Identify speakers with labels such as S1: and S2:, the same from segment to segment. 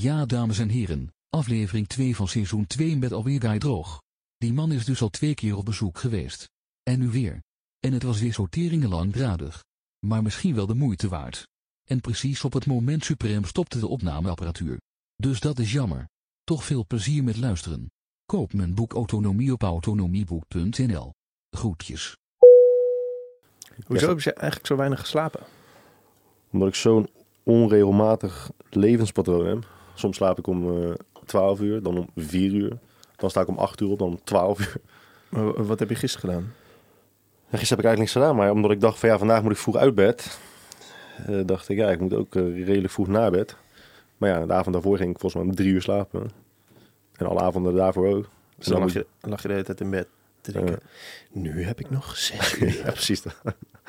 S1: Ja, dames en heren, aflevering 2 van seizoen 2 met alweer Guy Droog. Die man is dus al twee keer op bezoek geweest. En nu weer. En het was weer zo langdradig. Maar misschien wel de moeite waard. En precies op het moment suprem stopte de opnameapparatuur. Dus dat is jammer. Toch veel plezier met luisteren. Koop mijn boek Autonomie op autonomieboek.nl. Groetjes.
S2: Hoezo heb je eigenlijk zo weinig geslapen?
S3: Omdat ik zo'n onregelmatig levenspatroon heb. Soms slaap ik om uh, 12 uur, dan om 4 uur. Dan sta ik om 8 uur op, dan om 12 uur.
S2: Maar wat heb je gisteren gedaan?
S3: Ja, gisteren heb ik eigenlijk niks gedaan, maar omdat ik dacht van ja, vandaag moet ik vroeg uit bed. Uh, dacht ik ja, ik moet ook uh, redelijk vroeg naar bed. Maar ja, de avond daarvoor ging ik volgens mij om drie uur slapen. En alle avonden daarvoor ook.
S2: Dus dan, lag je, lag je de hele tijd in bed te denken, nu heb ik nog zes uur.
S3: ja, precies.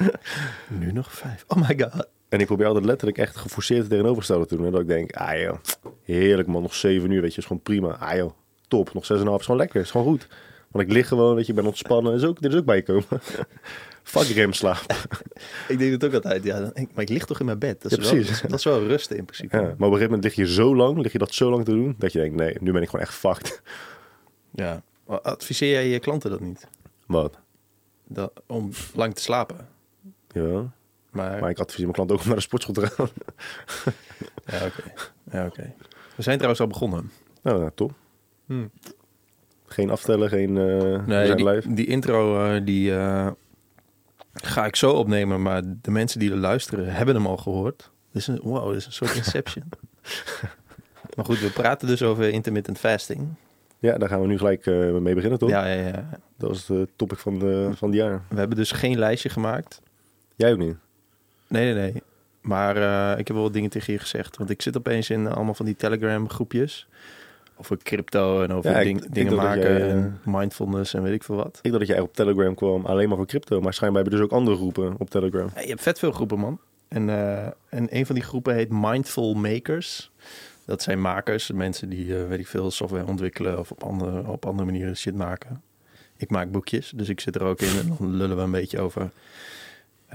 S2: nu nog vijf. Oh my god.
S3: En ik probeer altijd letterlijk echt geforceerd tegenovergestelde te doen. En dat ik denk, ah joh, heerlijk man, nog zeven uur, weet je, is gewoon prima. Ah joh, top, nog zes en half is gewoon lekker, is gewoon goed. Want ik lig gewoon, weet je, ik ben ontspannen. Is ook, dit is ook bijkomen. Fuck remslaap.
S2: ik denk het ook altijd, ja, maar ik lig toch in mijn bed. Dat is, ja. Wel, dat is wel rusten in principe.
S3: Ja, maar op een gegeven moment lig je zo lang, lig je dat zo lang te doen, dat je denkt, nee, nu ben ik gewoon echt fucked.
S2: Ja, adviseer jij je klanten dat niet?
S3: Wat?
S2: Dat, om lang te slapen.
S3: Ja. Maar, maar ik adviseer mijn klant ook om naar de sportschool te gaan.
S2: ja, oké. Ja, oké. We zijn trouwens al begonnen.
S3: Nou, ja, top. Hmm. Geen aftellen, geen uh,
S2: nee, die, die, intro uh, die uh, ga ik zo opnemen, maar de mensen die er luisteren hebben hem al gehoord. Dus een, wow, dit is een soort inception. maar goed, we praten dus over intermittent fasting.
S3: Ja, daar gaan we nu gelijk mee beginnen, toch?
S2: Ja, ja, ja.
S3: Dat was het topic van, de, van het jaar.
S2: We hebben dus geen lijstje gemaakt.
S3: Jij ook niet?
S2: Nee, nee, nee. Maar uh, ik heb wel wat dingen tegen je gezegd. Want ik zit opeens in allemaal van die Telegram groepjes. Over crypto en over ding, dingen maken en mindfulness en weet ik veel wat.
S3: Ik dacht dat jij op Telegram kwam alleen maar voor crypto. Maar schijnbaar hebben dus ook andere groepen op Telegram.
S2: Ja, je hebt vet veel groepen, man. En, uh, en een van die groepen heet Mindful Makers. Dat zijn makers, mensen die, uh, weet ik veel, software ontwikkelen of op andere, op andere manieren shit maken. Ik maak boekjes, dus ik zit er ook in en dan lullen we een beetje over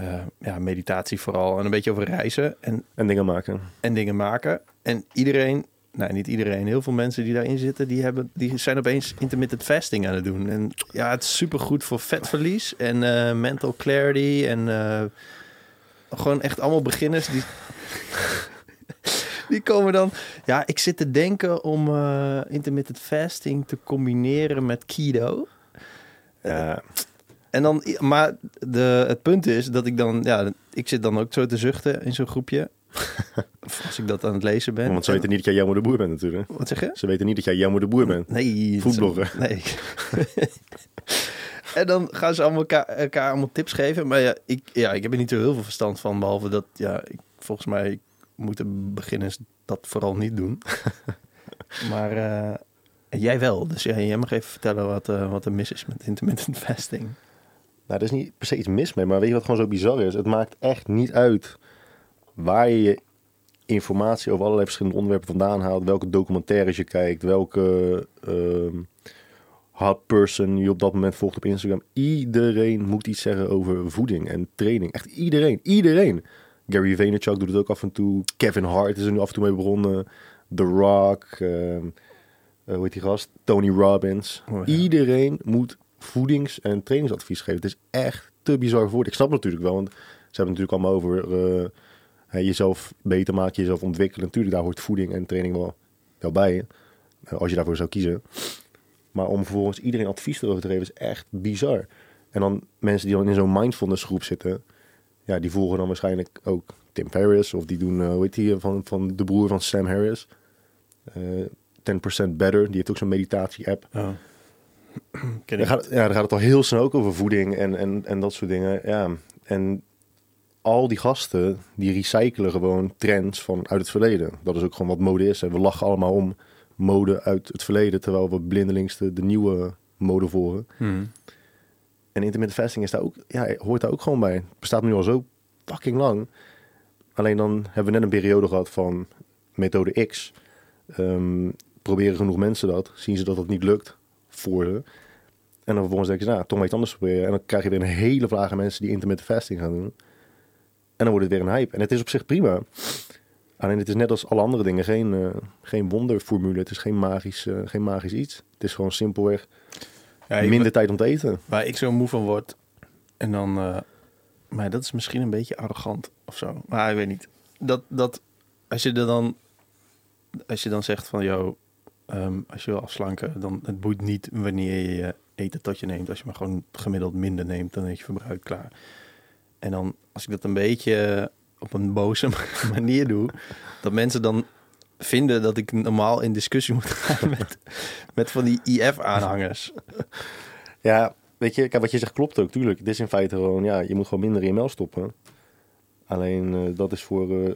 S2: uh, ja, meditatie vooral. En een beetje over reizen. En,
S3: en dingen maken.
S2: En dingen maken. En iedereen, nou niet iedereen, heel veel mensen die daarin zitten, die, hebben, die zijn opeens intermittent fasting aan het doen. En ja, het is super goed voor vetverlies en uh, mental clarity. En uh, gewoon echt allemaal beginners die. die komen dan. Ja, ik zit te denken om intermittent fasting te combineren met keto. Ja. En dan, maar de, het punt is dat ik dan, ja, ik zit dan ook zo te zuchten in zo'n groepje. als ik dat aan het lezen ben.
S3: Want ze weten niet dat jij jammer de boer bent natuurlijk.
S2: Wat zeg je?
S3: Ze weten niet dat jij jammer de boer bent.
S2: Nee.
S3: Voetblogger.
S2: Nee. en dan gaan ze allemaal elkaar, elkaar allemaal tips geven. Maar ja ik, ja, ik heb er niet zo heel veel verstand van. Behalve dat, ja, ik, volgens mij moeten beginners dat vooral niet doen. maar uh, jij wel. Dus ja, jij mag even vertellen wat, uh, wat er mis is met intermittent fasting.
S3: Nou, er is niet per se iets mis mee, maar weet je wat gewoon zo bizar is? Het maakt echt niet uit waar je je informatie over allerlei verschillende onderwerpen vandaan haalt, welke documentaires je kijkt, welke uh, hot person je op dat moment volgt op Instagram. Iedereen moet iets zeggen over voeding en training. Echt iedereen, iedereen. Gary Vaynerchuk doet het ook af en toe. Kevin Hart is er nu af en toe mee begonnen. The Rock, uh, hoe heet die gast? Tony Robbins. Oh, iedereen moet voedings- en trainingsadvies geven. Het is echt te bizar voor. Ik snap het natuurlijk wel, want ze hebben natuurlijk allemaal over uh, jezelf beter maken, jezelf ontwikkelen. Natuurlijk, daar hoort voeding en training wel, bij, uh, als je daarvoor zou kiezen. Maar om vervolgens iedereen advies erover te geven, is echt bizar. En dan mensen die dan in zo'n mindfulness groep zitten, ja, die volgen dan waarschijnlijk ook Tim Ferriss, of die doen, uh, hoe heet die, van, van de broer van Sam Harris. 10% Better, die heeft ook zo'n meditatie-app. Dan gaat, ja, dan gaat het al heel snel ook over voeding en, en, en dat soort dingen. Ja, en al die gasten, die recyclen gewoon trends van uit het verleden. Dat is ook gewoon wat mode is. En we lachen allemaal om mode uit het verleden, terwijl we blindelings de, de nieuwe mode volgen. Hmm. En intermittent fasting is daar ook, ja, hoort daar ook gewoon bij. Het bestaat nu al zo fucking lang. Alleen dan hebben we net een periode gehad van methode X. Um, proberen genoeg mensen dat, zien ze dat het niet lukt voor ze. En dan vervolgens denk je, nou, toch maar iets anders proberen. En dan krijg je weer een hele vlaag mensen die intermittent fasting gaan doen. En dan wordt het weer een hype. En het is op zich prima. Alleen het is net als alle andere dingen geen, eh, geen wonderformule. Het is geen magisch, eh, geen magisch iets. Het is gewoon simpelweg
S2: Ja,
S3: minder tijd om te eten.
S2: Waar ik zo moe van word. En dan... eh, maar dat is misschien een beetje arrogant of zo. Maar ik weet niet. Dat, dat als je er dan... Als je dan zegt van... Yo, ehm, als je wil afslanken... Dan het boeit niet wanneer je eten tot je neemt. Als je maar gewoon gemiddeld minder neemt... Dan is je verbruik klaar. En dan... Als ik dat een beetje op een boze manier doe... Dat mensen dan vinden dat ik normaal in discussie moet gaan met, met van die IF-aanhangers.
S3: Ja, weet je, wat je zegt klopt ook, tuurlijk. Het is in feite gewoon, ja, je moet gewoon minder in mel stoppen. Alleen eh, dat is voor eh,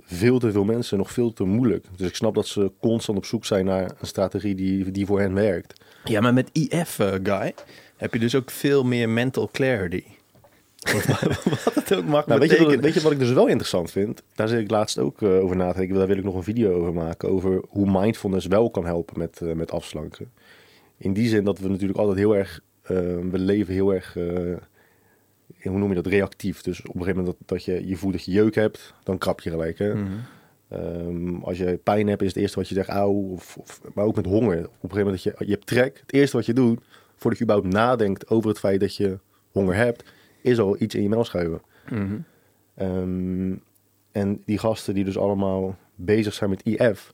S3: veel te veel mensen nog veel te moeilijk. Dus ik snap dat ze constant op zoek zijn naar een strategie die, die voor hen werkt.
S2: Ja, maar met IF, eh, Guy, heb je dus ook veel meer mental clarity. Wat, het ook mag
S3: Nou, weet, je, wat, weet je wat ik dus wel interessant vind? Daar zit ik laatst ook eh, over na te denken. Daar wil ik nog een video over maken. Over hoe mindfulness wel kan helpen met, eh, met afslanken. In die zin dat we natuurlijk altijd heel erg... we leven heel erg... eh, hoe noem je dat? Reactief. Dus op een gegeven moment dat, dat je, je voelt dat je jeuk hebt, dan krap je gelijk. Hè?
S2: Mhm.
S3: Ehm, als je pijn hebt, is het eerste wat je zegt, auw. Of, of, maar ook met honger. Op een gegeven moment dat je, je hebt trek. Het eerste wat je doet, voordat je überhaupt nadenkt over het feit dat je honger hebt, is al iets in je mel schuiven.
S2: Mhm.
S3: Ehm, en die gasten die dus allemaal bezig zijn met IF,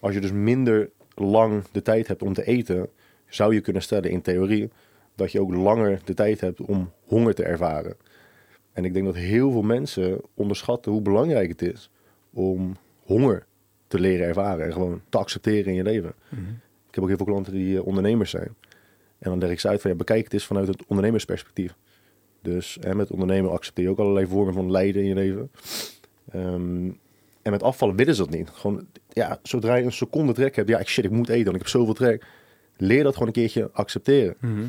S3: als je dus minder lang de tijd hebt om te eten, zou je kunnen stellen in theorie dat je ook langer de tijd hebt om honger te ervaren. En ik denk dat heel veel mensen onderschatten hoe belangrijk het is om honger te leren ervaren en gewoon te accepteren in je leven.
S2: Mhm.
S3: Ik heb ook heel veel klanten die eh, ondernemers zijn. En dan leg ik ze uit van ja, bekijk het eens vanuit het ondernemersperspectief. Dus hè, met ondernemen accepteer je ook allerlei vormen van lijden in je leven. Ehm, en met afvallen willen ze dat niet. Gewoon, ja, zodra je een seconde trek hebt, ja, ik, shit, ik moet eten, want ik heb zoveel trek. Leer dat gewoon een keertje accepteren.
S2: Mhm.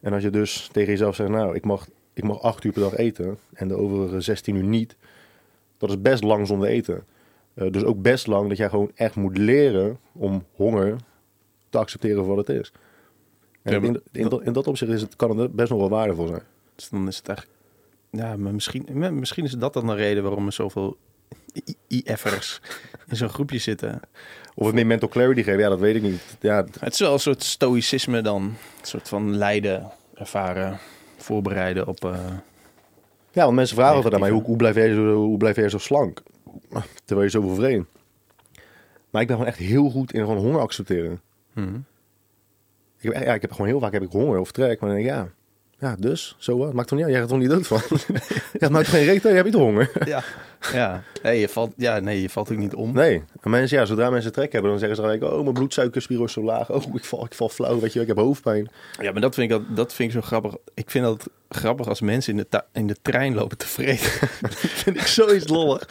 S3: En als je dus tegen jezelf zegt, nou, ik mag, ik mag acht uur per dag eten en de overige 16 uur niet. Dat is best lang zonder eten. Eh, dus ook best lang dat jij gewoon echt moet leren om honger te accepteren voor wat het is. En
S2: Ja,
S3: in, dat, in dat opzicht is het, kan het best nog wel waardevol zijn.
S2: Dus dan is het echt... Ja, maar misschien, misschien is dat dan een reden waarom er zoveel IF'ers in zo'n groepje zitten.
S3: Of het meer mental clarity geven, ja, dat weet ik niet. Ja,
S2: Het is wel een soort stoïcisme dan. Een soort van lijden, ervaren, voorbereiden op... eh,
S3: ja want mensen vragen altijd aan mij, hoe, hoe, blijf jij zo, hoe blijf jij zo slank? Terwijl je zoveel vreemd. Maar ik ben gewoon echt heel goed in gewoon honger accepteren.
S2: mhm.
S3: Ik heb, ja, ik heb gewoon heel vaak heb ik honger of trek. Maar dan denk ik, ja, ja, dus, zo wat. Maakt toch niet uit, jij gaat er toch niet dood van? ja, maakt geen reet uit, je hebt niet honger?
S2: Ja, ja. Nee, je valt, ja, nee, je valt ook niet om.
S3: Nee, en mensen, ja, zodra mensen trek hebben, dan zeggen ze gelijk, oh, mijn bloedsuikerspiegel is zo laag. Oh, ik val, ik val flauw, weet je, ik heb hoofdpijn.
S2: Ja, maar dat vind ik, dat, dat vind ik zo grappig. Ik vind dat grappig als mensen in de, in de trein lopen te vreten. dat vind ik zoiets lollig.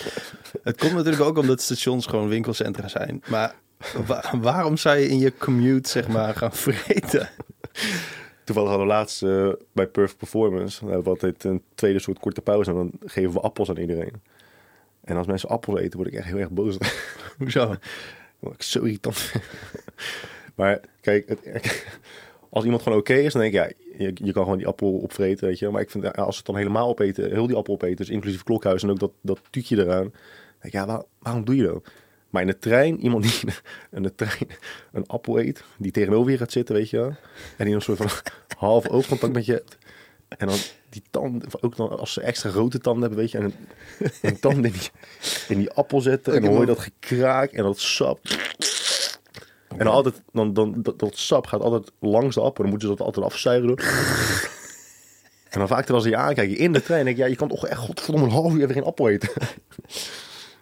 S2: Het komt natuurlijk ook omdat stations gewoon winkelcentra zijn. Maar wa- waarom zou je in je commute, zeg maar, gaan vreten?
S3: Toevallig hadden we laatst eh, bij Perfect Performance, dan hebben we altijd een tweede soort korte pauze en dan geven we appels aan iedereen. En als mensen appels eten, word ik echt heel erg boos.
S2: Hoezo?
S3: Wat ik zo irritant maar kijk, als iemand gewoon oké is, dan denk ik, ja, je, je kan gewoon die appel opvreten, weet je. Maar ik vind, als ze het dan helemaal opeten, heel die appel opeten, dus inclusief klokhuis en ook dat, dat tuutje eraan. denk ik, ja, waar- waarom doe je dat? Maar in de trein, iemand die in de trein een appel eet, die tegenover je gaat zitten, weet je wel. En die een soort van half oogcontact met je hebt. En dan die tanden, ook dan als ze extra grote tanden hebben, weet je. En een, een tand in die, die appel zetten. En dan hoor je dat gekraak en dat sap. En altijd, dan, dan, dat, dat sap gaat altijd langs de appel. Dan moeten ze dat altijd afzuigen. En dan vaak terwijl ze je aankijken in de trein, denk ik, ja, je kan toch echt godverdomme een half uur even geen appel eten.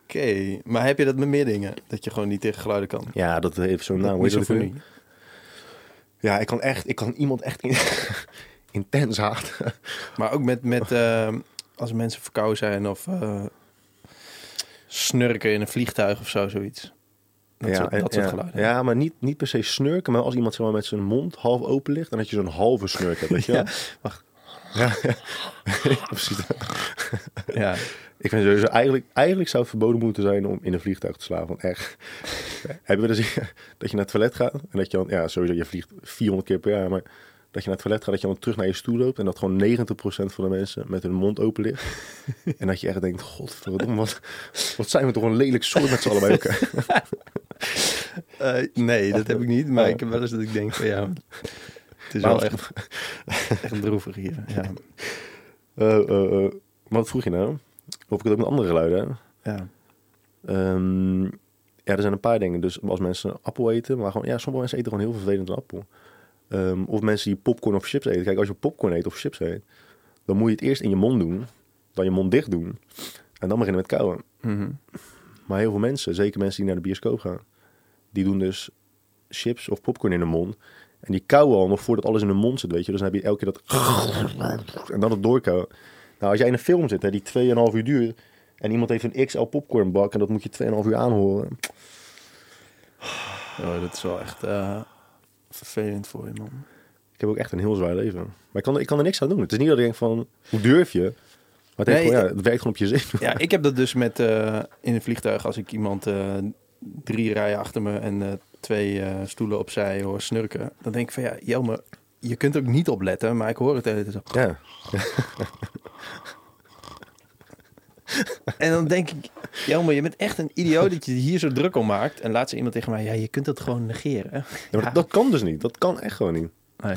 S2: Oké, maar heb je dat met meer dingen? Dat je gewoon niet tegen geluiden kan?
S3: Ja, dat heeft zo'n naam.
S2: Misofonie.
S3: Ja, ik kan echt, ik kan iemand echt in- intens haten.
S2: Maar ook met, met eh, als mensen verkouden zijn of eh, snurken in een vliegtuig of zo, zoiets. Dat,
S3: ja,
S2: soort, dat soort geluiden.
S3: Ja, maar niet, niet per se snurken, maar als iemand zeg maar, met zijn mond half open ligt, dan dat je zo'n halve snurk hebt, weet je?
S2: Ja, wacht.
S3: Ja, precies.
S2: Ja.
S3: Ik vind sowieso, eigenlijk, eigenlijk zou het verboden moeten zijn om in een vliegtuig te slapen. Want echt, hebben we dus dat je naar het toilet gaat en dat je dan, ja, sowieso, je vliegt 400 keer per jaar, maar dat je naar het toilet gaat, dat je dan terug naar je stoel loopt en dat gewoon 90% van de mensen met hun mond open ligt. en dat je echt denkt, godverdomme, wat, wat zijn we toch een lelijk soort met z'n allen bij elkaar.
S2: Eh, nee, dat heb ik niet. Maar
S3: Oh.
S2: ik heb wel eens dat ik denk van ja, het is
S3: Maar
S2: wel echt, echt droevig hier. Ja,
S3: Eh, eh, eh, wat vroeg je nou? Of ik het ook met andere geluiden
S2: ja.
S3: Ehm, ja, er zijn een paar dingen. Dus als mensen appel eten, maar gewoon, ja, sommige mensen eten gewoon heel vervelend een appel. Ehm, of mensen die popcorn of chips eten. Kijk, als je popcorn eet of chips eet, dan moet je het eerst in je mond doen, dan je mond dicht doen en dan beginnen met kauwen.
S2: Mhm.
S3: Maar heel veel mensen, zeker mensen die naar de bioscoop gaan, die doen dus chips of popcorn in de mond. En die kauwen al nog voordat alles in hun mond zit, weet je. Dus dan heb je elke keer dat... En dan het doorkauwen. Nou, als jij in een film zit, hè, die 2,5 uur duurt... en iemand heeft een XL popcornbak en dat moet je 2,5 uur aanhoren...
S2: Oh, dat is wel echt eh, vervelend voor je, man.
S3: Ik heb ook echt een heel zwaar leven. Maar ik kan, er- ik kan er niks aan doen. Het is niet dat ik denk van, hoe durf je? Maar het,
S2: Nee,
S3: gewoon, ja, het werkt gewoon op je zin.
S2: Ja, ik heb dat dus met eh, in een vliegtuig als ik iemand eh, drie rijen achter me en twee eh, stoelen opzij hoor snurken. Dan denk ik van ja, Jelme, je kunt ook niet opletten, maar ik hoor het hele tijd.
S3: Ja,
S2: En dan denk ik, Jelme, je bent echt een idioot dat je hier zo druk om maakt. En laat ze iemand tegen mij, ja, je kunt dat gewoon negeren.
S3: Ja, maar Dat, dat kan dus niet. Dat kan echt gewoon niet.
S2: Nee.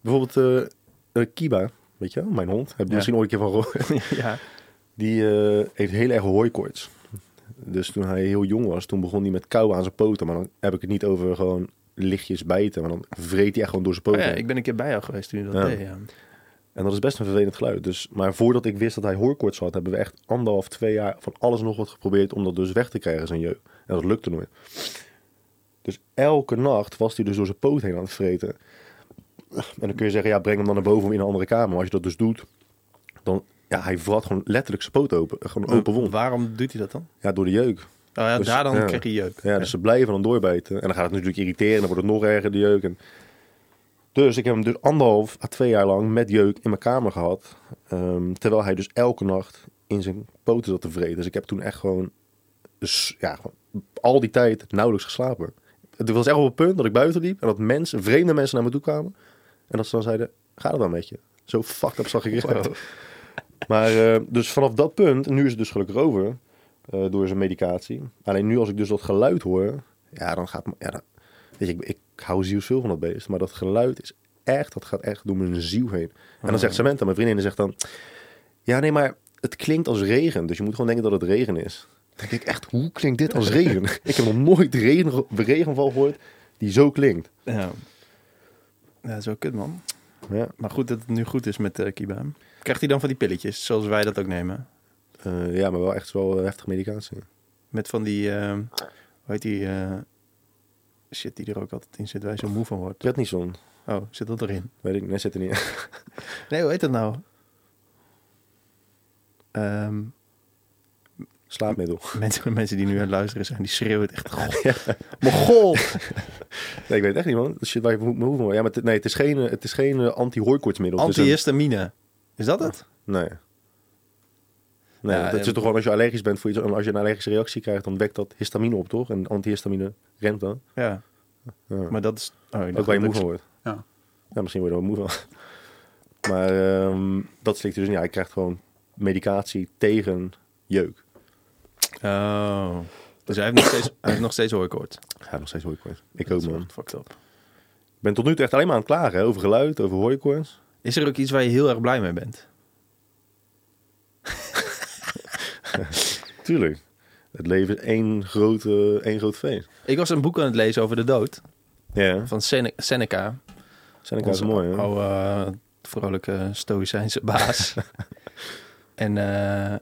S3: Bijvoorbeeld eh, eh, Kiba, weet je wel, mijn hond. Heb je
S2: Ja.
S3: misschien ooit een keer van gehoord.
S2: ja.
S3: Die eh, heeft heel erg hooikoorts. Dus toen hij heel jong was, toen begon hij met kauwen aan zijn poten. Maar dan heb ik het niet over gewoon lichtjes bijten. Maar dan vreet hij echt gewoon door zijn
S2: Oh
S3: poten.
S2: ja, ik ben een keer bij jou geweest toen je dat
S3: Ja.
S2: deed. Ja.
S3: En dat is best een vervelend geluid. Dus, maar voordat ik wist dat hij hooikoorts had, hebben we echt anderhalf, twee jaar van alles nog wat geprobeerd om dat dus weg te krijgen, zijn jeuk. En dat lukte nooit. Dus elke nacht was hij dus door zijn poot heen aan het vreten. En dan kun je zeggen, ja, breng hem dan naar boven in een andere kamer. Maar als je dat dus doet, dan, ja, hij vrat gewoon letterlijk zijn poot open. Gewoon een open wond.
S2: Waarom doet hij dat dan?
S3: Ja, door de jeuk.
S2: Oh ja,
S3: Dus,
S2: daar dan
S3: ja.
S2: krijg je jeuk.
S3: Ja, dus ze blijven dan doorbijten. En dan gaat het natuurlijk irriteren. Dan wordt het nog erger, de jeuk. En... Dus ik heb hem dus anderhalf à twee jaar lang met jeuk in mijn kamer gehad. Ehm, terwijl hij dus elke nacht in zijn poten zat te vreten. Dus ik heb toen echt gewoon... Dus ja, gewoon al die tijd nauwelijks geslapen. Het was echt op het punt dat ik buiten liep. En dat mensen, vreemde mensen naar me toe kwamen. En dat ze dan zeiden, gaat het dan met je? Zo fucked up zag ik eruit.
S2: Wow.
S3: Maar eh, dus vanaf dat punt, nu is het dus gelukkig over eh, door zijn medicatie. Alleen nu als ik dus dat geluid hoor, ja, dan gaat ja, dan, weet je, ik, ik hou zielsveel van dat beest, maar dat geluid is echt, dat gaat echt door mijn ziel heen. En dan zegt Samantha, mijn vriendin, zegt dan, ja, nee, maar het klinkt als regen, dus je moet gewoon denken dat het regen is. Dan denk ik echt, hoe klinkt dit als regen? ik heb nog nooit regen, regenval gehoord die zo klinkt.
S2: Ja. Ja, zo kut man.
S3: Ja,
S2: Maar goed dat het nu goed is met uh, Kiba. Krijgt hij dan van die pilletjes, zoals wij dat ook nemen?
S3: eh, ja maar wel echt wel eh, heftige medicatie.
S2: Met van die, hoe heet die, shit die er ook altijd in zit, waar je zo moe van wordt.
S3: Prednison,
S2: Oh, zit dat erin?
S3: weet ik, nee, zit er niet.
S2: Nee, hoe heet dat nou? Ehm,
S3: Slaapmiddel.
S2: mensen, mensen die nu aan het luisteren zijn, die schreeuwen het echt. Mogol!
S3: Nee, ik weet het echt niet, man. Dat shit waar je me. Ja, maar het, nee, het is geen, het is geen eh, anti-hooikoortsmiddel. Het is een-
S2: Antihistamine. Is dat het?
S3: Nee. Nee,
S2: Ja,
S3: dat
S2: en-
S3: is toch gewoon als je allergisch bent voor iets, als je een allergische reactie krijgt, dan wekt dat histamine op, toch? En antihistamine remt dan.
S2: Ja.
S3: Ja.
S2: Maar dat is... Oh, ik
S3: Ook waar je moe van wordt.
S2: Ja.
S3: Ja, misschien word je er wel moe van. Maar ehm, dat slikt hij dus niet. Hij krijgt gewoon medicatie tegen jeuk.
S2: Oh. Dus hij heeft nog steeds, hij heeft nog steeds hooikoorts.
S3: Ja, nog steeds hooikoorts. Ik ook, man.
S2: Fucked up.
S3: Ik ben tot nu toe echt alleen maar aan het klagen, hè, over geluid, over hooikoorts.
S2: Is er ook iets waar je heel erg blij mee bent?
S3: Tuurlijk. Het leven is één, grote, één groot feest.
S2: Ik was een boek aan het lezen over de dood
S3: Ja,
S2: van Sene- Seneca.
S3: Seneca is mooi, hè?
S2: oude, eh, vrolijke stoïcijnse baas. en, eh,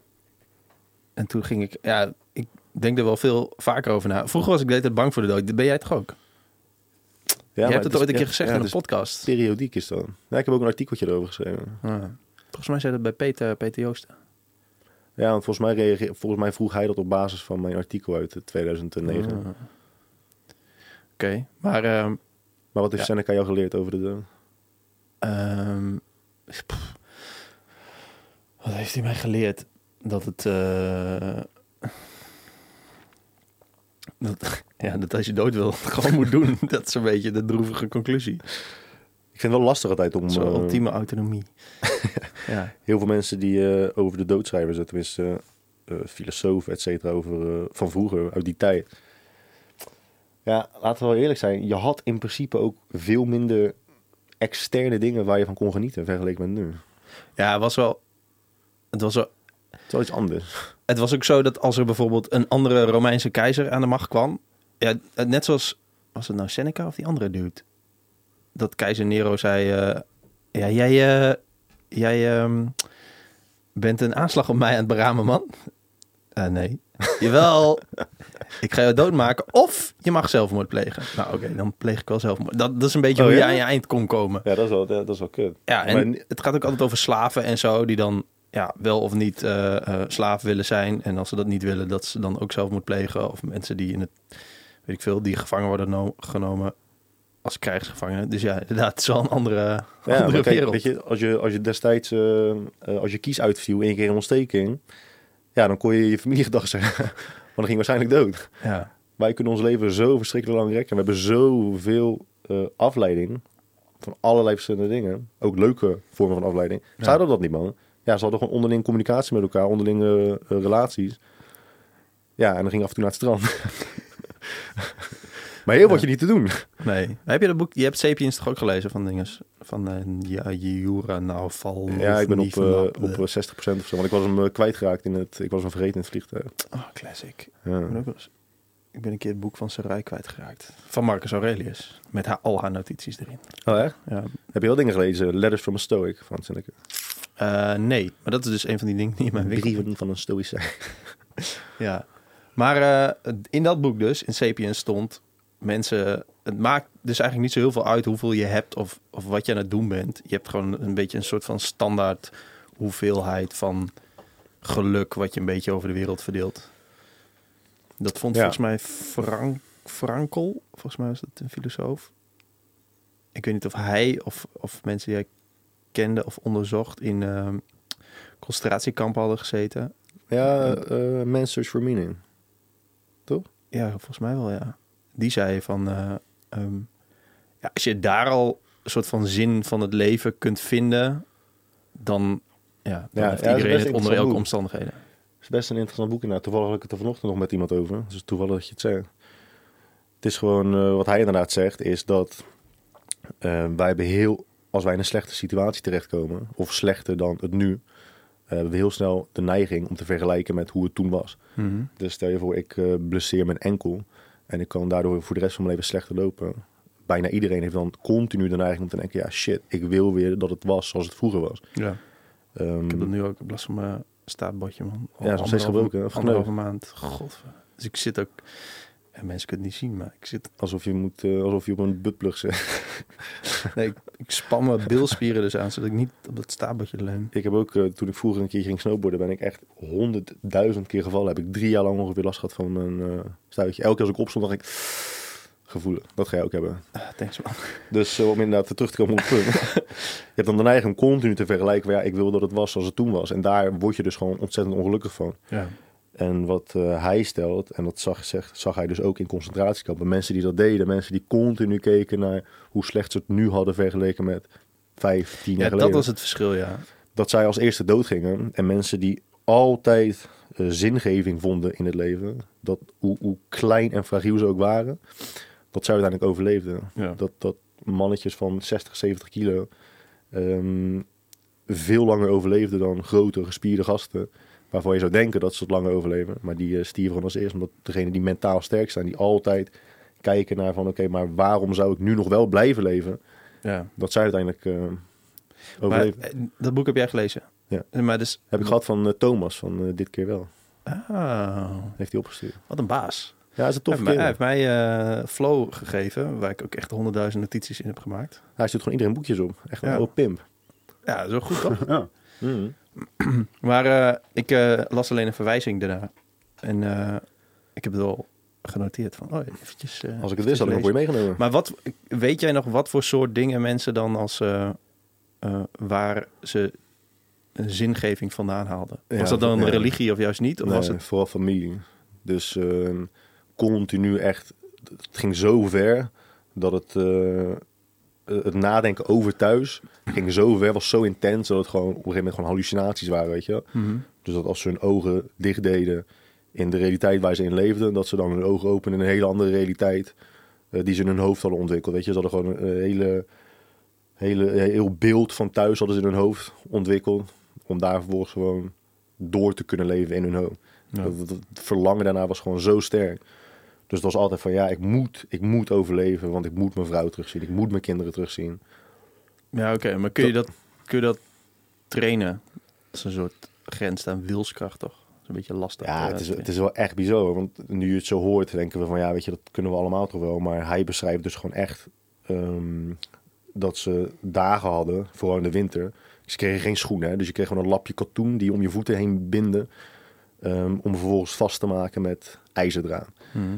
S2: en toen ging ik... Ja, ik denk er wel veel vaker over na. Vroeger was ik de hele tijd bang voor de dood. Ben jij toch ook?
S3: Ja,
S2: je hebt het
S3: is-
S2: ooit een keer gezegd
S3: ja,
S2: in
S3: het is
S2: podcast.
S3: Periodiek is dat. Ja, ik heb ook een artikeltje erover geschreven.
S2: Ja. Volgens mij zei dat bij Peter, Peter Joosten.
S3: Ja, want volgens mij, reageer, volgens mij vroeg hij dat op basis van mijn artikel uit eh, 2009.
S2: Ah. Oké, maar... ehm,
S3: Maar wat heeft
S2: Ja.
S3: Seneca jou geleerd over de dood?
S2: Ehm, wat heeft hij mij geleerd? Dat het. eh, dat, ja, dat als je dood wil, gewoon moet doen. Dat is een beetje de droevige conclusie.
S3: Ik vind het wel lastig altijd om...
S2: Zo'n
S3: eh,
S2: ultieme autonomie. ja.
S3: heel veel mensen die eh, over de doodschrijvers, uh, tenminste eh, filosofen, et cetera, over, van vroeger, uit die tijd. Ja, laten we wel eerlijk zijn. Je had in principe ook veel minder externe dingen waar je van kon genieten vergeleken met nu.
S2: ja, het was wel... Het was, wel,
S3: is wel iets anders.
S2: het was ook zo dat als er bijvoorbeeld een andere Romeinse keizer aan de macht kwam... Ja, net zoals... Was het nou Seneca of die andere dude? Dat keizer Nero zei... eh, ja, jij, eh, jij ehm, bent een aanslag op mij aan het beramen, man. Eh, nee. Jawel, ik ga jou doodmaken of je mag zelfmoord plegen. Nou oké, dan pleeg ik wel zelfmoord. Dat, dat is een beetje
S3: Oh,
S2: hoe je
S3: ja?
S2: aan je eind kon komen.
S3: Ja, dat is wel, dat is wel kut.
S2: Ja, en
S3: Maar
S2: het gaat ook altijd over slaven en zo, die dan ja, wel of niet eh, slaaf willen zijn. En als ze dat niet willen, dat ze dan ook zelfmoord plegen. Of mensen die in het, weet ik veel, die gevangen worden no- genomen als krijgsgevangenen. Dus ja, inderdaad, het is wel een andere,
S3: Ja,
S2: andere
S3: maar kijk,
S2: wereld.
S3: weet je, als je, als je destijds, eh, als je kies uitviel, één keer in ontsteking, ja, dan kon je je familiegedag zeggen, want dan ging waarschijnlijk dood.
S2: Ja,
S3: Wij kunnen ons leven zo verschrikkelijk lang rekken. We hebben zoveel afleiding van allerlei verschillende dingen. Ook leuke vormen van afleiding.
S2: Ja.
S3: Zouden dat niet, man? Ja, ze hadden gewoon onderling communicatie met elkaar, onderlinge eh, relaties. Ja, en dan ging af en toe naar het strand. maar heel wat je niet te doen.
S2: nee. Heb je dat boek, je hebt Sapiens toch ook gelezen van dinges? Van eh ja, Jura, nou, val.
S3: Ja, ik ben op, eh, op eh, 60% of zo. Want ik was hem kwijtgeraakt in het... Ik was hem vergeten in het vliegtuig.
S2: Oh, classic.
S3: Ja.
S2: Ik ben, ook wel eens- ik ben een keer het boek van Sarai kwijtgeraakt. Van Marcus Aurelius. Met haar, al haar notities erin.
S3: Oh, echt?
S2: Ja.
S3: Heb je wel dingen gelezen? Letters from a Stoic van Seneca.
S2: Eh, nee, maar dat is dus een van die dingen die in mijn winkel...
S3: Brieven van een Stoïcijn.
S2: Ja. Maar eh, in dat boek dus, in Sapiens stond... Mensen, het maakt dus eigenlijk niet zo heel veel uit hoeveel je hebt of, of wat je aan het doen bent. Je hebt gewoon een beetje een soort van standaard hoeveelheid van geluk wat je een beetje over de wereld verdeelt. Dat vond
S3: Ja.
S2: volgens mij Frank, Frankel, volgens mij was dat een filosoof. Ik weet niet of hij of, of mensen die hij kende of onderzocht in ehm concentratiekampen hadden gezeten.
S3: Ja, Man's Search for Meaning.
S2: Ja, volgens mij wel, ja. Die zei van... eh, ehm, ja, als je daar al een soort van zin van het leven kunt vinden... dan, ja, dan
S3: Ja,
S2: heeft
S3: ja,
S2: iedereen het onder elke omstandigheden.
S3: Het is best een interessant boek inderdaad. Toevallig had ik het er vanochtend nog met iemand over. Dus toevallig dat je het zegt. Het is gewoon, eh, wat hij inderdaad zegt, is dat wij hebben heel, als wij in een slechte situatie terechtkomen, of slechter dan het nu, eh, hebben we heel snel de neiging om te vergelijken met hoe het toen was.
S2: Mhm.
S3: Dus stel je voor, ik eh blesseer mijn enkel en ik kan daardoor voor de rest van mijn leven slechter lopen. Bijna iedereen heeft dan continu de neiging om te denken, ja shit, ik wil weer dat het was zoals het vroeger was.
S2: Ja,
S3: Ehm,
S2: ik heb dat nu ook. Last van mijn staartbotje, man. Al
S3: Ja, is nog steeds gebroken,
S2: Anderhalve maand. God. Dus ik zit ook... Mensen kunnen het niet zien, maar ik zit...
S3: alsof, je moet, eh, alsof je op een buttplug zit.
S2: Nee, ik, ik span mijn bilspieren dus aan, zodat ik niet op dat staartbotje leun.
S3: Ik heb ook, eh, toen ik vroeger een keer ging snowboarden, ben ik echt honderdduizend keer gevallen. Heb ik drie jaar lang ongeveer last gehad van mijn eh stuitje. Elke keer als ik opstond, dacht ik, gevoelen. Dat ga je ook hebben.
S2: Ah, thanks, man.
S3: Dus om inderdaad terug te komen op het punt. je hebt dan de neiging om continu te vergelijken. Ja, ik wil dat het was zoals het toen was. En daar word je dus gewoon ontzettend ongelukkig van.
S2: Ja.
S3: En wat eh, hij stelt, en dat zag, zegt, zag hij dus ook in concentratiekampen. Mensen die dat deden, mensen die continu keken naar hoe slecht ze het nu hadden vergeleken met vijf, tien jaar
S2: Ja,
S3: geleden.
S2: dat was het verschil, ja.
S3: dat zij als eerste doodgingen. En mensen die altijd eh, zingeving vonden in het leven, dat hoe, hoe klein en fragiel ze ook waren, dat zij uiteindelijk overleefden.
S2: Ja.
S3: Dat, dat mannetjes van 60, 70 kilo ehm, veel langer overleefden dan grote, gespierde gasten. Waarvan je zou denken dat ze het langer overleven. Maar die eh, stierven gewoon als eerst. Omdat degenen die mentaal sterk zijn, die altijd kijken naar van... Oké, maar waarom zou ik nu nog wel blijven leven?
S2: ja.
S3: Dat zij uiteindelijk eh,
S2: Maar
S3: overleven.
S2: eh, dat boek heb jij gelezen?
S3: Ja.
S2: Maar dus...
S3: Heb ik gehad van Thomas, van dit keer wel.
S2: Ah,
S3: Heeft hij opgestuurd.
S2: wat een baas.
S3: Ja, is een
S2: Hij
S3: toffe
S2: heeft mij,
S3: kerel.
S2: hij heeft mij eh, Flow gegeven, waar ik ook echt honderdduizend notities in heb gemaakt.
S3: Hij stuurt gewoon iedereen boekjes op. Echt een
S2: Ja.
S3: oude pimp.
S2: Ja, zo goed toch?
S4: Ja.
S3: Mm.
S2: maar eh, ik eh, las alleen een verwijzing daarna. En eh, ik heb het wel genoteerd van, oh, eventjes...
S3: Als ik het wist, had ik nog voor je meegenomen.
S2: Maar wat, weet jij nog wat voor soort dingen mensen dan als... waar ze een zingeving vandaan haalden?
S3: Ja,
S2: was dat dan religie of juist niet? Of
S3: Nee,
S2: was het...
S3: vooral familie. Dus continu echt... Het ging zo ver dat het... eh, eh, het nadenken over thuis ging zo ver, was zo intens, dat het gewoon op een gegeven moment gewoon hallucinaties waren, weet je.
S2: Mhm.
S3: Dus dat als ze hun ogen dicht deden in de realiteit waar ze in leefden, dat ze dan hun ogen openen in een hele andere realiteit eh, die ze in hun hoofd hadden ontwikkeld. Weet je, ze hadden gewoon een hele, hele, heel beeld van thuis hadden ze in hun hoofd ontwikkeld, om daar vervolgens gewoon door te kunnen leven in hun hoofd.
S2: Ja.
S3: Het verlangen daarna was gewoon zo sterk. Dus het was altijd van ja, ik moet, ik moet overleven, want ik moet mijn vrouw terugzien, ik moet mijn kinderen terugzien.
S2: Ja, oké. Maar kun je, dat, kun je dat trainen? Dat is een soort grens aan wilskracht, toch? Dat is een beetje lastig.
S3: Ja,
S2: eh,
S3: het is, het is wel echt bizar. Want nu je het zo hoort, denken we van ja, weet je, dat kunnen we allemaal toch wel. Maar hij beschrijft dus gewoon echt ehm, dat ze dagen hadden, vooral in de winter. Ze kregen geen schoenen, hè, dus je kreeg gewoon een lapje katoen die om je voeten heen binden. ehm, om vervolgens vast te maken met ijzerdraad.
S2: Mhm.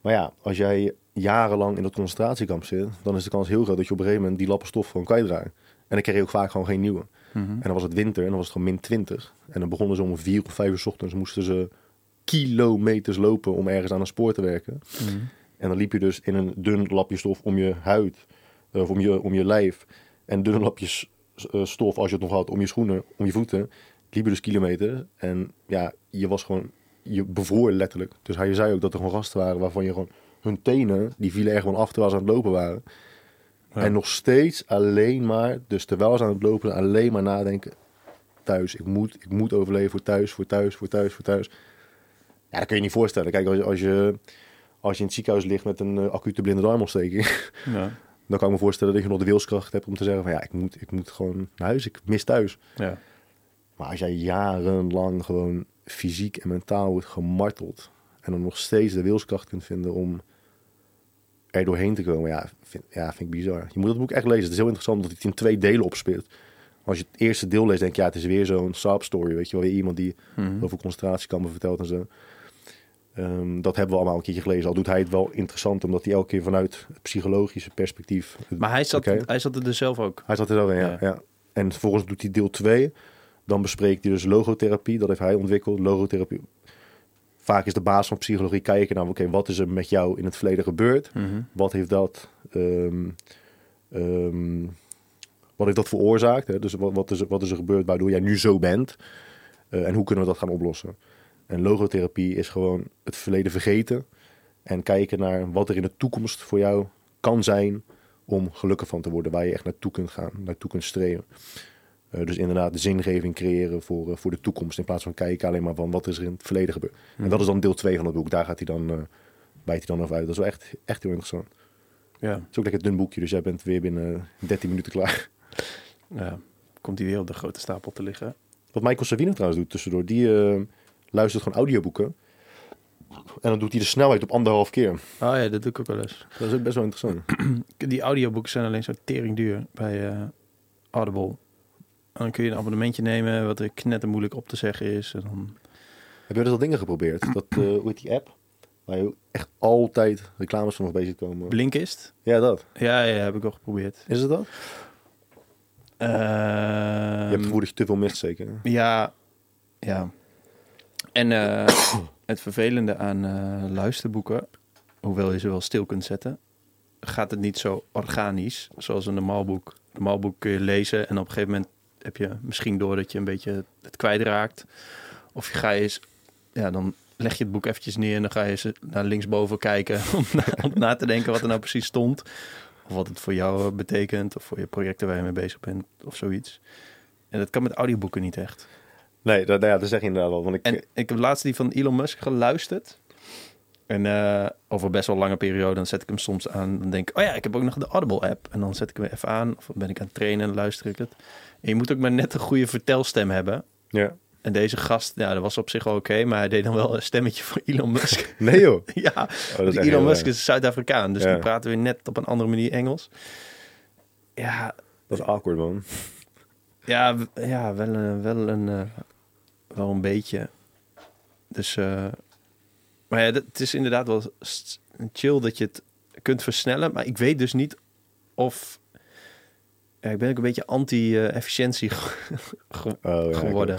S3: Maar ja, als jij jarenlang in dat concentratiekamp zit, dan is de kans heel groot dat je op een gegeven moment die lappen stof gewoon kwijtraakt. En dan kreeg je ook vaak gewoon geen nieuwe.
S2: Mhm.
S3: En dan was het winter en dan was het gewoon min 20. En dan begonnen ze om vier of vijf uur 's ochtends, moesten ze kilometers lopen om ergens aan een spoor te werken.
S2: Mhm.
S3: En dan liep je dus in een dun lapje stof om je huid, eh, of om je, om je lijf. En dunne lapjes eh, stof, als je het nog had, om je schoenen, om je voeten. Liep je dus kilometers. En ja, je was gewoon, je bevroor letterlijk. Dus hij zei ook dat er gewoon gasten waren waarvan je gewoon, hun tenen, die vielen er gewoon af terwijl ze aan het lopen waren.
S2: Ja.
S3: En nog steeds alleen maar, dus terwijl ze aan het lopen, alleen maar nadenken. Thuis, ik moet, ik moet overleven voor thuis, voor thuis, voor thuis, voor thuis. Ja, dat kun je niet voorstellen. Kijk, als je, als je, als je in het ziekenhuis ligt met een eh, acute blinde darmontsteking,
S2: Ja.
S3: dan kan ik me voorstellen dat je nog de wilskracht hebt om te zeggen van ja, ik moet, ik moet gewoon naar huis, ik mis thuis.
S2: Ja.
S3: Maar als jij jarenlang gewoon fysiek en mentaal wordt gemarteld en dan nog steeds de wilskracht kunt vinden om er doorheen te komen, ja, vind, ja, vind ik bizar. Je moet dat boek echt lezen. Het is heel interessant dat het in twee delen opspeelt. Als je het eerste deel leest, denk je, ja, het is weer zo'n sob story, weet je wel, weer iemand die
S2: Mhm.
S3: over concentratiekampen vertelt en zo. Ehm, dat hebben we allemaal een keertje gelezen. Al doet hij het wel interessant, omdat hij elke keer vanuit het psychologische perspectief...
S2: Maar hij zat, hij zat er dus zelf ook.
S3: Hij zat er wel in, ja.
S2: Ja.
S3: ja. En vervolgens doet hij deel 2. Dan bespreekt hij dus logotherapie. Dat heeft hij ontwikkeld. Logotherapie. Vaak is de basis van psychologie kijken naar... oké, wat is er met jou in het verleden gebeurd?
S2: Mhm.
S3: Wat heeft dat... ehm, ehm, wat heeft dat veroorzaakt? Hè? Dus wat, wat, is er, wat is er gebeurd waardoor jij nu zo bent? Eh, en hoe kunnen we dat gaan oplossen? En logotherapie is gewoon het verleden vergeten. En kijken naar wat er in de toekomst voor jou kan zijn om gelukkig van te worden. Waar je echt naartoe kunt gaan, naartoe kunt streven. Eh, dus inderdaad de zingeving creëren voor, eh, voor de toekomst. In plaats van kijken alleen maar van wat is er in het verleden gebeurd. En dat is dan deel 2 van het boek. Daar gaat hij dan, eh bijt hij dan over uit. Dat is wel echt, echt heel interessant.
S2: Ja.
S3: Het is ook lekker dun boekje, dus jij bent weer binnen 13 minuten klaar.
S2: ja. Komt hij weer op de grote stapel te liggen.
S3: Wat Michael Savino trouwens doet tussendoor, die luistert gewoon audioboeken. En dan doet hij de snelheid op anderhalf keer.
S2: Oh ja, dat doe ik ook wel eens.
S3: Dat is ook best wel interessant.
S2: Die audioboeken zijn alleen zo tering duur bij Audible. Dan kun je een abonnementje nemen wat er knettermoeilijk op te zeggen is. En dan...
S3: Heb je dat al dingen geprobeerd? Dat, eh hoe heet die app? Waar je echt altijd reclames van voorbij ziet komen.
S2: Blinkist?
S3: Ja, dat.
S2: Ja, ja, heb ik al geprobeerd.
S3: Is het dat?
S2: Ehm,
S3: je hebt dat je te veel mist, zeker.
S2: Ja, ja. En eh, het vervelende aan eh, luisterboeken, hoewel je ze wel stil kunt zetten, gaat het niet zo organisch zoals een normaal boek. Een normaal boek kun je lezen en op een gegeven moment heb je misschien door dat je een beetje het kwijtraakt. Of je ga je eens, ja, dan leg je het boek eventjes neer en dan ga je eens naar linksboven kijken om na, om na te denken wat er nou precies stond. Of wat het voor jou eh, betekent, of voor je projecten waar je mee bezig bent, of zoiets. En dat kan met audioboeken niet echt.
S3: Nee, dat, ja, dat zeg je inderdaad wel. Want ik,
S2: En ik heb laatst die van Elon Musk geluisterd. En eh, over best wel lange periode, dan zet ik hem soms aan. Dan denk ik, oh ja, ik heb ook nog de Audible-app. En dan zet ik hem even aan. Of dan ben ik aan het trainen en luister ik het. En je moet ook maar net een goede vertelstem hebben.
S3: ja.
S2: En deze gast, ja, dat was op zich wel oké. maar hij deed dan wel een stemmetje voor Elon Musk.
S3: Nee joh.
S2: ja,
S3: Oh,
S2: Elon Musk is Zuid-Afrikaan. Dus
S3: Ja.
S2: die praten weer net op een andere manier Engels. Ja,
S3: Dat is awkward, man.
S2: Ja, ja wel, een, wel, een, eh, wel een beetje. Dus, eh, maar ja, het is inderdaad wel chill dat je het kunt versnellen. Maar ik weet dus niet of... Ja, ik ben ook een beetje anti-efficiëntie ge-
S3: Oh, ja,
S2: geworden.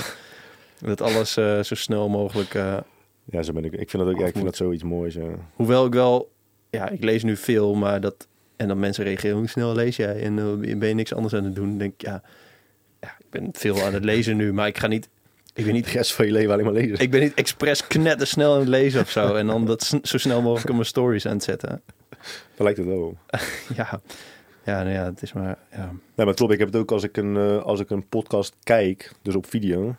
S2: Dat alles eh, zo snel mogelijk... eh,
S3: Ja, zo ben ik. Ik vind dat ook. Ja, ik vind dat zoiets moois. Ja.
S2: hoewel ik wel... Ja, ik lees nu veel, maar dat En dan mensen reageren, hoe snel lees jij? En ben je niks anders aan het doen? Dan denk ik, ja, ja, ik ben veel aan het lezen nu, maar ik ga niet... Ik ben
S3: De
S2: niet,
S3: rest van je leven alleen maar lezen.
S2: ik ben niet expres knetter snel aan het lezen of zo. En dan dat zo snel mogelijk op mijn stories aan het zetten.
S3: Daar lijkt het wel.
S2: Ja, ja, nou ja, het is maar... Ja.
S3: Nee, maar klopt. Ik heb het ook als ik een, eh, als ik een podcast kijk, dus op video,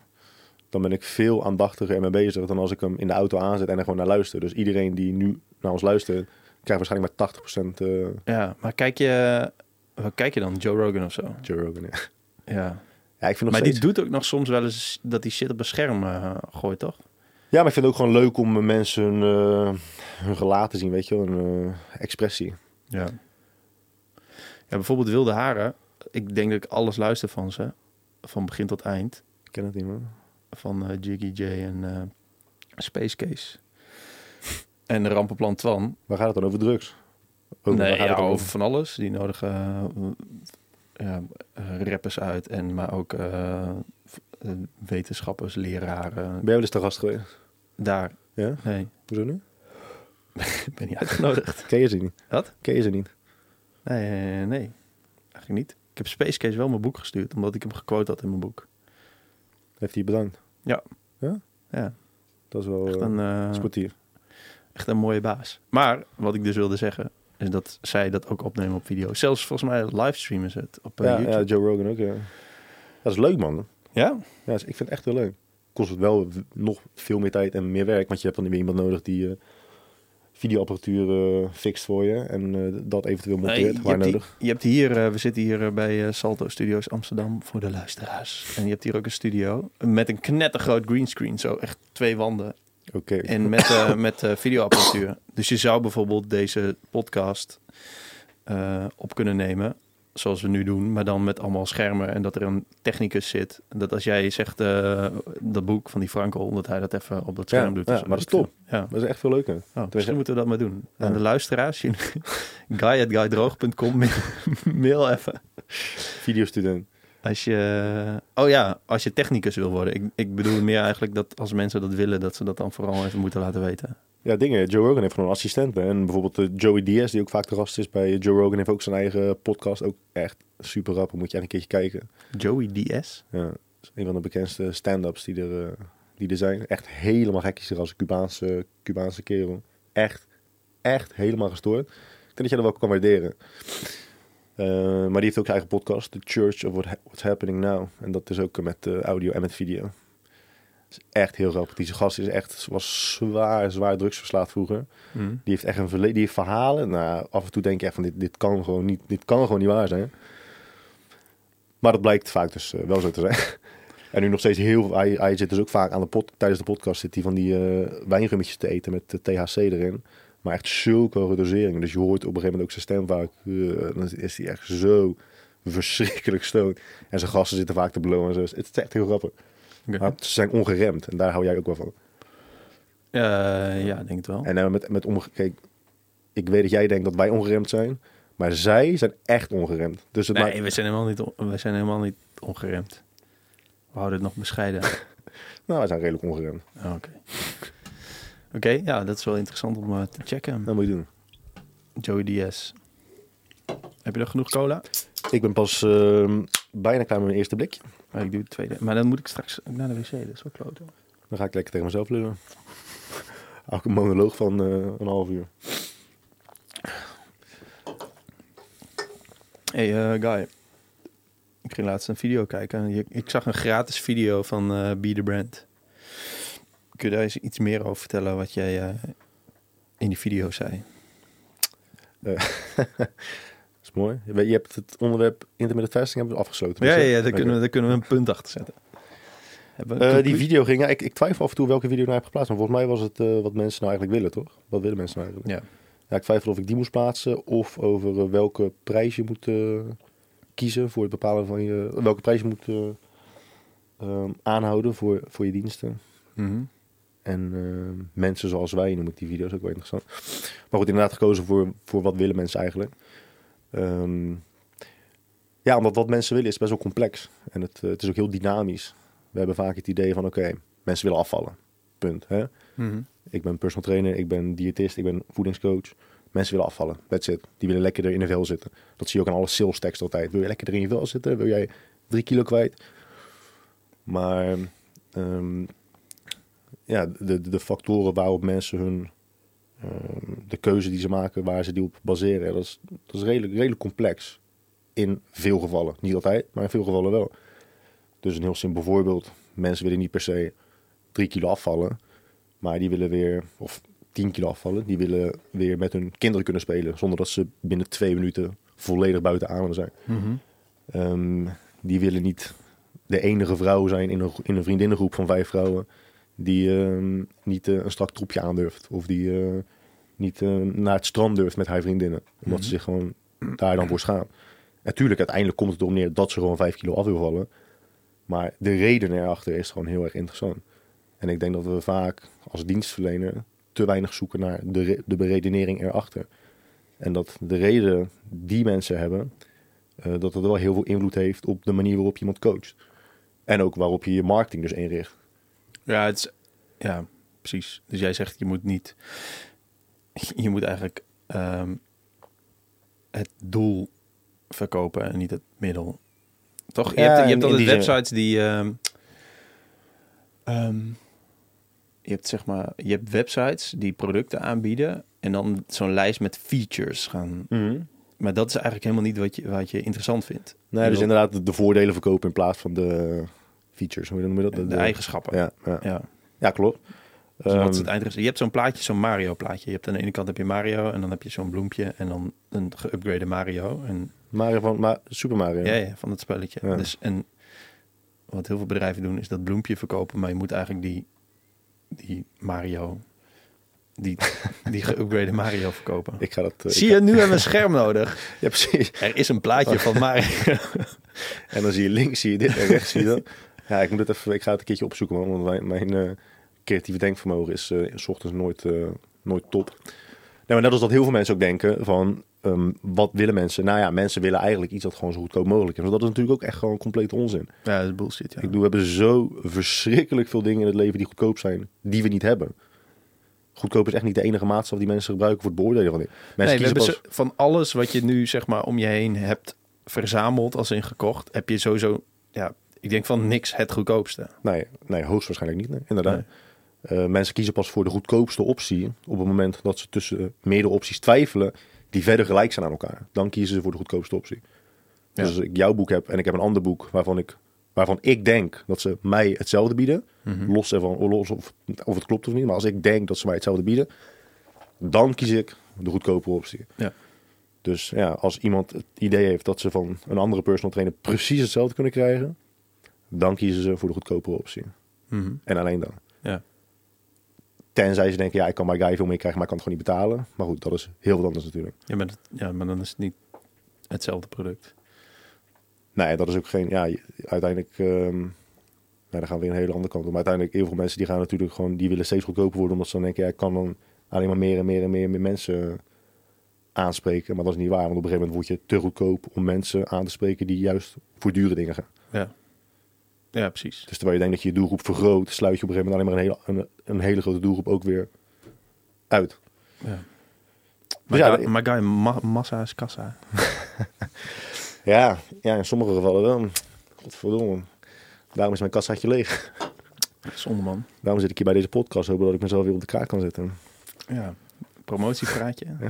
S3: dan ben ik veel aandachtiger en mee bezig dan als ik hem in de auto aanzet en er gewoon naar luister. Dus iedereen die nu naar ons luistert, krijgt waarschijnlijk maar 80% eh
S2: ja, maar kijk je... Wat kijk je dan? Joe Rogan of zo?
S3: Joe Rogan. Ja,
S2: Ja.
S3: Ja ik vind nog
S2: Maar
S3: steeds...
S2: die doet ook nog soms wel eens dat die shit op een scherm eh, gooit, toch?
S3: Ja, maar ik vind het ook gewoon leuk om mensen hun, eh, hun gelaat te zien, weet je wel, een eh, expressie.
S2: Ja. Ja, bijvoorbeeld Wilde Haren. Ik denk dat ik alles luister van ze. Van begin tot eind.
S3: Ik ken het niet, man.
S2: Van Jiggy J en Space Case. en Rampenplan Twan.
S3: Waar gaat het dan over drugs? Over,
S2: nee, ja,
S3: het
S2: over van alles. Die nodigen ja, eh, rappers uit. En, maar ook eh, eh, wetenschappers, leraren.
S3: Ben jij wel eens te gast geweest?
S2: Daar.
S3: Ja?
S2: Nee,
S3: Hoezo nu?
S2: ik ben niet uitgenodigd.
S3: Ken je ze niet?
S2: Wat?
S3: Ken je ze niet?
S2: Nee, nee, eigenlijk niet. Ik heb Space Case wel mijn boek gestuurd, omdat ik hem gequote had in mijn boek.
S3: Heeft hij bedankt?
S2: Ja.
S3: Ja?
S2: Ja,
S3: Dat is wel
S2: echt een,
S3: sportief.
S2: echt een mooie baas. Maar wat ik dus wilde zeggen, is dat zij dat ook opnemen op video. Zelfs volgens mij livestreamen ze het op eh,
S3: Ja,
S2: YouTube.
S3: ja, Joe Rogan ook, ja. Dat is leuk, man.
S2: Ja?
S3: Ja, dus ik vind het echt heel leuk. Kost het wel nog veel meer tijd en meer werk, want je hebt dan weer iemand nodig die eh, videoapparatuur eh, fixt voor je en dat eventueel monteert,
S2: je,
S3: waar
S2: hebt die-
S3: nodig.
S2: je hebt hier, we zitten hier bij Salto Studios Amsterdam voor de luisteraars. En je hebt hier ook een studio met een knettergroot greenscreen, zo echt twee wanden.
S3: Oké.
S2: En met, eh, met eh, videoapparatuur. Dus je zou bijvoorbeeld deze podcast eh, op kunnen nemen. Zoals we nu doen. Maar dan met allemaal schermen. En dat er een technicus zit. Dat als jij zegt dat boek van die Frankel. Dat hij dat even op dat
S3: Ja,
S2: scherm doet.
S3: ja,
S2: zo.
S3: maar dat is top.
S2: Ja.
S3: Dat is echt veel leuker.
S2: Oh, misschien moeten we dat maar doen.
S3: Ja.
S2: Aan de luisteraars. guy.guydroog.com mail, mail even.
S3: Videostudent.
S2: Als je, oh ja, als je technicus wil worden. Ik, ik bedoel meer eigenlijk dat als mensen dat willen, dat ze dat dan vooral even moeten laten weten.
S3: Ja, dingen. Joe Rogan heeft gewoon assistenten. En bijvoorbeeld eh, Joey Diaz, die ook vaak de gast is bij Joe Rogan, heeft ook zijn eigen podcast. Ook echt super rap. Moet je echt een keertje kijken.
S2: Joey DS.
S3: Ja, een van de bekendste stand-ups die er, eh, die er zijn. Echt helemaal gekkies als een Cubaanse, Cubaanse kerel. Echt, echt helemaal gestoord. Ik denk dat je dat wel kan waarderen. Eh, maar die heeft ook zijn eigen podcast, The Church of What Ha- What's Happening Now. En dat is ook met eh, audio en met video. is echt heel grappig. Die gast is echt, was zwaar, zwaar drugsverslaafd vroeger.
S2: Hm.
S3: Die heeft echt een verleden, die heeft verhalen. Nou, af en toe denk je echt van dit, dit kan gewoon niet, dit kan gewoon niet waar zijn. Maar dat blijkt vaak dus eh, wel zo te zijn. en nu nog steeds heel veel. Hij, hij zit dus ook vaak aan de pot tijdens de podcast zit hij van die eh wijngummetjes te eten met de THC erin. Maar echt zulke doseringen. Dus je hoort op een gegeven moment ook zijn stem vaak. eh, dan is hij echt zo verschrikkelijk stoned. En zijn gasten zitten vaak te blowen en zo. Het is echt heel grappig. Maar ze zijn ongeremd. En daar hou jij ook wel van.
S2: Eh, ja, denk het wel.
S3: En uh, met, met kijk, ik weet dat jij denkt dat wij ongeremd zijn, maar zij zijn echt ongeremd. Dus het
S2: nee,
S3: maakt,
S2: we zijn, helemaal niet, on- we zijn helemaal niet ongeremd. We houden het nog bescheiden.
S3: nou, wij zijn redelijk ongeremd.
S2: Oh, Oké, Oké, ja, dat is wel interessant om eh, te checken.
S3: Dat moet je doen.
S2: Joey DS. Heb je nog genoeg cola?
S3: Ik ben pas ehm, bijna klaar met mijn eerste blikje.
S2: Oh, ik doe het tweede. Maar dan moet ik straks naar de wc. Dat is wel kloten.
S3: Dan ga ik lekker tegen mezelf lullen. Ook een monoloog van eh, een half uur.
S2: Hey, eh, Guy. Ik ging laatst een video kijken. Ik zag een gratis video van Be The Brand. Kun je daar eens iets meer over vertellen wat jij eh, in die video zei?
S3: Dat is mooi. Je hebt het onderwerp intermittent fasting hebben we afgesloten.
S2: Ja,
S3: Dus,
S2: ja,
S3: eh,
S2: ja daar, kunnen we, daar kunnen we een punt achter zetten.
S3: Eh, die video ging, ja, ik, ik twijfel af en toe welke video nou heb geplaatst. Maar volgens mij was het eh, wat mensen nou eigenlijk willen, toch? Wat willen mensen nou eigenlijk?
S2: Ja.
S3: Ja, ik twijfel of ik die moest plaatsen of over eh, welke prijs je moet eh, kiezen voor het bepalen van je. Welke prijs je moet eh, ehm, aanhouden voor, voor je diensten.
S2: Mhm.
S3: En eh, mensen zoals wij noem ik die video's ook wel interessant. Maar goed, inderdaad gekozen voor, voor wat willen mensen eigenlijk. Ehm, ja, omdat wat mensen willen is best wel complex. En het, eh, het is ook heel dynamisch. We hebben vaak het idee van oké, mensen willen afvallen. Punt. Hè?
S2: Mhm.
S3: Ik ben personal trainer, ik ben diëtist, ik ben voedingscoach. Mensen willen afvallen. That's it. Die willen lekker er in de vel zitten. Dat zie je ook aan alle sales tekst altijd. Wil je lekker er in je vel zitten? Wil jij drie kilo kwijt? Maar ehm, ja, de, de factoren waarop mensen hun... ehm, de keuze die ze maken, waar ze die op baseren, dat is, dat is redelijk, redelijk complex. In veel gevallen. Niet altijd, maar in veel gevallen wel. Dus een heel simpel voorbeeld. Mensen willen niet per se drie kilo afvallen. Maar die willen weer, of 10 kilo afvallen. Die willen weer met hun kinderen kunnen spelen. Zonder dat ze binnen twee minuten volledig buiten adem zijn. Ehm, die willen niet de enige vrouw zijn in een, in een vriendinnengroep van vijf vrouwen. Die ehm, niet eh, een strak tropje aandurft. Of die eh, niet eh, naar het strand durft met haar vriendinnen. Omdat ze zich gewoon daar dan voor schaamt. Natuurlijk, uiteindelijk komt het erop neer dat ze gewoon vijf kilo af wil vallen. Maar de reden erachter is gewoon heel erg interessant. En ik denk dat we vaak als dienstverlener te weinig zoeken naar de, de beredenering erachter. En dat de reden die mensen hebben, dat het wel heel veel invloed heeft op de manier waarop je iemand coacht. En ook waarop je je marketing dus inricht.
S2: Ja, het is, ja, precies. Dus jij zegt je moet niet, je moet eigenlijk ehm, het doel verkopen en niet het middel. Toch? Je hebt, je hebt altijd
S3: zin.
S2: websites die, ehm, ehm, je hebt zeg maar, je hebt websites die producten aanbieden en dan zo'n lijst met features gaan. Maar dat is eigenlijk helemaal niet wat je, wat je interessant vindt.
S3: Nee, dus inderdaad de, de voordelen verkopen in plaats van de features. Hoe noem je dat?
S2: De, eigenschappen.
S3: Ja, ja.
S2: ja.
S3: ja klopt.
S2: Dus wat is
S3: Ehm,
S2: het eindresultaat? Je hebt zo'n plaatje, zo'n Mario plaatje. Je hebt aan de ene kant heb je Mario en dan heb je zo'n bloempje en dan een geüpgrade Mario. En,
S3: Mario van Ma Super Mario.
S2: ja. Ja, van het spelletje.
S3: Ja.
S2: Dus, en wat heel veel bedrijven doen is dat bloempje verkopen, maar je moet eigenlijk die, die Mario, die, die geüpgrade Mario verkopen.
S3: Ik ga dat. eh,
S2: Zie
S3: ik
S2: je, nu hebben we een scherm nodig.
S3: Ja, precies.
S2: Er is een plaatje van Mario.
S3: En dan zie je links, zie je dit en rechts zie je dat. Ja, ik moet het even. Ik ga het een keertje opzoeken, man, want mijn, mijn eh, creatieve denkvermogen is eh, s ochtends nooit, eh, nooit top. Nee, maar net als dat heel veel mensen ook denken van, ehm, wat willen mensen? Nou ja, mensen willen eigenlijk iets dat gewoon zo goedkoop mogelijk is. Maar dat is natuurlijk ook echt gewoon compleet onzin.
S2: Ja, dat is bullshit, ja.
S3: Ik bedoel, we hebben zo verschrikkelijk veel dingen in het leven die goedkoop zijn, die we niet hebben. Goedkoop is echt niet de enige maatstaf die mensen gebruiken voor het beoordelen van dit. Mensen
S2: nee,
S3: kiezen
S2: hebben
S3: pas...
S2: ze- van alles wat je nu zeg maar om je heen hebt verzameld als in gekocht, heb je sowieso, ja, ik denk van niks het goedkoopste.
S3: Nee, nee, hoogstwaarschijnlijk niet. Nee, inderdaad. Eh, mensen kiezen pas voor de goedkoopste optie op het moment dat ze tussen eh, meerdere opties twijfelen die verder gelijk zijn aan elkaar. Dan kiezen ze voor de goedkoopste optie.
S2: Ja.
S3: Dus als ik jouw boek heb en ik heb een ander boek waarvan ik, waarvan ik denk dat ze mij hetzelfde bieden,
S2: Mhm.
S3: los ervan los of, of het klopt of niet, maar als ik denk dat ze mij hetzelfde bieden, dan kies ik de goedkopere optie.
S2: Ja.
S3: Dus ja, als iemand het idee heeft dat ze van een andere personal trainer precies hetzelfde kunnen krijgen, dan kiezen ze voor de goedkopere optie.
S2: Mhm.
S3: En alleen dan.
S2: Ja.
S3: Tenzij ze denken, ja, ik kan bij Guy veel meer krijgen, maar ik kan het gewoon niet betalen. Maar goed, dat is heel wat anders natuurlijk.
S2: Ja, maar, dat- ja, maar dan is het niet hetzelfde product.
S3: Nee, dat is ook geen, ja, uiteindelijk, ja, dan gaan we weer een hele andere kant op. Maar uiteindelijk, heel veel mensen die gaan natuurlijk gewoon, die willen steeds goedkoper worden, omdat ze dan denken, ja, ik kan dan alleen maar meer en meer en meer en meer mensen aanspreken. Maar dat is niet waar, want op een gegeven moment word je te goedkoop om mensen aan te spreken die juist voor dure dingen gaan.
S2: Ja. Ja, precies.
S3: Dus terwijl je denkt dat je je doelgroep vergroot, sluit je op een gegeven moment alleen maar een hele, een, een hele grote doelgroep ook weer uit.
S2: Ja.
S3: Dus
S2: Maar,
S3: ja,
S2: ga- maar guy, ma- massa is kassa.
S3: Ja, ja, in sommige gevallen wel. Godverdomme. Daarom is mijn kassaatje leeg.
S2: Zonde man.
S3: Daarom zit ik hier bij deze podcast, hopen dat ik mezelf weer op de kaart kan zetten.
S2: Ja. Promotiepraatje.
S3: Ja,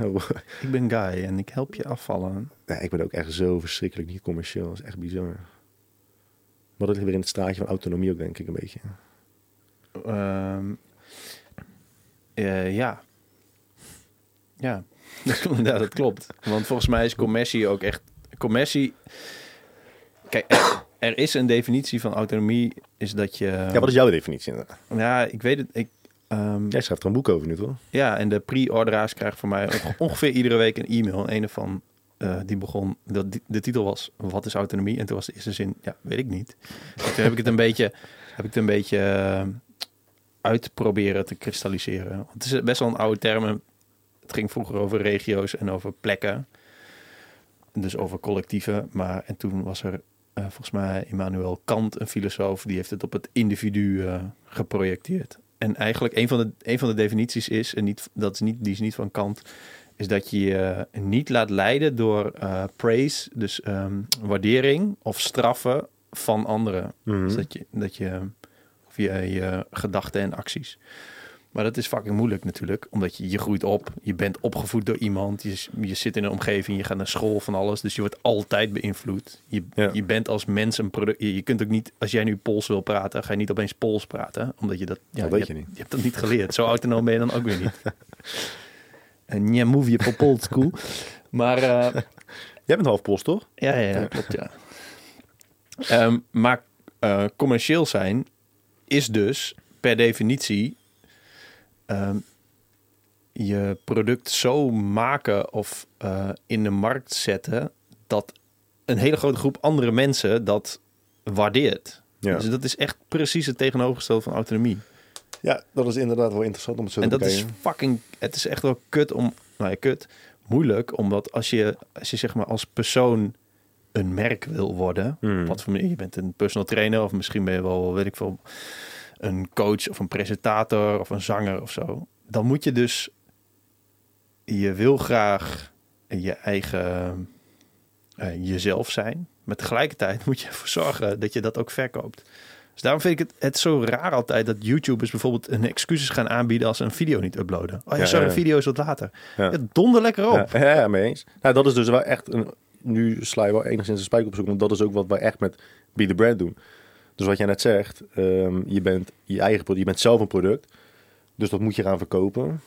S2: ik ben Guy en ik help je afvallen.
S3: ja, ik ben ook echt zo verschrikkelijk niet commercieel. Dat is echt bizar. Maar dat ligt weer in het straatje van autonomie ook, denk ik, een beetje.
S2: Ehm, eh, ja. Ja, ja, dat klopt. Want volgens mij is commercie ook echt... Commercie... Kijk, er, er is een definitie van autonomie, is dat je...
S3: Ja, wat is jouw definitie inderdaad?
S2: Ja, ik weet het. Ik, ehm,
S3: Jij schrijft er een boek over nu, toch?
S2: ja, en de pre-orderaars krijgen van mij onge- ongeveer iedere week een e-mail. En een van eh, die begon, de titel was, wat is autonomie? En toen was de eerste zin, ja, weet ik niet. En toen heb ik het een beetje, heb ik het een beetje eh, uitproberen te kristalliseren. Want het is best wel een oude term. Het ging vroeger over regio's en over plekken. Dus over collectieven. Maar en toen was er eh, volgens mij Immanuel Kant, een filosoof, die heeft het op het individu geprojecteerd. En eigenlijk een van de, een van de definities is, en niet, dat is niet, die is niet van Kant, is dat je je niet laat leiden door eh, praise, dus ehm, waardering of straffen van anderen.
S3: Mhm.
S2: Dus dat je, dat je via je gedachten en acties. Maar dat is fucking moeilijk natuurlijk, omdat je, je groeit op, je bent opgevoed door iemand, je, je zit in een omgeving, je gaat naar school van alles, dus je wordt altijd beïnvloed. Je,
S3: Ja.
S2: je bent als mens een product. Je, je kunt ook niet, als jij nu Pools wil praten, ga je niet opeens Pools praten, omdat je dat. Ja,
S3: Dat weet
S2: je,
S3: je
S2: hebt-
S3: niet.
S2: Je hebt dat niet geleerd. Zo autonoom ben je dan ook weer niet. Je op Pools school. Maar eh,
S3: Jij bent half post, toch?
S2: ja, ja, ja, klopt, ja. Ehm, maar eh, commercieel zijn is dus per definitie ehm, je product zo maken of eh, in de markt zetten dat een hele grote groep andere mensen dat waardeert.
S3: Ja.
S2: Dus dat is echt precies het tegenovergestelde van autonomie.
S3: Ja, dat is inderdaad wel interessant om het zo
S2: En
S3: te
S2: dat is
S3: bekijken.
S2: fucking. Het is echt wel kut om. Nou ja, kut. Moeilijk, omdat als je, als je zeg maar als persoon een merk wil worden.
S3: Hmm.
S2: Wat voor manier je bent een personal trainer, of misschien ben je wel, weet ik veel, een coach of een presentator of een zanger of zo. Dan moet je dus. Je wil graag je eigen. eh, jezelf zijn. Maar tegelijkertijd moet je ervoor zorgen dat je dat ook verkoopt. Dus daarom vind ik het, het zo raar altijd dat YouTubers bijvoorbeeld een excuses gaan aanbieden als ze een video niet uploaden. Oh ja, sorry, een video is wat later.
S3: Ja,
S2: donder lekker op.
S3: Ja, mee eens. Nou, dat is dus wel echt een. Nu sla je wel enigszins een spijker op zoek, want dat is ook wat wij echt met Be the Brand doen. Dus wat jij net zegt, ehm, je bent je eigen product, je bent zelf een product, dus dat moet je gaan verkopen.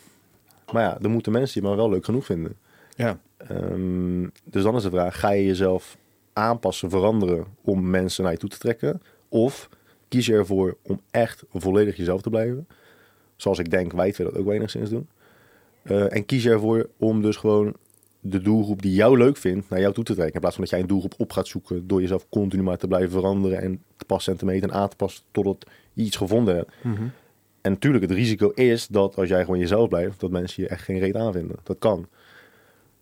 S3: Maar ja, dan moeten mensen je maar wel leuk genoeg vinden.
S2: Ja.
S3: Ehm, dus dan is de vraag: ga je jezelf aanpassen, veranderen om mensen naar je toe te trekken? Of kies je ervoor om echt volledig jezelf te blijven? Zoals ik denk wij twee dat ook enigszins doen. Eh, en kies je ervoor om dus gewoon de doelgroep die jou leuk vindt naar jou toe te trekken. In plaats van dat jij een doelgroep op gaat zoeken door jezelf continu maar te blijven veranderen en te passen en te meten en aan te passen totdat je iets gevonden hebt. En natuurlijk, het risico is dat als jij gewoon jezelf blijft, dat mensen je echt geen reet aanvinden. Dat kan.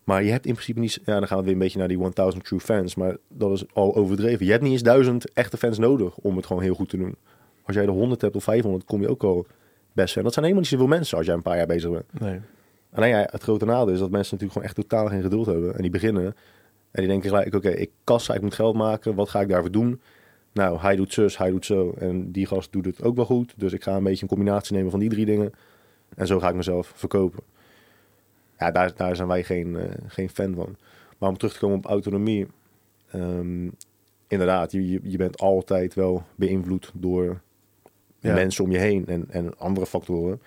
S3: Maar je hebt in principe niet... Ja, dan gaan we weer een beetje naar die 1000 true fans. Maar dat is al overdreven. Je hebt niet eens duizend echte fans nodig om het gewoon heel goed te doen. Als jij de 100 hebt of 500, kom je ook al best ver. Dat zijn helemaal niet zoveel mensen als jij een paar jaar bezig bent.
S2: Nee.
S3: Alleen ja, het grote nadeel is dat mensen natuurlijk gewoon echt totaal geen geduld hebben. En die beginnen en die denken gelijk, oké, ik kassa, ik moet geld maken. Wat ga ik daarvoor doen? Nou, hij doet zus, hij doet zo. En die gast doet het ook wel goed. Dus ik ga een beetje een combinatie nemen van die drie dingen. En zo ga ik mezelf verkopen. Ja, daar, daar zijn wij geen, eh, geen fan van. Maar om terug te komen op autonomie. ehm, inderdaad, je, je- bent altijd wel beïnvloed door
S2: Ja.
S3: mensen om je heen en, en andere factoren.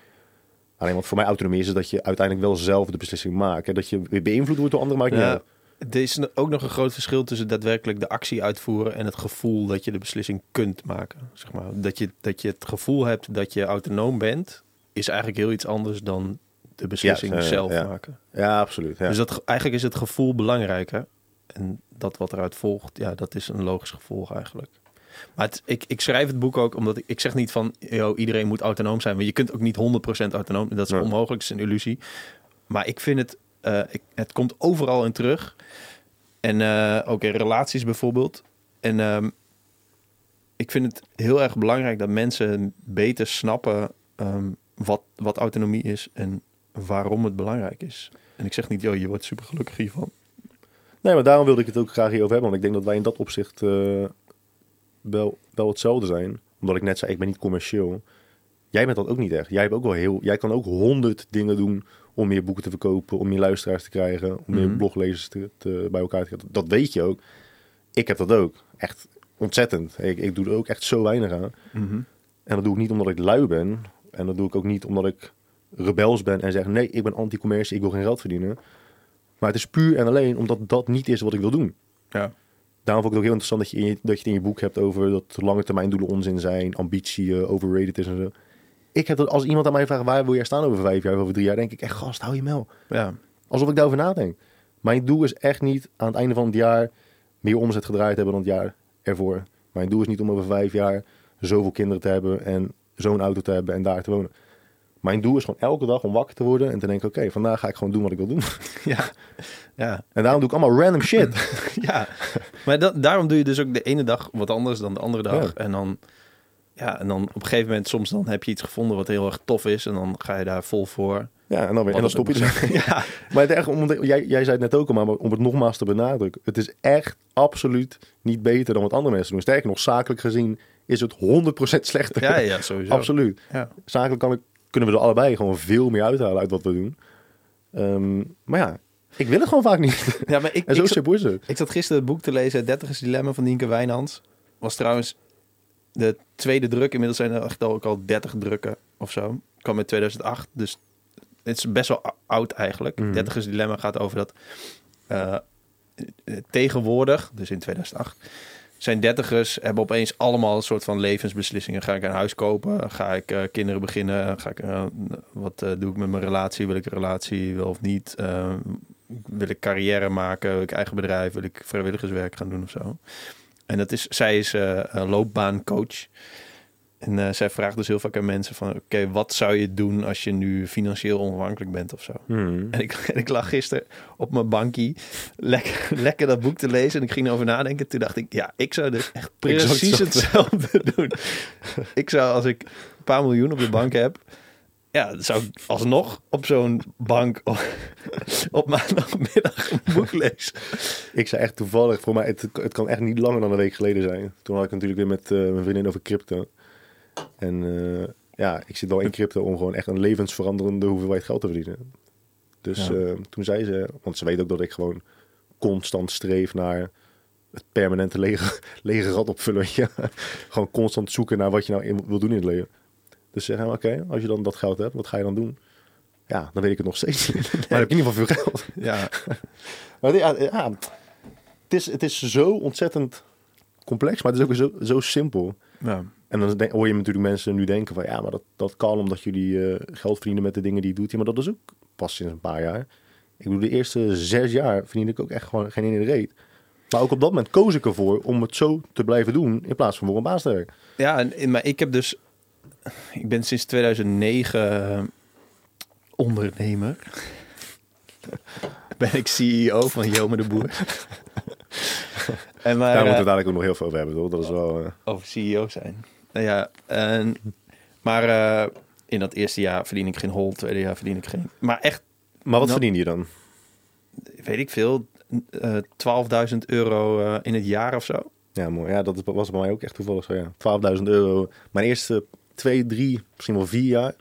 S3: Alleen wat voor mij autonomie is, is dat je uiteindelijk wel zelf de beslissing maakt. Hè? Dat je weer beïnvloed wordt door anderen, maakt niet
S2: Ja,
S3: uit.
S2: er is ook nog een groot verschil tussen daadwerkelijk de actie uitvoeren en het gevoel dat je de beslissing kunt maken. Zeg maar. dat, je, dat je het gevoel hebt dat je autonoom bent, is eigenlijk heel iets anders dan de beslissing
S3: Ja, eh,
S2: zelf
S3: ja.
S2: maken.
S3: Ja, absoluut. Ja.
S2: Dus dat, eigenlijk is het gevoel belangrijker. En dat wat eruit volgt, ja, dat is een logisch gevolg eigenlijk. Maar het, ik, ik schrijf het boek ook omdat ik, ik zeg niet van yo, iedereen moet autonoom zijn. Want je kunt ook niet 100% autonoom. Dat is
S3: Nee.
S2: onmogelijk, dat is een illusie. Maar ik vind het, eh, ik, het komt overal in terug. En eh, ook in relaties bijvoorbeeld. En ehm, ik vind het heel erg belangrijk dat mensen beter snappen ehm, wat, wat autonomie is en waarom het belangrijk is. En ik zeg niet, joh, je wordt super gelukkig hiervan.
S3: Nee, maar daarom wilde ik het ook graag hierover hebben. Want ik denk dat wij in dat opzicht eh, wel, wel hetzelfde zijn. Omdat ik net zei, ik ben niet commercieel. Jij bent dat ook niet echt. Jij, hebt ook wel heel, jij kan ook honderd dingen doen om meer boeken te verkopen, om meer luisteraars te krijgen, om meer
S2: Mhm.
S3: bloglezers te, te- bij elkaar te krijgen. Dat weet je ook. Ik heb dat ook. Echt ontzettend. Ik, ik doe er ook echt zo weinig aan. En dat doe ik niet omdat ik lui ben. En dat doe ik ook niet omdat ik rebels ben en zeg: nee, ik ben anti-commercie, ik wil geen geld verdienen. Maar het is puur en alleen omdat dat niet is wat ik wil doen.
S2: Ja.
S3: Daarom vond ik het ook heel interessant dat je, in je, dat je het in je boek hebt over dat lange termijn doelen onzin zijn, ambitie eh, overrated is en zo. Ik heb dat als iemand aan mij vraagt waar wil jij staan over vijf jaar of over drie jaar, denk ik echt gast, hou je mel.
S2: Ja.
S3: Alsof ik daarover nadenk. Mijn doel is echt niet aan het einde van het jaar meer omzet gedraaid hebben dan het jaar ervoor. Mijn doel is niet om over vijf jaar zoveel kinderen te hebben en zo'n auto te hebben en daar te wonen. Mijn doel is gewoon elke dag om wakker te worden en te denken, oké, vandaag ga ik gewoon doen wat ik wil doen.
S2: Ja. Ja.
S3: En daarom doe ik allemaal random shit.
S2: ja. Maar dat, daarom doe je dus ook de ene dag wat anders dan de andere dag.
S3: Ja.
S2: En dan, ja, en dan op een gegeven moment, soms dan heb je iets gevonden wat heel erg tof is. En dan ga je daar vol voor.
S3: Ja, en dan, weer, en dan stop je.
S2: Ja,
S3: Maar het echt, om, jij, jij zei het net ook al, maar om het nogmaals te benadrukken. Het is echt absoluut niet beter dan wat andere mensen doen. Sterker nog, zakelijk gezien is het 100% slechter.
S2: ja, ja sowieso.
S3: absoluut.
S2: Ja.
S3: Zakelijk kan ik, kunnen we er allebei gewoon veel meer uithalen uit wat we doen. Ehm, maar ja, ik wil het gewoon vaak niet.
S2: ja, maar ik,
S3: en zo
S2: ik, zat,
S3: simpel is het.
S2: ik zat gisteren het boek te lezen, Het Dertigers Dilemma van Nienke Wijnands. Was trouwens de tweede druk. Inmiddels zijn er echt al- ook al 30 drukken of zo. Kwam in 2008, dus het is best wel oud eigenlijk.
S3: Mhm.
S2: Dertigers Dilemma gaat over dat eh, tegenwoordig, dus in 2008, zijn dertigers hebben opeens allemaal een soort van levensbeslissingen. Ga ik een huis kopen? Ga ik eh, kinderen beginnen? Ga ik, eh, wat eh, doe ik met mijn relatie? Wil ik een relatie, of niet? Wil ik carrière maken? Wil ik eigen bedrijf? Wil ik vrijwilligerswerk gaan doen of zo? En dat is, zij is loopbaancoach. En eh, zij vraagt dus heel vaak aan mensen van... oké, wat zou je doen als je nu financieel onafhankelijk bent of zo?
S3: Hmm.
S2: En ik, en ik lag gisteren op mijn bankie lekker, lekker dat boek te lezen. En ik ging erover nadenken. Toen dacht ik, ja, ik zou dus echt precies
S3: hetzelfde.
S2: doen. Ik zou, als ik een paar miljoen op de bank heb... Ja, dan zou ik alsnog op zo'n bank op, op maandagmiddag een boek lezen.
S3: Ik zei echt toevallig, voor mij, het, het kan echt niet langer dan een week geleden zijn. Toen had ik natuurlijk weer met eh, mijn vriendin over crypto. En eh, ja, ik zit wel in crypto om gewoon echt een levensveranderende hoeveelheid geld te verdienen. Dus
S2: Ja.
S3: eh, toen zei ze, want ze weet ook dat ik gewoon constant streef naar het permanente lege, lege rat opvullen. je. gewoon constant zoeken naar wat je nou in, wil doen in het leven. Dus ze zeggen, oké, als je dan dat geld hebt, wat ga je dan doen? Ja, dan weet ik het nog steeds niet. Maar dan heb ik in ieder geval veel geld.
S2: Ja,
S3: Maar ja, ja, het, is, het is zo ontzettend complex, maar het is ook zo, zo simpel.
S2: ja.
S3: En dan denk- hoor je natuurlijk mensen nu denken van... ja, maar dat, dat kan omdat jullie eh, geld verdienen met de dingen die je doet. Ja, maar dat is ook pas sinds een paar jaar. Ik bedoel, de eerste zes jaar verdien ik ook echt gewoon geen ene reet. Maar ook op dat moment koos ik ervoor om het zo te blijven doen... in plaats van voor een baas te werken.
S2: Ja, en, maar ik heb dus... Ik ben sinds 2009 ondernemer. ben ik CEO van Jome de Boer. en maar,
S3: Daar moeten we
S2: eh,
S3: dadelijk ook nog heel veel over hebben, toch? Dat is wel... eh,
S2: over CEO zijn. Nou ja, en, maar eh, in dat eerste jaar verdien ik geen hol, tweede jaar verdien ik geen... Maar echt,
S3: Maar wat
S2: Nou-
S3: verdien je dan?
S2: weet ik veel, eh 12.000 euro eh, in het jaar of zo.
S3: Ja, mooi. Ja, dat was bij mij ook echt toevallig zo, ja. 12.000 euro. Mijn eerste twee, drie, misschien wel vier jaar...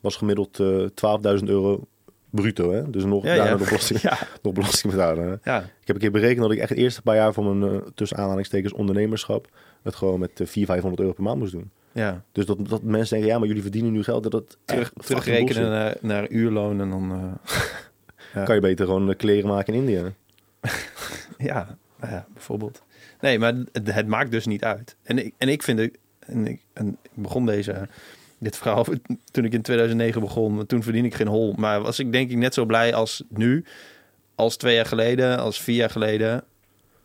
S3: was gemiddeld eh 12.000 euro bruto, hè? Dus nog,
S2: Ja,
S3: daarna
S2: ja.
S3: nog belasting,
S2: Ja,
S3: nog belasting betalen, hè?
S2: ja.
S3: Ik heb een keer berekend dat ik echt het eerste paar jaar van mijn, eh, tussen aanhalingstekens, ondernemerschap, het gewoon met eh, 400, 500 euro per maand moest doen.
S2: ja.
S3: Dus dat, dat mensen denken, ja, maar jullie verdienen nu geld. Dat dat
S2: Terug, terugrekenen naar, naar uurloon en dan... eh, ja.
S3: Kan je beter gewoon eh, kleren maken in India.
S2: Ja, nou ja, bijvoorbeeld. Nee, maar het, het maakt dus niet uit. En ik, en ik vind het. En ik, en ik begon deze, dit verhaal toen ik in 2009 begon. Toen verdien ik geen hol. Maar was ik denk ik net zo blij als nu. Als twee jaar geleden, als vier jaar geleden.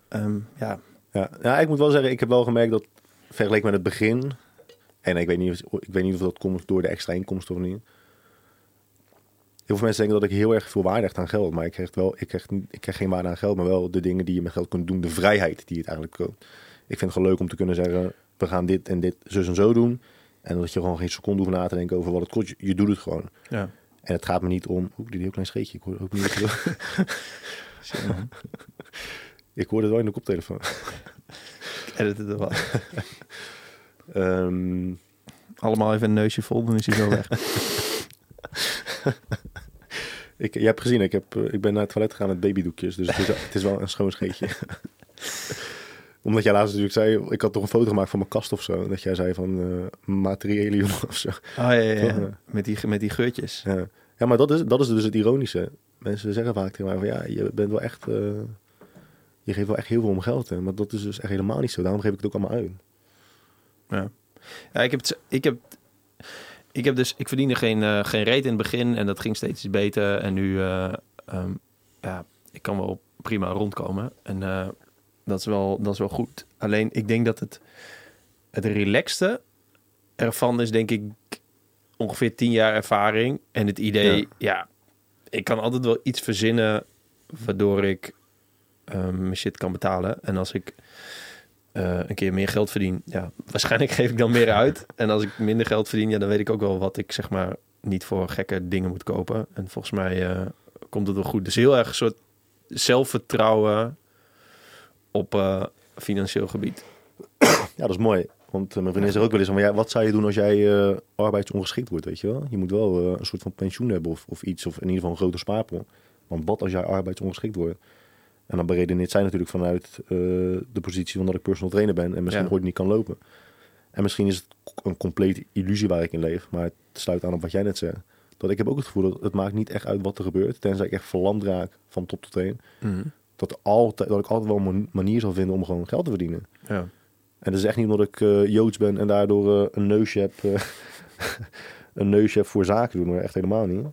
S2: Ehm, ja,
S3: Ja. ja, ik moet wel zeggen, ik heb wel gemerkt dat vergeleken met het begin, en ik weet niet of, ik weet niet of dat komt door de extra inkomsten of niet. Heel veel mensen denken dat ik heel erg veel waarde hecht aan geld, maar ik krijg, wel, ik, krijg, ik krijg geen waarde aan geld, maar wel de dingen die je met geld kunt doen, de vrijheid die het eigenlijk koopt. Ik vind het gewoon leuk om te kunnen zeggen, we gaan dit en dit zus en zo doen. En dat je gewoon geen seconde hoeft na te denken over wat het kost. Je, je doet het gewoon.
S2: ja.
S3: En het gaat me niet om... Oeh, die heel klein scheetje. Ik hoor ook niet... ik hoorde het wel in de koptelefoon.
S2: Ik edit het wel.
S3: Ehm,
S2: Allemaal even een neusje vol, dan is hij zo weg.
S3: ik, je hebt gezien, ik, heb, eh, ik ben naar het toilet gegaan met babydoekjes. Dus het is, het is wel een schoon scheetje. Omdat jij laatst natuurlijk zei... Ik had toch een foto gemaakt van mijn kast of zo. Dat jij zei van eh, materiële jongen of zo.
S2: Oh ja, ja, ja.
S3: Toch, ja.
S2: Met, die, met die geurtjes.
S3: Ja, ja maar dat is, dat is dus het ironische. Mensen zeggen vaak tegen mij van... Ja, je bent wel echt... eh, je geeft wel echt heel veel om geld. Hè? Maar dat is dus echt helemaal niet zo. Daarom geef ik het ook allemaal uit.
S2: Ja, ja ik, heb het, ik, heb, ik heb dus, ik verdiende geen, eh, geen reet in het begin en dat ging steeds beter. En nu, eh, ehm, ja, ik kan wel prima rondkomen. En eh, dat, is wel, dat is wel goed. Alleen, ik denk dat het, het relaxte ervan is, denk ik, ongeveer tien jaar ervaring. En het idee,
S3: Ja.
S2: ja, ik kan altijd wel iets verzinnen waardoor ik ehm, mijn shit kan betalen. En als ik eh, een keer meer geld verdien, ja, waarschijnlijk geef ik dan meer uit. En als ik minder geld verdien, ja, dan weet ik ook wel wat ik zeg maar niet voor gekke dingen moet kopen. En volgens mij eh, komt het wel goed. Dus heel erg een soort zelfvertrouwen op eh, financieel gebied.
S3: Ja, dat is mooi. Want mijn vriendin zegt ook wel eens van, ja, wat zou je doen als jij arbeidsongeschikt wordt, weet je wel? Je moet wel een soort van pensioen hebben of, of iets, of in ieder geval een grote spaarpot. Want wat als jij arbeidsongeschikt wordt? En dan beredeneert zij natuurlijk vanuit eh, de positie van dat ik personal trainer ben en misschien
S2: Ja.
S3: ooit niet kan lopen. En misschien is het een complete illusie waar ik in leef, maar het sluit aan op wat jij net zei. Dat ik heb ook het gevoel dat het maakt niet echt uit wat er gebeurt, tenzij ik echt verlamd raak van top tot teen. Dat, er altijd, dat ik altijd wel een manier zal vinden om gewoon geld te verdienen.
S2: Ja.
S3: En dat is echt niet omdat ik eh, Joods ben en daardoor eh, een neusje heb, een neusje heb voor zaken doen, maar echt helemaal niet.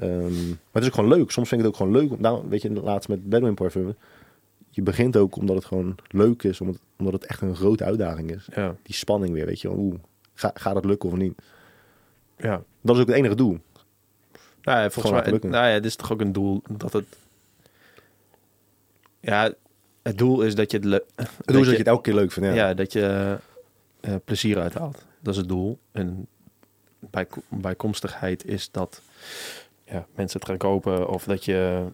S3: Ehm, maar het is ook gewoon leuk. Soms vind ik het ook gewoon leuk. om- Nou, weet je, laatst met Bedouin Parfum. Je begint ook omdat het gewoon leuk is, omdat, omdat het echt een grote uitdaging is.
S2: Ja.
S3: Die spanning weer, weet je. Oeh, ga, gaat het lukken of niet?
S2: ja.
S3: Dat is ook het enige doel.
S2: Nou ja, volgens mij, nou ja, dit is toch ook een doel dat het. Ja, het doel is dat je het leuk.
S3: Het doel is dat je het elke keer leuk vindt. Ja.
S2: ja. dat je eh, plezier uithaalt. Dat is het doel. En bij, bijkomstigheid is dat ja, mensen het gaan kopen of dat je,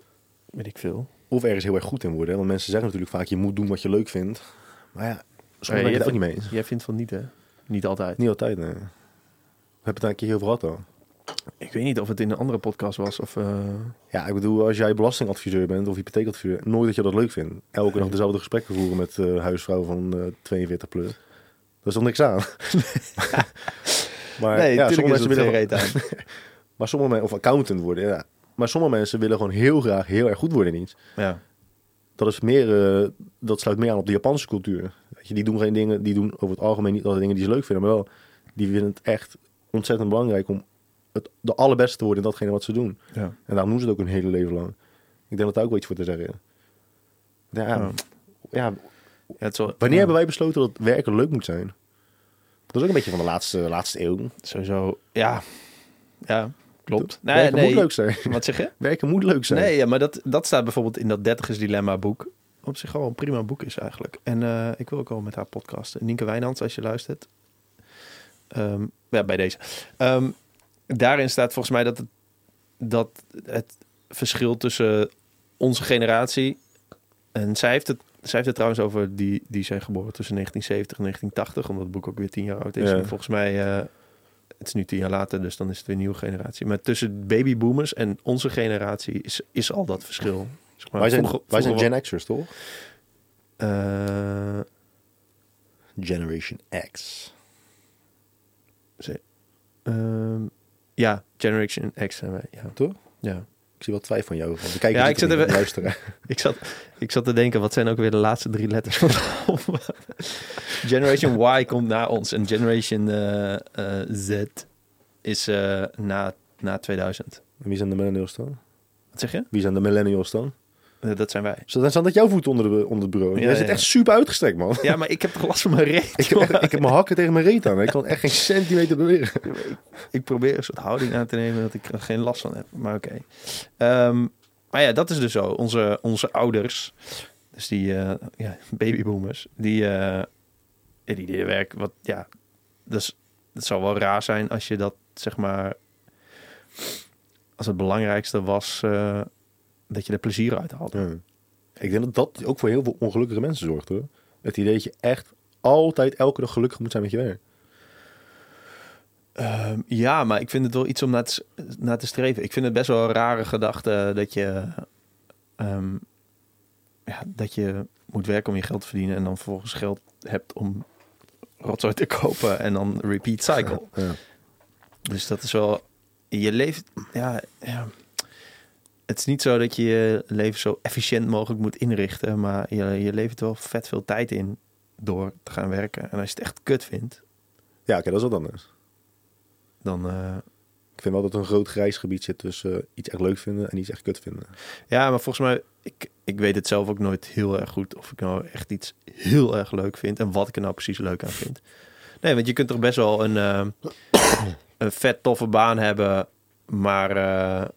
S2: weet ik veel.
S3: Of ergens heel erg goed in worden. Want mensen zeggen natuurlijk vaak, je moet doen wat je leuk vindt. Maar ja, soms ben
S2: Ja,
S3: ik het ook niet mee eens.
S2: Jij vindt van niet, hè? Niet altijd.
S3: Niet altijd, nee. We hebben het daar een keer heel veel gehad al.
S2: Ik weet niet of het in een andere podcast was of. eh,
S3: Ja, ik bedoel, als jij belastingadviseur bent of hypotheekadviseur, nooit dat je dat leuk vindt. Elke dag dezelfde gesprekken voeren met eh huisvrouw van eh 42 plus. Dat is toch niks aan? maar, ja, sommige mensen willen,
S2: aan.
S3: maar sommige mensen, of accountant worden, ja. Maar sommige mensen willen gewoon heel graag heel erg goed worden in iets.
S2: ja.
S3: Dat is meer, eh, dat sluit meer aan op de Japanse cultuur. Weet je, die doen geen dingen, die doen over het algemeen niet altijd dingen die ze leuk vinden, maar wel, die vinden het echt ontzettend belangrijk om het, de allerbeste te worden in datgene wat ze doen.
S2: ja.
S3: En daarom doen ze het ook hun hele leven lang. Ik denk dat daar ook wel iets voor te zeggen. Ja,
S2: Ja.
S3: ja.
S2: Ja, het is wel-
S3: wanneer hebben wij besloten dat werken leuk moet zijn? Dat is ook een beetje van de laatste, laatste eeuw.
S2: Sowieso, ja. Ja, klopt. Nee,
S3: werken
S2: nee.
S3: moet leuk zijn.
S2: Wat zeg je?
S3: Werken moet leuk zijn.
S2: Nee, ja, maar dat, dat staat bijvoorbeeld in dat dertigers dilemma boek. Op zich wel een prima boek is eigenlijk. En eh, ik wil ook wel met haar podcasten. Nienke Wijnands, als je luistert. Ehm, ja, bij deze. Ehm, daarin staat volgens mij dat het, dat het verschil tussen onze generatie... En zij heeft het, zij heeft het trouwens over die, die zijn geboren tussen 1970 en 1980. Omdat het boek ook weer tien jaar oud is.
S3: Ja.
S2: En volgens mij... eh, het is nu tien jaar later, dus dan is het weer een nieuwe generatie. Maar tussen babyboomers en onze generatie is, is al dat verschil. Zeg maar,
S3: wij zijn,
S2: vroeger-
S3: wij zijn Gen X'ers, toch?
S2: eh,
S3: Generation X.
S2: ehm, ja, Generation X zijn wij. Ja.
S3: Toch?
S2: ja.
S3: Ik zie wel twijfel van jou. Want we kijken
S2: Ja,
S3: niet
S2: ik even-
S3: luisteren.
S2: Ik, zat, ik zat te denken, wat zijn ook weer de laatste drie letters van de? Generation Y komt na ons en Generation eh, eh, Z is eh, na, na 2000.
S3: En wie zijn de millennials dan?
S2: Wat zeg je?
S3: Wie zijn de millennials dan?
S2: Eh, dat zijn wij.
S3: Zo, dan staan dat jouw voeten onder, de, onder het bureau.
S2: Ja,
S3: Jij zit echt super uitgestrekt, man.
S2: Ja, maar ik heb toch last van mijn reet.
S3: Ik heb, echt- ik heb mijn hakken tegen mijn reet aan. Ik kan echt geen centimeter bewegen.
S2: ik probeer een soort houding aan te nemen dat ik er geen last van heb. Maar oké. Ehm, maar ja, dat is dus zo. Onze, onze ouders, dus die eh, ja, babyboomers, die, ja, die deden werk. Wat, ja, dus het zou wel raar zijn als je dat, zeg maar, als het belangrijkste was dat je er plezier uit had.
S3: Ja. Ik denk dat dat ook voor heel veel ongelukkige mensen zorgt hoor. Het idee dat je echt altijd elke dag gelukkig moet zijn met je werk.
S2: Ehm, ja, maar ik vind het wel iets om naar te, naar te streven. Ik vind het best wel een rare gedachte dat je, ehm, ja, dat je moet werken om je geld te verdienen en dan vervolgens geld hebt om rotzooi te kopen en dan repeat cycle.
S3: Ja.
S2: Dus dat is wel, je leeft, ja, ja. Het is niet zo dat je je leven zo efficiënt mogelijk moet inrichten, maar je, je levert wel vet veel tijd in door te gaan werken. En als je het echt kut vindt,
S3: Ja, oké, dat is wat anders.
S2: dan, eh,
S3: Ik vind wel dat er een groot grijs gebied zit tussen iets echt leuk vinden en iets echt kut vinden.
S2: Ja, maar volgens mij, ik, ik weet het zelf ook nooit heel erg goed of ik nou echt iets heel erg leuk vind en wat ik er nou precies leuk aan vind. Nee, want je kunt toch best wel een, eh, een vet toffe baan hebben, maar eh,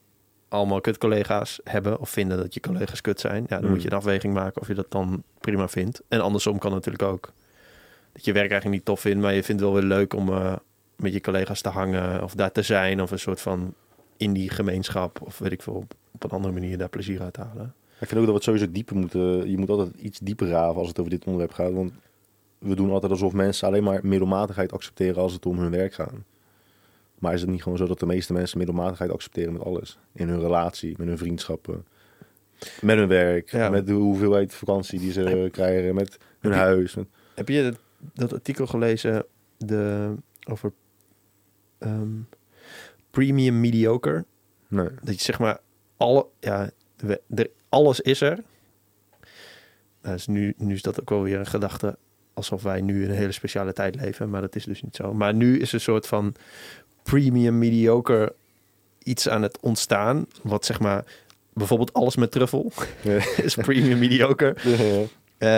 S2: allemaal kut collega's hebben of vinden dat je collega's kut zijn. Ja, dan
S3: Hmm.
S2: moet je een afweging maken of je dat dan prima vindt. En andersom kan natuurlijk ook. Dat je werk eigenlijk niet tof vindt, maar je vindt het wel weer leuk om, eh, met je collega's te hangen of daar te zijn of een soort van in die gemeenschap of weet ik veel op, op een andere manier daar plezier uit te halen.
S3: Ik vind ook dat we het sowieso dieper moeten. Je moet altijd iets dieper graven als het over dit onderwerp gaat. Want we doen altijd alsof mensen alleen maar middelmatigheid accepteren als het om hun werk gaat. Maar is het niet gewoon zo dat de meeste mensen middelmatigheid accepteren met alles? In hun relatie, met hun vriendschappen, met hun werk,
S2: Ja.
S3: met de hoeveelheid vakantie die ze krijgen, met hun
S2: Heb je-
S3: huis. met-
S2: Heb je dat, dat artikel gelezen de, over ehm, premium mediocre?
S3: Nee.
S2: Dat je zeg maar alle, ja, er, alles is er. Nou, dus nu, nu is dat ook wel weer een gedachte alsof wij nu in een hele speciale tijd leven, maar dat is dus niet zo. Maar nu is een soort van premium mediocre iets aan het ontstaan, wat zeg maar bijvoorbeeld alles met truffel
S3: Ja.
S2: is premium mediocre. Eh,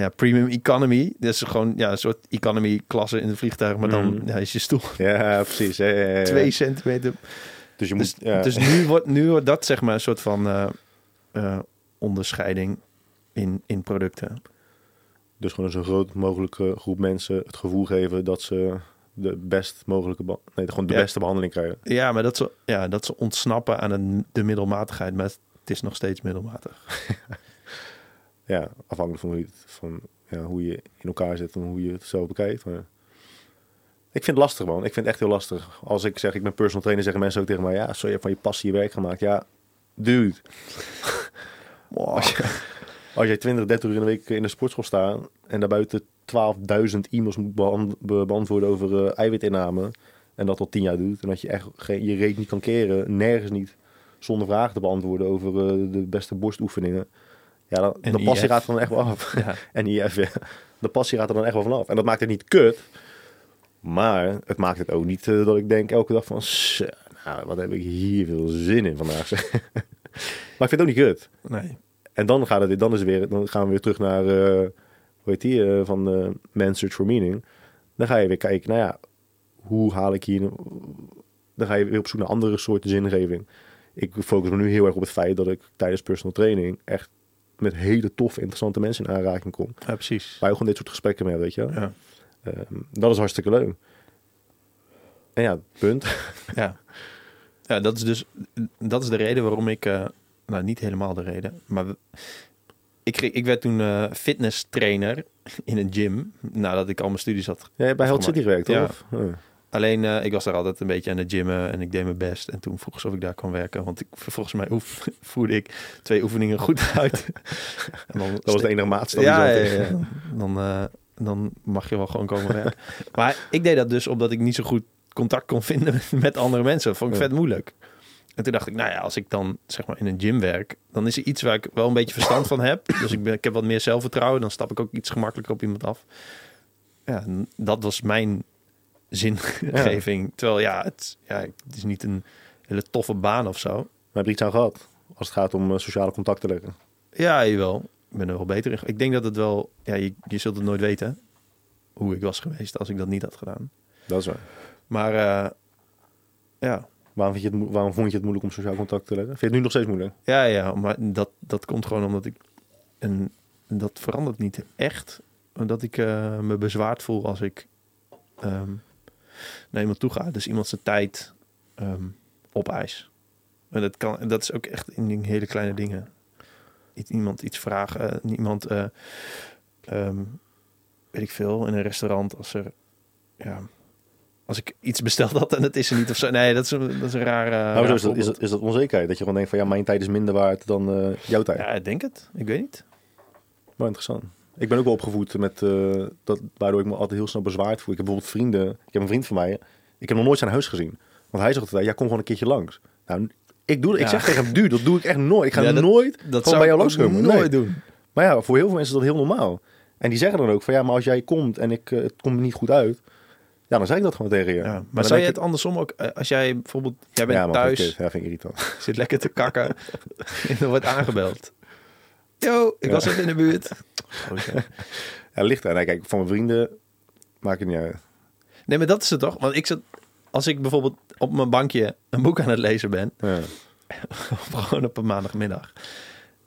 S2: ja, premium economy. Dat is gewoon ja, een soort economy klasse in het vliegtuig, maar dan
S3: Mm.
S2: ja, is je stoel
S3: ja, precies. Ja, ja, ja, ja.
S2: twee centimeter
S3: Dus je moet.
S2: dus,
S3: ja.
S2: dus nu, wordt, nu wordt dat zeg maar een soort van eh, eh, onderscheiding in, in producten.
S3: Dus gewoon een zo groot mogelijke groep mensen het gevoel geven dat ze de best mogelijke, nee, gewoon de
S2: Ja.
S3: beste behandeling krijgen.
S2: Ja, maar dat ze, ja, dat ze ontsnappen aan een, de middelmatigheid, maar het is nog steeds middelmatig.
S3: Ja, afhankelijk van hoe je, het, van, ja, hoe je in elkaar zit en hoe je het zo bekijkt. Maar ik vind het lastig, man. Ik vind het echt heel lastig. Als ik zeg, ik ben personal trainer, zeggen mensen ook tegen mij, ja, zo je hebt van je passie je werk gemaakt. Ja, dude. Als, je, als jij 20, 30 uur in de week in de sportschool staat en daarbuiten 12.000 e-mails moet beant- be- beantwoorden over eh, eiwitinname en dat al 10 jaar doet en dat je echt geen, je reet niet kan keren, nergens niet, zonder vragen te beantwoorden over eh, de beste borstoefeningen. Ja, dan,
S2: En
S3: de passie
S2: IF.
S3: gaat er dan echt wel af.
S2: Ja.
S3: En IF, ja. De passie gaat er dan echt wel vanaf. En dat maakt het niet kut. Maar het maakt het ook niet eh, dat ik denk elke dag van... "Zo, Nou, wat heb ik hier veel zin in vandaag. zeg." maar ik vind het ook niet kut.
S2: Nee.
S3: En dan, gaat het, dan, is weer, dan gaan we weer terug naar... eh, hoe heet die? eh, van eh Man's Search for Meaning. Dan ga je weer kijken, nou ja... Hoe haal ik hier... Dan ga je weer op zoek naar andere soorten zingeving. Ik focus me nu heel erg op het feit dat ik tijdens personal training... echt met hele toffe, interessante mensen in aanraking kom.
S2: Ja, precies.
S3: Waar je gewoon dit soort gesprekken mee hebt, weet je.
S2: Ja.
S3: Ehm, dat is hartstikke leuk. En ja, punt.
S2: Ja. ja, dat is dus dat is de reden waarom ik, nou niet helemaal de reden, maar ik, kreeg- ik werd toen eh fitness trainer in een gym nadat ik al mijn studies had.
S3: Hebt bij Health City gewerkt,
S2: Ja.
S3: Ja.
S2: Alleen eh, ik was daar altijd een beetje aan het gymmen en ik deed mijn best. En toen vroeg ze of ik daar kon werken, want ik, volgens mij oef, voerde ik twee oefeningen goed uit. en dan
S3: Dat was de enige maatstaf.
S2: ja, ja, ja. Dan, eh, dan mag je wel gewoon komen werken. maar ik deed dat dus omdat ik niet zo goed contact kon vinden met, andere mensen. Dat vond ik
S3: Ja.
S2: vet moeilijk. En toen dacht ik, nou ja, als ik dan zeg maar in een gym werk, dan is er iets waar ik wel een beetje verstand van heb. Dus ik, ben, ik heb wat meer zelfvertrouwen. Dan stap ik ook iets gemakkelijker op iemand af. Ja, dat was mijn zingeving. Terwijl ja het, ja, het is niet een hele toffe baan of zo.
S3: Maar heb je iets aan gehad? Als het gaat om eh, sociale contact te leggen.
S2: Ja, jawel. Ik ben er wel beter in. Ik denk dat het wel... Ja, je, je zult het nooit weten hoe ik was geweest als ik dat niet had gedaan.
S3: Dat is waar.
S2: Maar eh, ja.
S3: Waarom, vind je het, waarom vond je het moeilijk om sociaal contact te leggen? Vind je het nu nog steeds moeilijk?
S2: Ja, ja, maar dat, dat komt gewoon omdat ik... En dat verandert niet echt. Dat ik eh, me bezwaard voel als ik ehm naar iemand toe ga. Dus iemand zijn tijd ehm opeis. En dat, kan, dat is ook echt in hele kleine dingen. Iemand iets vragen. Iemand, eh, ehm, weet ik veel, in een restaurant als er... Ja, als ik iets besteld had en het is er niet of zo. Nee, dat is een, dat is een rare...
S3: Nou,
S2: raar
S3: is, dat, is, dat, is dat onzekerheid? Dat je gewoon denkt van ja, mijn tijd is minder waard dan eh, jouw tijd.
S2: Ja, ik denk het. Ik weet niet.
S3: Maar interessant. Ik ben ook wel opgevoed met eh, dat, waardoor ik me altijd heel snel bezwaard voel. Ik heb bijvoorbeeld vrienden. Ik heb een vriend van mij. Ik heb nog nooit zijn huis gezien. Want hij zegt altijd, ja, kom gewoon een keertje langs. Nou, ik doe, ik
S2: Ja.
S3: zeg tegen hem, dude, dat doe ik echt nooit. Ik ga
S2: Ja, dat-
S3: nooit
S2: Dat zou
S3: bij jou langskomen.
S2: nooit
S3: Nee.
S2: doen.
S3: Maar ja, voor heel veel mensen is dat heel normaal. En die zeggen dan ook van ja, maar als jij komt en ik, eh, het komt er niet goed uit, ja, dan zeg ik dat gewoon tegen je.
S2: Ja,
S3: dan
S2: maar zou je het andersom ook, eh, als jij bijvoorbeeld, jij
S3: ik,
S2: bent
S3: ja,
S2: thuis,
S3: vind ik- Ja, vind ik irritant.
S2: zit lekker te kakken en er wordt aangebeld. Yo, ik
S3: Ja.
S2: was even in de buurt. Oh, ja.
S3: Ligt er. Kijk, van mijn vrienden maakt het niet uit.
S2: Nee, maar dat is het toch? Want ik zit, als ik bijvoorbeeld op mijn bankje een boek aan het lezen ben,
S3: Ja.
S2: gewoon op een maandagmiddag,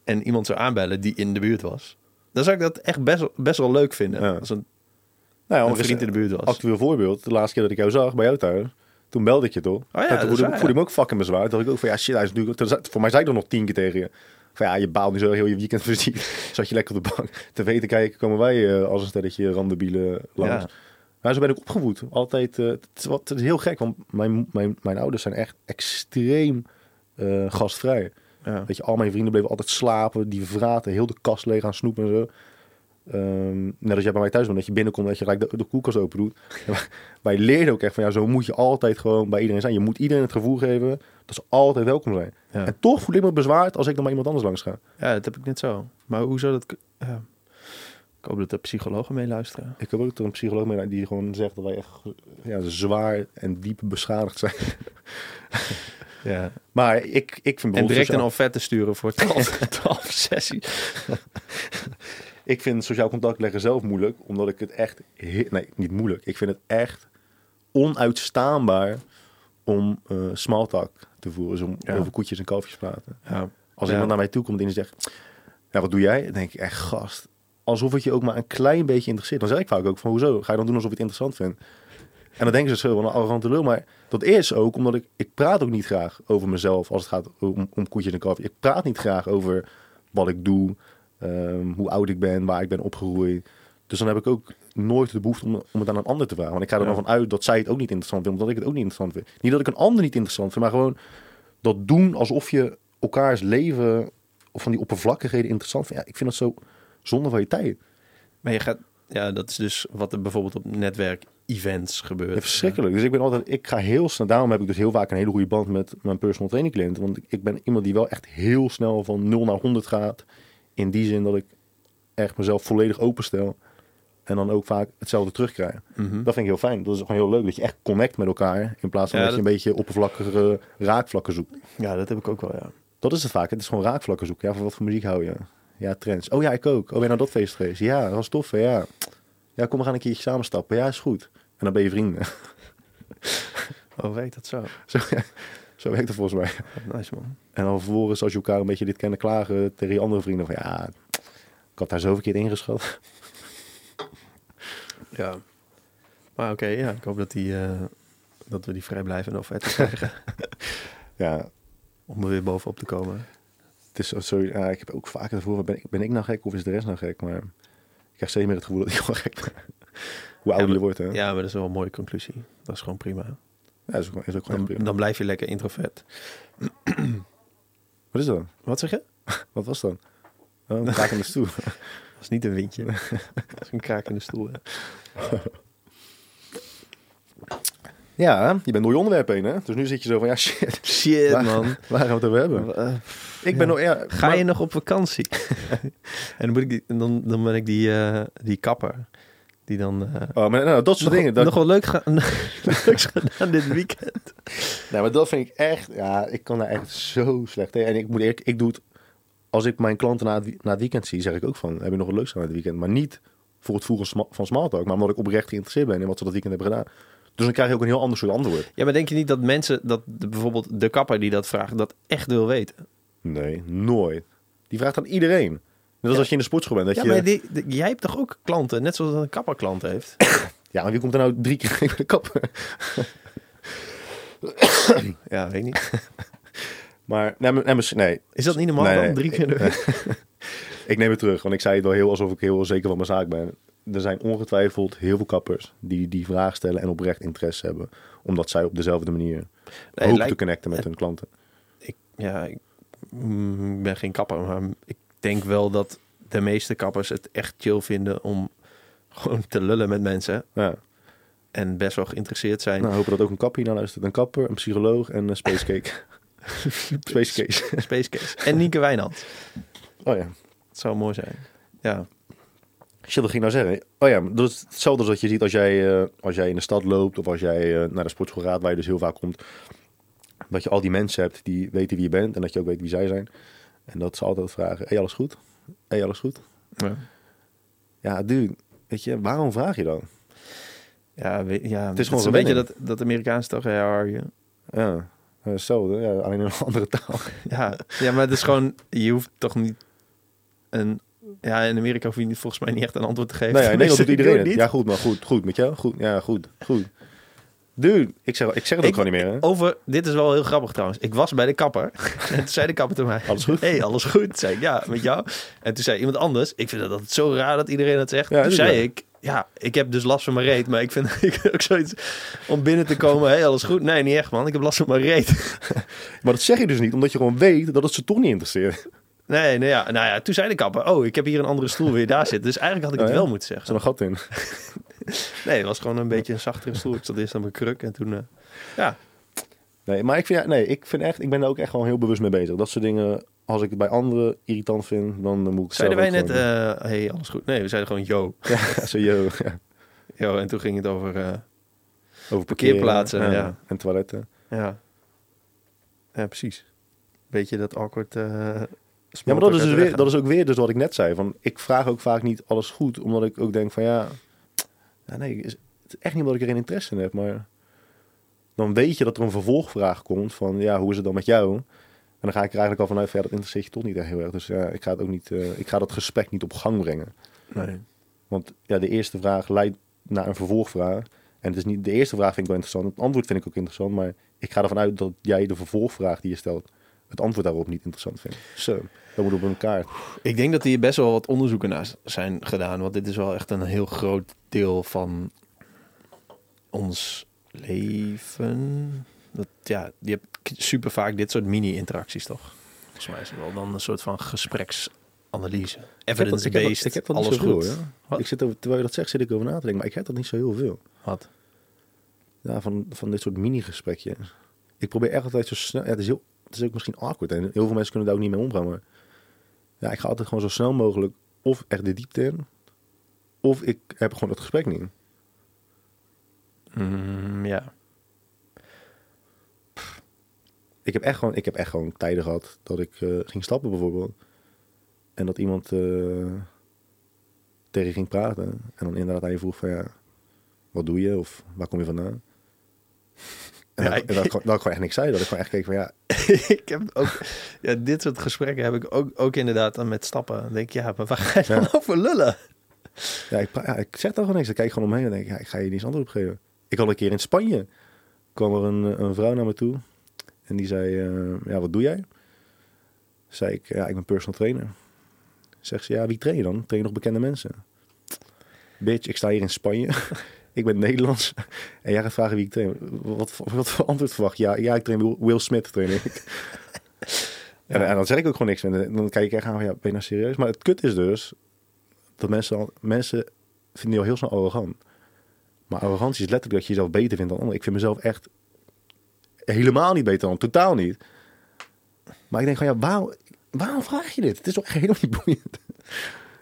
S2: en iemand zou aanbellen die in de buurt was, dan zou ik dat echt best, wel- best wel leuk vinden. Als een,
S3: Nou
S2: een vriend in de buurt was.
S3: Actueel voorbeeld, de laatste keer dat ik jou zag bij jou thuis, toen belde ik je toch?
S2: Oh ja,
S3: toen voelde,
S2: waar,
S3: voelde ik me ook fucking bezwaar. Toen dacht ik ook van ja, shit, hij is zei- Voor mij zei ik er nog tien keer tegen je. Van ja, je baalt nu zo heel je weekend fysiek. Zat je lekker op de bank. Te kijken komen wij eh, als een stelletje randebielen langs.
S2: Ja.
S3: Maar zo ben ik opgevoed. Altijd, het, is wat, het is heel gek, want mijn, mijn, mijn ouders zijn echt extreem eh, gastvrij.
S2: Ja.
S3: Weet je, al mijn vrienden bleven altijd slapen. Die vraten heel de kast leeg aan snoep en zo. Ehm, net als jij bij mij thuis bent, dat je binnenkomt en dat je gelijk de, de koelkast open doet. Wij leerden ook echt van, ja, zo moet je altijd gewoon bij iedereen zijn. Je moet iedereen het gevoel geven dat ze altijd welkom zijn.
S2: Ja.
S3: En toch voel ik me bezwaard als ik dan bij iemand anders langs ga.
S2: ja, dat heb ik net zo. Maar hoe zou dat... Ja. Ik hoop dat de psychologen meeluisteren.
S3: Ik heb ook er een psycholoog mee die gewoon zegt dat wij echt ja, zwaar en diep beschadigd zijn.
S2: Ja.
S3: Maar ik, ik vind
S2: En direct een
S3: sociaal-
S2: offerte sturen voor 12, 12 sessies.
S3: Ik vind sociaal contact leggen zelf moeilijk, omdat ik het echt... Nee, niet moeilijk. Ik vind het echt onuitstaanbaar om eh small talk te voeren. Dus om
S2: Ja.
S3: over koetjes en kalfjes te praten.
S2: Ja.
S3: Als
S2: Ja.
S3: iemand naar mij toe komt en zegt... Ja, wat doe jij? Dan denk ik echt, gast. Alsof het je ook maar een klein beetje interesseert. Dan zeg ik vaak ook van, hoezo? Ga je dan doen alsof je het interessant vindt? En dan denken ze zo van een arrogante lul. Maar dat is ook omdat ik... Ik praat ook niet graag over mezelf als het gaat om, om koetjes en kalfjes. Ik praat niet graag over wat ik doe, ehm, hoe oud ik ben, waar ik ben opgegroeid. Dus dan heb ik ook nooit de behoefte om, om het aan een ander te vragen. Want ik ga er
S2: Ja.
S3: dan van uit dat zij het ook niet interessant vindt, omdat ik het ook niet interessant vind. Niet dat ik een ander niet interessant vind, maar gewoon dat doen alsof je elkaars leven of van die oppervlakkigheden interessant vindt. Ja, ik vind dat zo zonde van je tijd.
S2: Maar je gaat... Ja, dat is dus wat er bijvoorbeeld op netwerk-events gebeurt.
S3: Ja, verschrikkelijk. Dus ik ben altijd, ik ga heel snel, daarom heb ik dus heel vaak een hele goede band met mijn personal training cliënten. Want ik- ik ben iemand die wel echt heel snel van 0 naar 100 gaat. In die zin dat ik echt mezelf volledig openstel. En dan ook vaak hetzelfde terugkrijg.
S2: Mhm.
S3: Dat vind ik heel fijn. Dat is gewoon heel leuk dat je echt connect met elkaar. In plaats van
S2: Ja,
S3: dat, je een beetje oppervlakkige raakvlakken zoekt.
S2: Ja, dat heb ik ook wel, ja.
S3: Dat is het vaak. Het is gewoon raakvlakken zoeken. Ja, van wat voor muziek hou je? Ja, trends. Oh ja, ik ook. Oh, ben je naar dat feest geweest? Ja, dat was tof. hè? Ja. Ja, kom, we gaan een keertje samen stappen. Ja, is goed. En dan ben je vrienden.
S2: Oh, werkt dat zo?
S3: Zo, zo werkt het volgens mij.
S2: Nice, man.
S3: En dan vervolgens, als je elkaar een beetje dit kennen, klagen tegen je andere vrienden van ja, ik had daar zo verkeerd ingeschat.
S2: Ja. Maar oké, ja. Ik hoop dat, die, eh, dat we die vrijblijvende offerte krijgen.
S3: Ja,
S2: om er weer bovenop te komen.
S3: het is zo, ja, ik heb ook vaker ervoor, ben ik, ben ik nou gek of is de rest nou gek? Maar ik krijg steeds meer het gevoel dat ik gewoon gek ben. Hoe ouder je wordt, hè? Ja,
S2: Ja, maar dat is wel een mooie conclusie. Dat is gewoon prima.
S3: Dat is ook, is ook gewoon
S2: Dan, dan blijf je lekker introvert.
S3: Wat is dat?
S2: Wat zeg je?
S3: Wat was dat? Oh, een de stoel.
S2: Dat is niet een windje. dat is een kraak in de stoel. hè.
S3: Ja, je bent door je onderwerp heen, hè? Dus nu zit je zo van, ja, shit.
S2: Shit,
S3: Waar-
S2: man.
S3: Waar gaan we het over hebben?
S2: Eh,
S3: Ik ben nog, ja,
S2: Ga
S3: maar-
S2: je nog op vakantie? en dan, moet ik die, dan, dan ben ik die, eh, die kapper. Die dan... eh,
S3: Oh, maar nou, dat soort
S2: nog,
S3: dingen. Dat,
S2: nog wel leuk gaan, leuks gedaan dit weekend.
S3: Nou, maar dat vind ik echt, ja, ik kan daar echt zo slecht tegen. En ik moet eerlijk, ik doe het, als ik mijn klanten na het, na het weekend zie, zeg ik ook van, heb je nog wat leuks gedaan het weekend? Maar niet voor het voeren sma- van small talk, maar omdat ik oprecht geïnteresseerd ben in wat ze dat weekend hebben gedaan. Dus dan krijg je ook een heel ander soort antwoord.
S2: Ja, maar denk je niet dat mensen, dat de, bijvoorbeeld de kapper die dat vraagt, dat echt wil weten?
S3: Nee, nooit. Die vraagt aan iedereen. Net als
S2: Ja.
S3: als je in de sportschool bent. Dat
S2: Ja,
S3: je,
S2: maar die, die- jij hebt toch ook klanten, net zoals een kapper klant heeft?
S3: ja, maar wie komt er nou drie keer bij de kapper?
S2: Ja, weet ik niet.
S3: Maar, nee, nee, nee,
S2: Is dat niet normaal
S3: Nee,
S2: dan? Drie keer in de
S3: ik neem het terug, want ik zei het wel heel alsof ik heel zeker van mijn zaak ben. Er zijn ongetwijfeld heel veel kappers die die vraag stellen en oprecht interesse hebben. Omdat zij op dezelfde manier
S2: Nee,
S3: hopen
S2: lijkt-
S3: te connecten met hun klanten.
S2: ik, ja, ik mm, ben geen kapper, maar ik denk wel dat de meeste kappers het echt chill vinden om gewoon te lullen met mensen.
S3: Ja.
S2: En best wel geïnteresseerd zijn.
S3: Nou, hopen dat ook een kapper naar luistert. Een kapper, een psycholoog en een space cake. space case.
S2: Space Case. En Nienke Wijnand.
S3: Oh ja.
S2: Het zou mooi zijn. Ja.
S3: Shit, wat ging nou zeggen? Oh ja, dat is hetzelfde als wat je ziet als jij, eh, als jij in de stad loopt of als jij eh, naar de sportschool gaat, waar je dus heel vaak komt. Dat je al die mensen hebt die weten wie je bent en dat je ook weet wie zij zijn. En dat ze altijd vragen, hey, alles goed? Hey, alles goed?
S2: Ja,
S3: Ja, dude, weet je, waarom vraag je dan?
S2: ja, we- ja het
S3: is gewoon
S2: een beetje dat, dat Amerikaanse toch? Ja, are you?
S3: Ja, eh, hetzelfde, ja, alleen in een andere taal.
S2: Ja, ja, maar het is gewoon, je hoeft toch niet een Ja, in Amerika hoef je niet, volgens mij niet echt een antwoord te geven.
S3: Nee, ja, in Nederland doet iedereen
S2: het.
S3: Ja, goed, maar goed. Goed met jou? Goed. Ja, goed. Goed. Dude, ik zeg, ik zeg het ook gewoon niet meer, hè?
S2: Over, dit is wel heel grappig trouwens. Ik was bij de kapper. en toen zei de kapper tegen mij...
S3: Alles goed?
S2: hey, alles goed? Zei ik, ja, met jou. En toen zei iemand anders... Ik vind altijd zo raar dat iedereen dat zegt.
S3: Ja,
S2: toen
S3: dat
S2: zei ik... Ja, ik heb dus last van mijn reet. Maar ik vind ik ook zoiets... Om binnen te komen... hey, alles goed? Nee, niet echt man. Ik heb last van mijn reet.
S3: Maar dat zeg je dus niet, omdat je gewoon weet dat het ze toch niet interesseert.
S2: Nee, nee ja. Nou ja, toen zei de kapper... Oh, ik heb hier een andere stoel. Je daar zitten? Dus eigenlijk had ik
S3: Oh,
S2: het
S3: ja?
S2: wel moeten
S3: Er
S2: zeggen.
S3: zit een gat in.
S2: Nee, het was gewoon een beetje een zachtere stoel. Ik zat eerst aan mijn kruk. En toen... eh, ja,
S3: Nee, maar ik vind, nee, ik vind echt, ik ben daar ook echt gewoon heel bewust mee bezig. Dat soort dingen, als ik het bij anderen irritant vind, dan moet ik
S2: zeiden wij net...
S3: gewoon
S2: eh hey, alles goed? Nee, we zeiden gewoon yo.
S3: Ja, zo, yo, ja.
S2: Yo, en toen ging het over... eh,
S3: Over
S2: Parkeerplaatsen, ja.
S3: En toiletten.
S2: Ja. Ja, precies. Beetje dat awkward... eh
S3: Ja, maar dat is, dus weer, dat is ook weer dus wat ik net zei. Van, ik vraag ook vaak niet alles goed, omdat ik ook denk van ja... ja nee, het is echt niet omdat ik er geen interesse in heb, maar... Dan weet je dat er een vervolgvraag komt van ja, hoe is het dan met jou? En dan ga ik er eigenlijk al vanuit van ja, dat interesseert je toch niet echt heel erg. Dus ja, ik ga, het ook niet, eh, ik ga dat gesprek niet op gang brengen.
S2: Nee.
S3: Want ja, de eerste vraag leidt naar een vervolgvraag. En het is niet, de eerste vraag vind ik wel interessant. Het antwoord vind ik ook interessant. Maar ik ga ervan uit dat jij de vervolgvraag die je stelt, het antwoord daarop niet interessant vindt. Zo, dat moet op elkaar.
S2: Ik denk dat hier best wel wat onderzoeken naar zijn gedaan. Want dit is wel echt een heel groot deel van ons leven. Dat, ja, je hebt super vaak dit soort mini-interacties, toch? Volgens mij is het wel dan een soort van gespreksanalyse. Evidence-based,
S3: ik heb dat
S2: alles goed.
S3: Ik zit over, terwijl je dat zegt, zit ik over na te denken. Maar ik heb dat niet zo heel veel.
S2: Wat?
S3: Ja, van, van dit soort mini-gesprekjes. Ik probeer echt altijd zo snel... Ja, het, is heel, het is ook misschien awkward. En heel veel mensen kunnen daar ook niet mee omgaan. Maar ja, ik ga altijd gewoon zo snel mogelijk... Of echt de diepte in... Of ik heb gewoon het gesprek niet.
S2: Mm, ja.
S3: Ik heb echt gewoon, ik heb echt gewoon tijden gehad dat ik eh, ging stappen bijvoorbeeld. En dat iemand eh, tegen je ging praten. En dan inderdaad aan je vroeg van ja, wat doe je? Of waar kom je vandaan? En
S2: Ja,
S3: dat, dat, gewoon- dat ik gewoon echt niks zei. Dat ik gewoon echt keek van ja,
S2: ik heb ook... Ja, dit soort gesprekken heb ik ook, ook inderdaad dan met stappen. Dan denk ik, ja, maar waar ga je dan
S3: Ja.
S2: over lullen?
S3: ja, ik, ja, ik zeg daar gewoon niks. Ik kijk gewoon omheen en denk ik, ja, ik ga je niet eens antwoord op geven. Ik had een keer in Spanje, kwam er een, een vrouw naar me toe. En die zei, eh, ja, wat doe jij? Zei ik, ja, ik ben personal trainer. Zegt ze, ja, wie train je dan? Train je nog bekende mensen? Bitch, ik sta hier in Spanje. ik ben Nederlands. En jij gaat vragen wie ik train. Wat, wat voor antwoord verwacht? Ja, ja, ik train Will, Will Smith, train ik. En, en dan zeg ik ook gewoon niks. En dan kijk ik echt aan van, ja, ben je nou serieus? Maar het kut is dus, dat mensen, al, mensen vinden heel snel arrogant. Maar arrogantie is letterlijk dat je jezelf beter vindt dan anderen. Ik vind mezelf echt helemaal niet beter dan, totaal niet. Maar ik denk van, ja, waarom, waarom vraag je dit? Het is toch echt helemaal niet boeiend.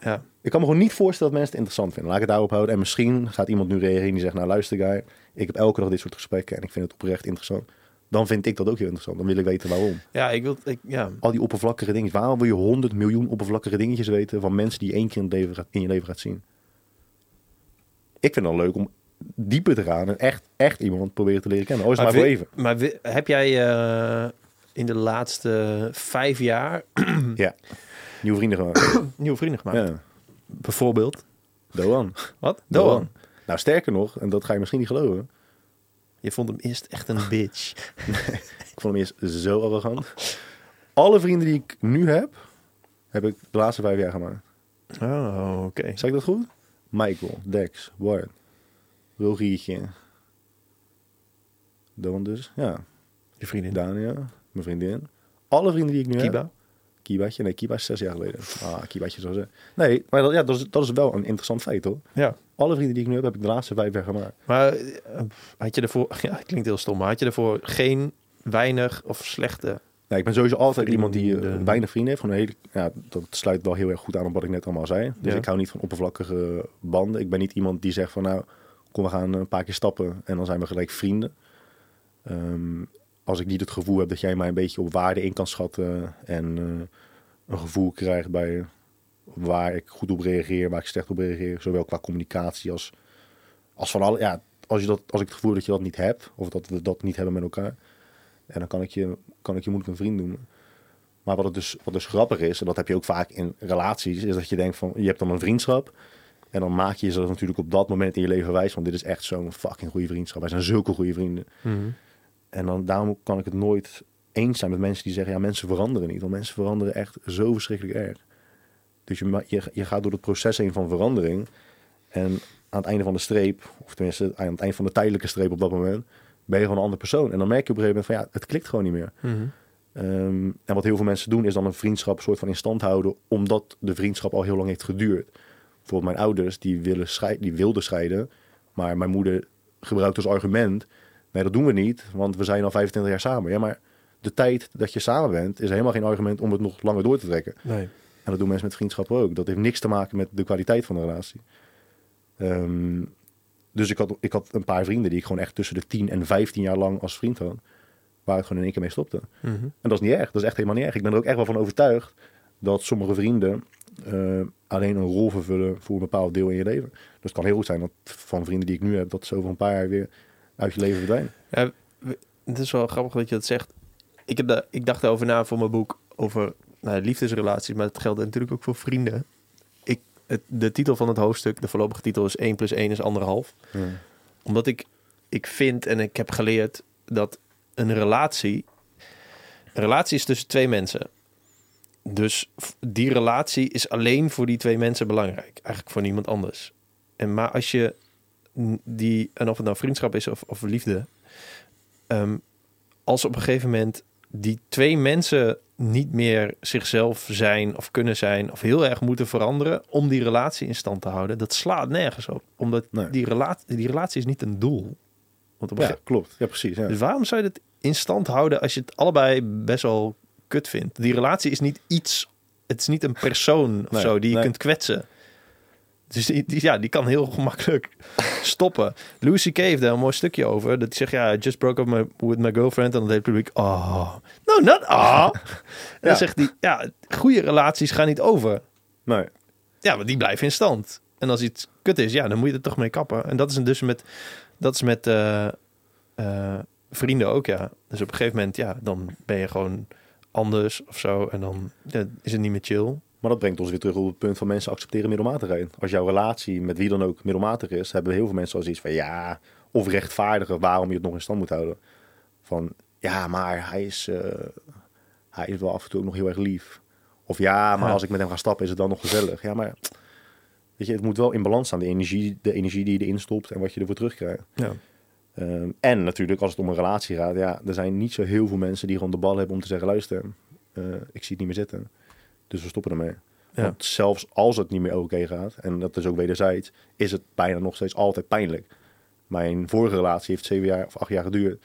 S2: Ja.
S3: Ik kan me gewoon niet voorstellen dat mensen het interessant vinden. Laat ik het daarop houden. En misschien gaat iemand nu reageren die zegt, nou luister guy, ik heb elke dag dit soort gesprekken en ik vind het oprecht interessant. Dan vind ik dat ook heel interessant. Dan wil ik weten waarom.
S2: Ja, ik wil... Ik, ja.
S3: Al die oppervlakkige dingen. Waarom wil je 100 miljoen oppervlakkige dingetjes weten van mensen die je één keer in, leven gaat- in je leven gaat zien? Ik vind het dan leuk om dieper te gaan en echt, echt iemand proberen te leren kennen. Oh, is maar,
S2: Maar
S3: voor even.
S2: Maar heb jij eh, in de laatste vijf jaar
S3: Ja. Nieuwe vrienden gemaakt.
S2: nieuwe vrienden gemaakt?
S3: ja.
S2: Bijvoorbeeld?
S3: Doan.
S2: Wat?
S3: Doan.
S2: Doan.
S3: Nou, sterker nog, en dat ga je misschien niet geloven.
S2: Je vond hem eerst echt een bitch.
S3: Ik vond hem eerst zo arrogant. Alle vrienden die ik nu heb, heb ik de laatste vijf jaar gemaakt.
S2: Oh, oké.
S3: Zeg ik dat goed? Michael, Dex, Ward, Rogiertje. Doan dus, ja.
S2: Je vriendin.
S3: Dania, mijn vriendin. Alle vrienden die ik nu heb.
S2: Kiba.
S3: Kibaatje? Nee, Kiba is zes jaar geleden. Ah, Kibaatje zo zeggen. Nee, maar dat, ja, dat, is, dat is wel een interessant feit, hoor.
S2: Ja.
S3: Alle vrienden die ik nu heb, heb ik de laatste vijf jaar gemaakt.
S2: Maar eh, had je ervoor... Ja, het klinkt heel stom. Maar had je ervoor geen weinig of slechte...
S3: Nee, ik ben sowieso altijd
S2: Vrienden
S3: iemand die eh, weinig vrienden heeft. Gewoon een hele, ja, dat sluit wel heel erg goed aan op wat ik net allemaal zei. Dus
S2: Ja.
S3: ik hou niet van oppervlakkige banden. Ik ben niet iemand die zegt van nou, kom we gaan een paar keer stappen en dan zijn we gelijk vrienden. Ehm, als ik niet het gevoel heb dat jij mij een beetje op waarde in kan schatten en eh, een gevoel krijgt bij waar ik goed op reageer, waar ik slecht op reageer, zowel qua communicatie als, als van alle. Ja, als, je dat, als ik het gevoel dat je dat niet hebt, of dat we dat niet hebben met elkaar, en dan kan ik je, kan ik je moeilijk een vriend doen. Maar wat, het dus, wat dus grappig is, en dat heb je ook vaak in relaties, is dat je denkt van, je hebt dan een vriendschap. En dan maak je jezelf natuurlijk op dat moment in je leven wijs, want dit is echt zo'n fucking goede vriendschap. Wij zijn zulke goede vrienden. En dan, daarom kan ik het nooit eens zijn met mensen die zeggen, ja, mensen veranderen niet. Want mensen veranderen echt zo verschrikkelijk erg. Dus je, je, je gaat door het proces heen van verandering. En aan het einde van de streep, of tenminste aan het eind van de tijdelijke streep op dat moment, ben je gewoon een andere persoon. En dan merk je op een gegeven moment van, ja, het klikt gewoon niet meer. Ehm, en wat heel veel mensen doen, is dan een vriendschap soort van in stand houden, omdat de vriendschap al heel lang heeft geduurd. Bijvoorbeeld mijn ouders, die, willen die wilden scheiden, maar mijn moeder gebruikt als argument, nee, dat doen we niet, want we zijn al 25 jaar samen. Ja, maar de tijd dat je samen bent, is helemaal geen argument om het nog langer door te trekken.
S2: Nee.
S3: En dat doen mensen met vriendschappen ook. Dat heeft niks te maken met de kwaliteit van de relatie. Ehm, dus ik had, ik had een paar vrienden die ik gewoon echt tussen de 10 en 15 jaar lang als vriend had. Waar het gewoon in één keer mee stopte.
S2: Mhm.
S3: En dat is niet erg. Dat is echt helemaal niet erg. Ik ben er ook echt wel van overtuigd dat sommige vrienden eh, alleen een rol vervullen voor een bepaald deel in je leven. Dus het kan heel goed zijn dat van vrienden die ik nu heb, dat ze over een paar jaar weer uit je leven verdwijnen.
S2: Ja, het is wel grappig dat je dat zegt. Ik, heb ik dacht erover na voor mijn boek over nou, liefdesrelaties, maar het geldt natuurlijk ook voor vrienden. Ik, het, de titel van het hoofdstuk, de voorlopige titel is 1 plus 1 is anderhalf. Omdat ik, ik vind en ik heb geleerd dat een relatie... Een relatie is tussen twee mensen. Dus die relatie is alleen voor die twee mensen belangrijk. Eigenlijk voor niemand anders. En maar als je die, en of het nou vriendschap is of, of liefde, ehm, als op een gegeven moment die twee mensen niet meer zichzelf zijn of kunnen zijn of heel erg moeten veranderen om die relatie in stand te houden, dat slaat nergens op. Omdat
S3: Nee.
S2: die, relatie, die relatie is niet een doel. Want op een
S3: Ja, klopt. Ja, precies. Ja.
S2: Dus waarom zou je het in stand houden als je het allebei best wel kut vindt? Die relatie is niet iets, het is niet een persoon of
S3: Nee,
S2: zo die je
S3: nee.
S2: kunt kwetsen. Dus die, die- ja, die kan heel gemakkelijk stoppen. Louis C.K. heeft daar een mooi stukje over. Dat hij zegt, ja, I just broke up my, with my girlfriend. En dan deed het publiek, oh. No, not ah. En dan
S3: Ja.
S2: zegt hij, ja, goede relaties gaan niet over.
S3: Nee.
S2: Ja, maar die blijven in stand. En als iets kut is, ja, dan moet je er toch mee kappen. En dat is dus met, dat is met eh, eh, vrienden ook, ja. Dus op een gegeven moment, ja, dan ben je gewoon anders of zo. En dan ja, is het niet meer chill.
S3: Maar dat brengt ons weer terug op het punt van mensen accepteren middelmatigheid. Als jouw relatie met wie dan ook middelmatig is, hebben heel veel mensen als iets van ja, of rechtvaardigen waarom je het nog in stand moet houden. Van ja, maar hij is, eh, hij is wel af en toe ook nog heel erg lief. Of ja, maar
S2: Ja.
S3: als ik met hem ga stappen is het dan nog gezellig. Ja, maar weet je, het moet wel in balans staan. De energie, de energie die je erin stopt en wat je ervoor terugkrijgt.
S2: Ja.
S3: Ehm, en natuurlijk, als het om een relatie gaat, ja, er zijn niet zo heel veel mensen die gewoon de bal hebben om te zeggen: luister, eh, ik zie het niet meer zitten. Dus we stoppen ermee.
S2: Ja.
S3: Want zelfs als het niet meer oké gaat, en dat is ook wederzijds, is het bijna nog steeds altijd pijnlijk. Mijn vorige relatie heeft zeven jaar of acht jaar geduurd.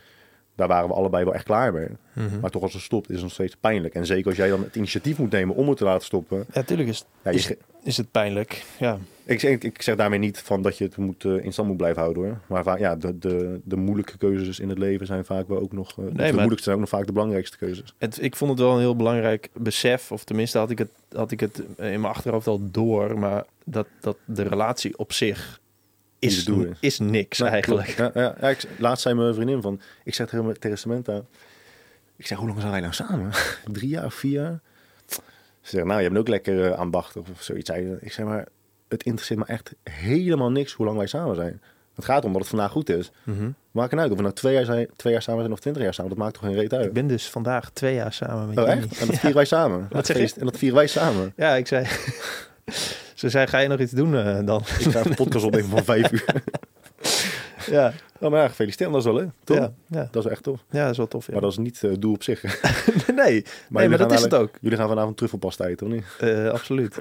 S3: Daar waren we allebei wel echt klaar mee.
S2: Mhm.
S3: Maar toch als het stopt, is het nog steeds pijnlijk. En zeker als jij dan het initiatief moet nemen om het te laten stoppen.
S2: Ja, tuurlijk is,
S3: Ja,
S2: is, is het pijnlijk. Ja.
S3: ik, zeg, ik zeg daarmee niet van dat je het moet, eh, in stand moet blijven houden hoor. Maar vaak, ja, de, de, de moeilijke keuzes in het leven zijn vaak wel ook nog. of de
S2: maar-
S3: moeilijkste zijn ook nog vaak de belangrijkste keuzes.
S2: Het, ik vond het wel een heel belangrijk besef, of tenminste had ik het, had ik het in mijn achterhoofd al door, maar dat, dat de relatie op zich is, is. niks eigenlijk.
S3: Ja, ja, ja, ik, laatst zei mijn vriendin van, ik zeg tegen, tegen Samantha, ik zeg, hoe lang zijn wij nou samen? Drie jaar of vier jaar? Ze zegt, nou, je bent ook lekker uh, aandachtig of zoiets. Ik zeg maar, het interesseert me echt helemaal niks hoe lang wij samen zijn. Het gaat om dat het vandaag goed is.
S2: Mhm.
S3: Maakt het uit of we nou twee jaar, zijn, twee jaar samen zijn of twintig jaar samen. Dat maakt toch geen reet
S2: Ik
S3: uit.
S2: ben dus vandaag twee jaar samen met
S3: Oh, echt? En dat vieren wij samen.
S2: Wat je?
S3: Feest. En dat vieren wij samen.
S2: Ja, ik zei... Ze zei, ga je nog iets doen eh, dan?
S3: Ik ga een podcast opnemen van vijf uur.
S2: ja,
S3: Oh, maar ja, gefeliciteerd. Dat is wel leuk. Toch?
S2: ja, ja.
S3: Dat is echt tof.
S2: ja, dat is wel tof. Ja.
S3: Maar dat is niet het doel op zich.
S2: nee, nee, maar, dat is het ook.
S3: Jullie gaan vanavond truffelpasta eten, of niet?
S2: Eh, absoluut.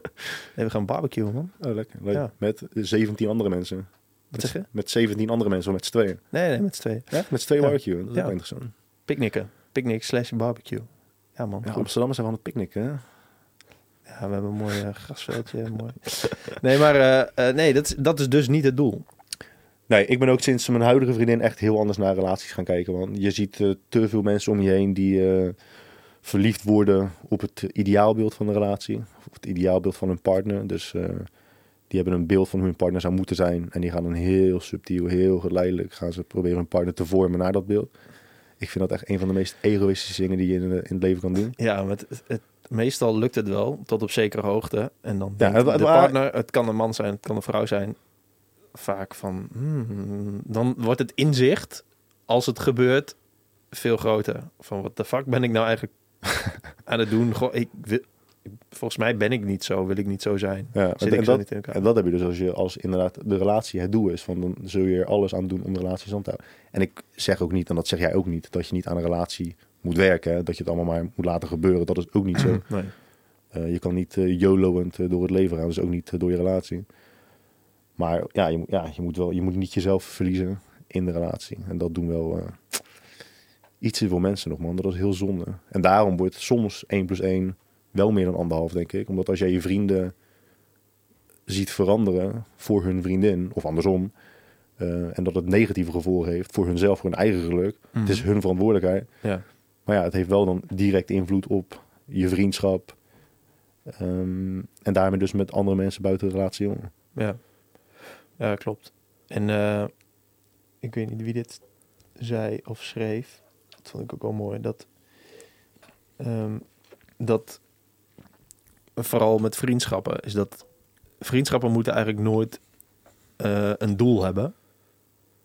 S2: Nee, we gaan barbecuen, man.
S3: Oh, lekker. Leuk.
S2: Ja.
S3: Met 17 andere mensen.
S2: Wat zeg je?
S3: Met 17 andere mensen, of met z'n tweeën.
S2: Nee, nee, met z'n tweeën.
S3: Ja? Met z'n tweeën barbecue. Dat is
S2: Ja.
S3: ook interessant.
S2: Picknicken. Picnic slash barbecue. Ja, man.
S3: Amsterdammers zijn van het picknicken, hè?
S2: Ja, we hebben een mooi eh, grasveldje. mooi. Nee, maar eh, eh, nee, dat, is- dat is dus niet het doel.
S3: Nee, ik ben ook sinds mijn huidige vriendin echt heel anders naar relaties gaan kijken. Want je ziet te veel mensen om je heen die verliefd worden op het ideaalbeeld van de relatie. Of het ideaalbeeld van hun partner. Dus die hebben een beeld van hoe hun partner zou moeten zijn. En die gaan dan heel subtiel, heel geleidelijk gaan ze proberen hun partner te vormen naar dat beeld. Ik vind dat echt een van de meest egoïstische dingen die je in, in het leven kan doen.
S2: Ja, maar het, het, meestal lukt het wel tot op zekere hoogte. En dan
S3: Ja, het-
S2: de partner, het kan een man zijn, het kan een vrouw zijn, vaak van, hmm, dan wordt het inzicht als het gebeurt veel groter. Van wat de fuck ben ik nou eigenlijk aan het doen? Goh, ik wil, volgens mij ben ik niet zo, wil ik niet zo zijn.
S3: Ja,
S2: Zit
S3: en,
S2: ik
S3: dat,
S2: niet in elkaar?
S3: en dat heb je dus als je als inderdaad de relatie het doel is. Van dan zul je er alles aan doen om de relatie stand te houden. En ik zeg ook niet, en dat zeg jij ook niet, dat je niet aan een relatie moet werken. Hè? Dat je het allemaal maar moet laten gebeuren. Dat is ook niet zo.
S2: Nee.
S3: Eh, je kan niet eh, door het leven gaan. Dus ook niet door je relatie. Maar ja, je, moet- ja je, moet wel, je moet niet jezelf verliezen in de relatie. En dat doen wel iets te veel mensen nog, man. Dat is heel zonde. En daarom wordt soms 1 plus 1 wel meer dan anderhalf, denk ik. Omdat als jij je vrienden ziet veranderen voor hun vriendin, of andersom... en dat het negatieve gevolgen heeft voor hunzelf, voor hun eigen geluk. Het is hun verantwoordelijkheid.
S2: Ja.
S3: Maar ja, het heeft wel dan direct invloed op je vriendschap. Ehm, en daarmee dus met andere mensen buiten de relatie.
S2: Ja, ja klopt. En eh, ik weet niet wie dit zei of schreef. Dat vond ik ook wel mooi. Dat, ehm, dat vooral met vriendschappen is dat vriendschappen moeten eigenlijk nooit eh, een doel hebben.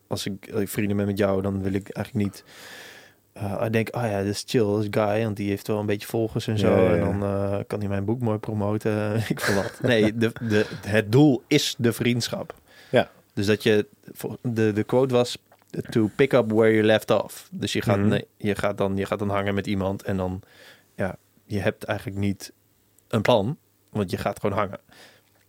S2: Als ik, als ik vrienden ben met jou, dan wil ik eigenlijk niet. Eh ik denk, oh ja, dit is chill, dat is guy, want die heeft wel een beetje volgers en zo.
S3: Ja, ja, ja.
S2: En dan eh, kan hij mijn boek mooi promoten. ik veel wat. Nee, de, de, het doel is de vriendschap.
S3: Ja.
S2: Dus dat je, de, de quote was, to pick up where you left off. Dus je gaat,
S3: Mhm.
S2: nee, je, gaat dan, je gaat dan hangen met iemand en dan, ja, je hebt eigenlijk niet een plan, want je gaat gewoon hangen.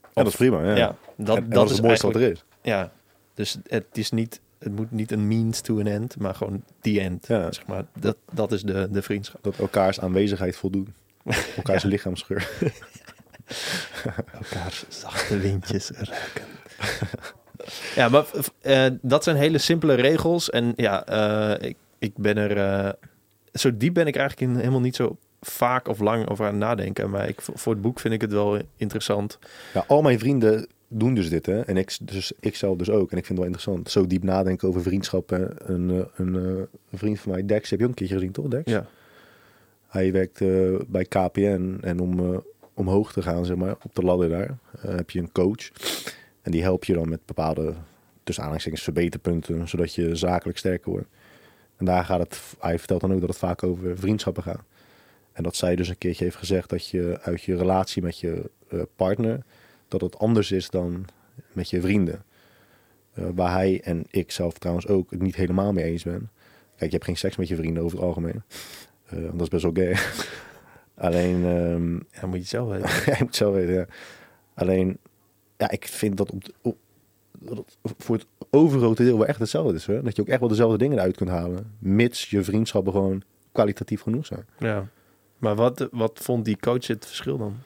S3: Ja, dat is prima. Ja.
S2: Dat,
S3: En- en
S2: dat, is
S3: het mooiste wat er is.
S2: ja. Dus het is niet, het moet niet een means to an end, maar gewoon the end.
S3: Ja.
S2: Zeg maar. dat, dat is de, de vriendschap.
S3: Dat elkaars aanwezigheid voldoen. Elkaars lichaamsgeur.
S2: Elkaars zachte windjes ruiken. ja, maar eh, dat zijn hele simpele regels. En ja, eh, ik, ik ben er... eh, zo diep ben ik eigenlijk in, helemaal niet zo vaak of lang over aan het nadenken. Maar ik, voor het boek vind ik het wel interessant.
S3: Ja, al mijn vrienden doen dus dit. Hè? En ik, dus, ik zelf dus ook. En ik vind het wel interessant. Zo diep nadenken over vriendschappen. Een, eh, een, eh, een vriend van mij, Dex, heb je ook een keertje gezien, toch Dex?
S2: Ja,
S3: Hij werkt eh, bij KPN en om omhoog te gaan, zeg maar, op de ladder daar, heb je een coach. En die helpt je dan met bepaalde, tussen aanhalingstekens, verbeterpunten, zodat je zakelijk sterker wordt. En daar gaat het, hij vertelt dan ook dat het vaak over vriendschappen gaat. En dat zij dus een keertje heeft gezegd dat je uit je relatie met je partner, dat het anders is dan met je vrienden. Eh, waar hij en ik zelf trouwens ook het niet helemaal mee eens ben. Kijk, je hebt geen seks met je vrienden over het algemeen. Want dat is best wel gay. Alleen, ehm,
S2: ja moet je het zelf weten.
S3: moet zelf weten, ja. Alleen, ja, ik vind dat, op, op- dat voor het overgrote deel wel echt hetzelfde is. Hè? Dat je ook echt wel dezelfde dingen eruit kunt halen. Mits je vriendschappen gewoon kwalitatief genoeg zijn.
S2: Ja. Maar wat, wat vond die coach het verschil dan?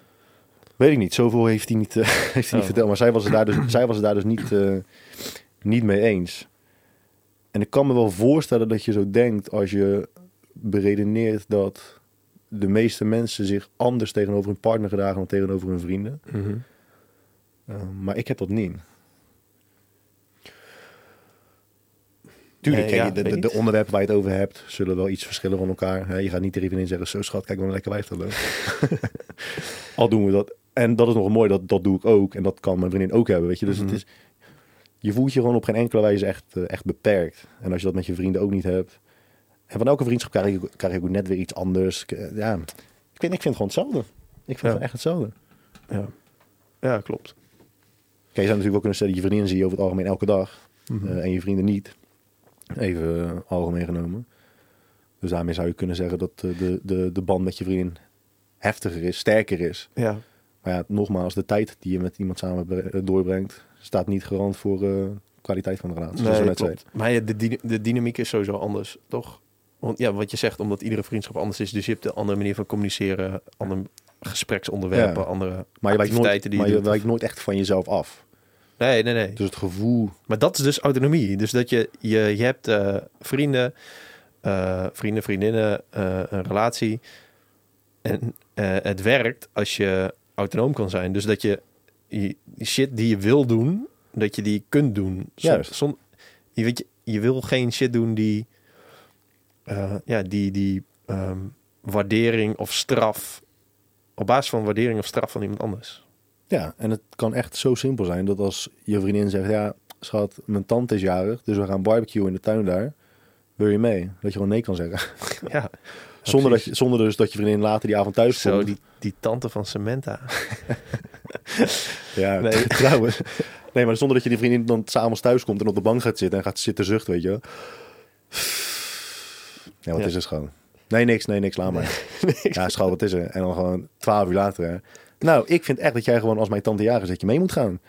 S3: Weet ik niet. Zoveel heeft hij niet, eh, heeft hij niet
S2: Oh.
S3: verteld. Maar zij was het daar dus, zij was het daar dus niet, eh, niet mee eens. En ik kan me wel voorstellen dat je zo denkt als je beredeneert dat de meeste mensen zich anders tegenover hun partner gedragen dan tegenover hun vrienden. Uh, maar ik heb dat niet. Tuurlijk,
S2: Nee,
S3: kijk,
S2: ja,
S3: de, de, onderwerpen waar je het over hebt, zullen wel iets verschillen van elkaar. Je gaat niet tegen in zeggen, zo schat, kijk maar een lekker wijf dat leuk. Al doen we dat. En dat is nog mooi, dat, dat doe ik ook. En dat kan mijn vriendin ook hebben, weet je. Dus
S2: Mhm.
S3: het is, je voelt je gewoon op geen enkele wijze echt, eh, echt beperkt. En als je dat met je vrienden ook niet hebt. En van elke vriendschap krijg ik, krijg ik ook net weer iets anders. Eh, Ja, ik vind, ik vind het gewoon hetzelfde. Ik vind
S2: Ja.
S3: het echt hetzelfde.
S2: Ja, ja klopt.
S3: Kijk, je zou natuurlijk ook kunnen stellen, je vriendin zie je over het algemeen elke dag.
S2: Mhm.
S3: eh, en je vrienden niet. Even algemeen genomen. Dus daarmee zou je kunnen zeggen dat de, de, de band met je vriendin heftiger is, sterker is.
S2: Ja,
S3: Maar ja, nogmaals, de tijd die je met iemand samen eh, doorbrengt, staat niet garant voor eh, kwaliteit van de relatie.
S2: nee,
S3: net
S2: klopt.
S3: zeiden.
S2: Maar ja, de, de dynamiek is sowieso anders, toch? Want ja, wat je zegt, omdat iedere vriendschap anders is. Dus je hebt een andere manier van communiceren, andere gespreksonderwerpen,
S3: Ja.
S2: andere
S3: Maar je nooit,
S2: activiteiten die
S3: maar
S2: je
S3: wijkt nooit echt van jezelf af.
S2: Nee, nee, nee.
S3: Dus het gevoel,
S2: Maar dat is dus autonomie. Dus dat je, je, je hebt eh, vrienden, vrienden, vriendinnen, een relatie. En het werkt als je autonoom kan zijn. Dus dat je die shit die je wil doen, dat je die kunt doen.
S3: Juist.
S2: zon- je, weet je, je wil geen shit doen die, eh, ja, die, die ehm, waardering of straf op basis van waardering of straf van iemand anders.
S3: Ja, en het kan echt zo simpel zijn dat als je vriendin zegt... Ja, schat, mijn tante is jarig, dus we gaan barbecue in de tuin daar. Wil je mee? Dat je gewoon nee kan zeggen.
S2: Ja,
S3: Zonder, dat je, zonder dus dat je vriendin later die avond thuis
S2: zo
S3: komt.
S2: die, die tante van Samantha.
S3: Ja,
S2: Nee.
S3: trouwens. Nee, maar zonder dat je die vriendin dan s'avonds thuis komt en op de bank gaat zitten en gaat zitten zuchten, weet je. Ja, wat
S2: Ja.
S3: is het gewoon? Nee, niks, nee, niks, laat maar. Ja, schat, wat is er? En dan gewoon twaalf uur later. Hè. Nou, ik vind echt dat jij gewoon als mijn tante is, dat je mee moet gaan.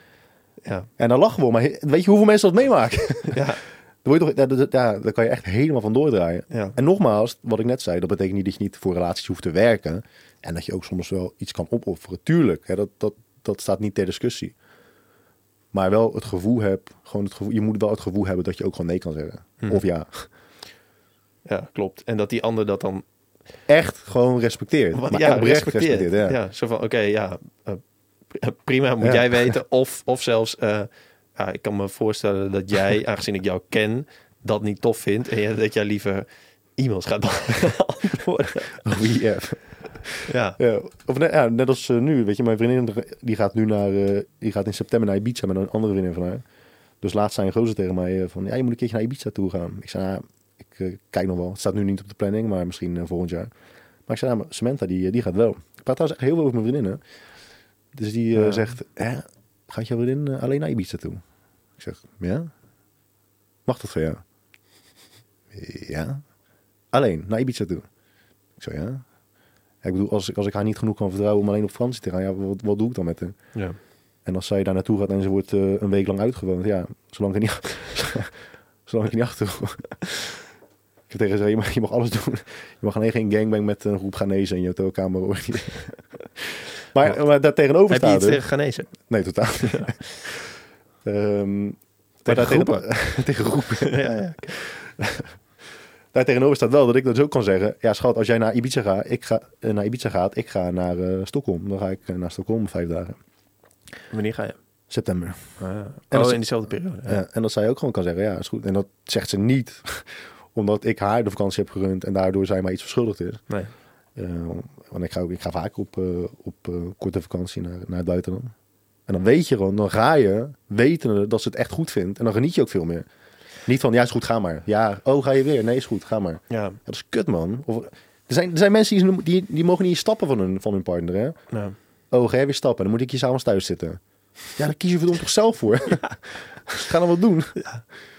S2: Ja,
S3: En dan lachen we, maar weet je hoeveel mensen dat meemaken?
S2: ja,
S3: Word je toch, ja, daar kan je echt helemaal van doordraaien.
S2: ja.
S3: En nogmaals, wat ik net zei, dat betekent niet dat je niet voor relaties hoeft te werken. En dat je ook soms wel iets kan opofferen. Tuurlijk, hè, dat, dat, dat staat niet ter discussie. Maar wel het gevoel hebt, gewoon het gevoel, je moet wel het gevoel hebben dat je ook gewoon nee kan zeggen.
S2: Mhm.
S3: Of ja,
S2: ja, klopt. En dat die ander dat dan
S3: echt gewoon respecteert. Maar
S2: ja,
S3: oprecht
S2: respecteert.
S3: respecteert. ja.
S2: ja. zo van, oké, ja, eh, pri- prima, moet
S3: Ja.
S2: jij weten. Of, of zelfs, eh, ja, ik kan me voorstellen dat jij, aangezien ik jou ken, dat niet tof vindt. En dat jij liever e-mails gaat beantwoorden.
S3: Oh, ja.
S2: Ja,
S3: Ja, of net, ja, net als eh, nu, weet je, mijn vriendin die gaat nu naar, eh, die gaat in september naar Ibiza met een andere vriendin van haar. Dus laatst zei een gozer tegen mij eh, van, ja, je moet een keertje naar Ibiza toe gaan. Ik zei, nou, ik kijk nog wel. Het staat nu niet op de planning, maar misschien volgend jaar. Maar ik zei, nou, Samantha, die, die gaat wel. Ik praat trouwens echt heel veel over mijn vriendinnen. Dus die
S2: Ja.
S3: zegt, hè, gaat jouw vriendin eh, alleen naar Ibiza toe? Ik zeg, ja? Mag dat van jou? Ja. Alleen, naar Ibiza toe. Ik zei, ja. Ik bedoel, als ik, als ik haar niet genoeg kan vertrouwen om alleen op vakantie te gaan, ja, wat, wat doe ik dan met haar?
S2: ja.
S3: En als zij daar naartoe gaat en ze wordt eh, een week lang uitgewoond, ja, zolang ik er niet, zolang ik niet achter heb tegen ze, je mag, je mag alles doen. Je mag alleen geen gangbang met een groep Ghanese in je hotelkamer. maar, maar daar tegenover
S2: Heb je iets tegen Ghanese?
S3: Nee, totaal. Ehm, maar
S2: Tegen groepen?
S3: tegen, groepen.
S2: ja, ja.
S3: Daar tegenover staat wel dat ik dat dus ook kan zeggen. Ja, schat, als jij naar Ibiza gaat, ik ga eh, naar Ibiza gaat, ik ga naar eh, Stockholm. Dan ga ik eh, naar Stockholm vijf dagen.
S2: Wanneer ga je?
S3: September.
S2: Ah, ja.
S3: En
S2: oh, in diezelfde periode. Ja.
S3: Ja, en dat zij ook gewoon kan zeggen, ja, is goed. En dat zegt ze niet omdat ik haar de vakantie heb gerund en daardoor zij mij iets verschuldigd is.
S2: Nee.
S3: Eh, want ik ga, ook, ik ga vaak op, eh, op eh, korte vakantie naar, naar het buitenland. En dan weet je gewoon, dan ga je wetende dat ze het echt goed vindt. En dan geniet je ook veel meer. Niet van, ja, is goed, ga maar. Ja, oh, ga je weer? Nee, is goed, ga maar.
S2: Ja,
S3: Ja, dat is kut, man. Of, er, zijn, er zijn mensen die, die, die mogen niet stappen van hun, van hun partner, hè?
S2: nou,
S3: Oh, ga jij weer stappen? Dan moet ik je s'avonds thuis zitten. Ja, dan kies je verdomd toch zelf voor? Ga dan wat doen.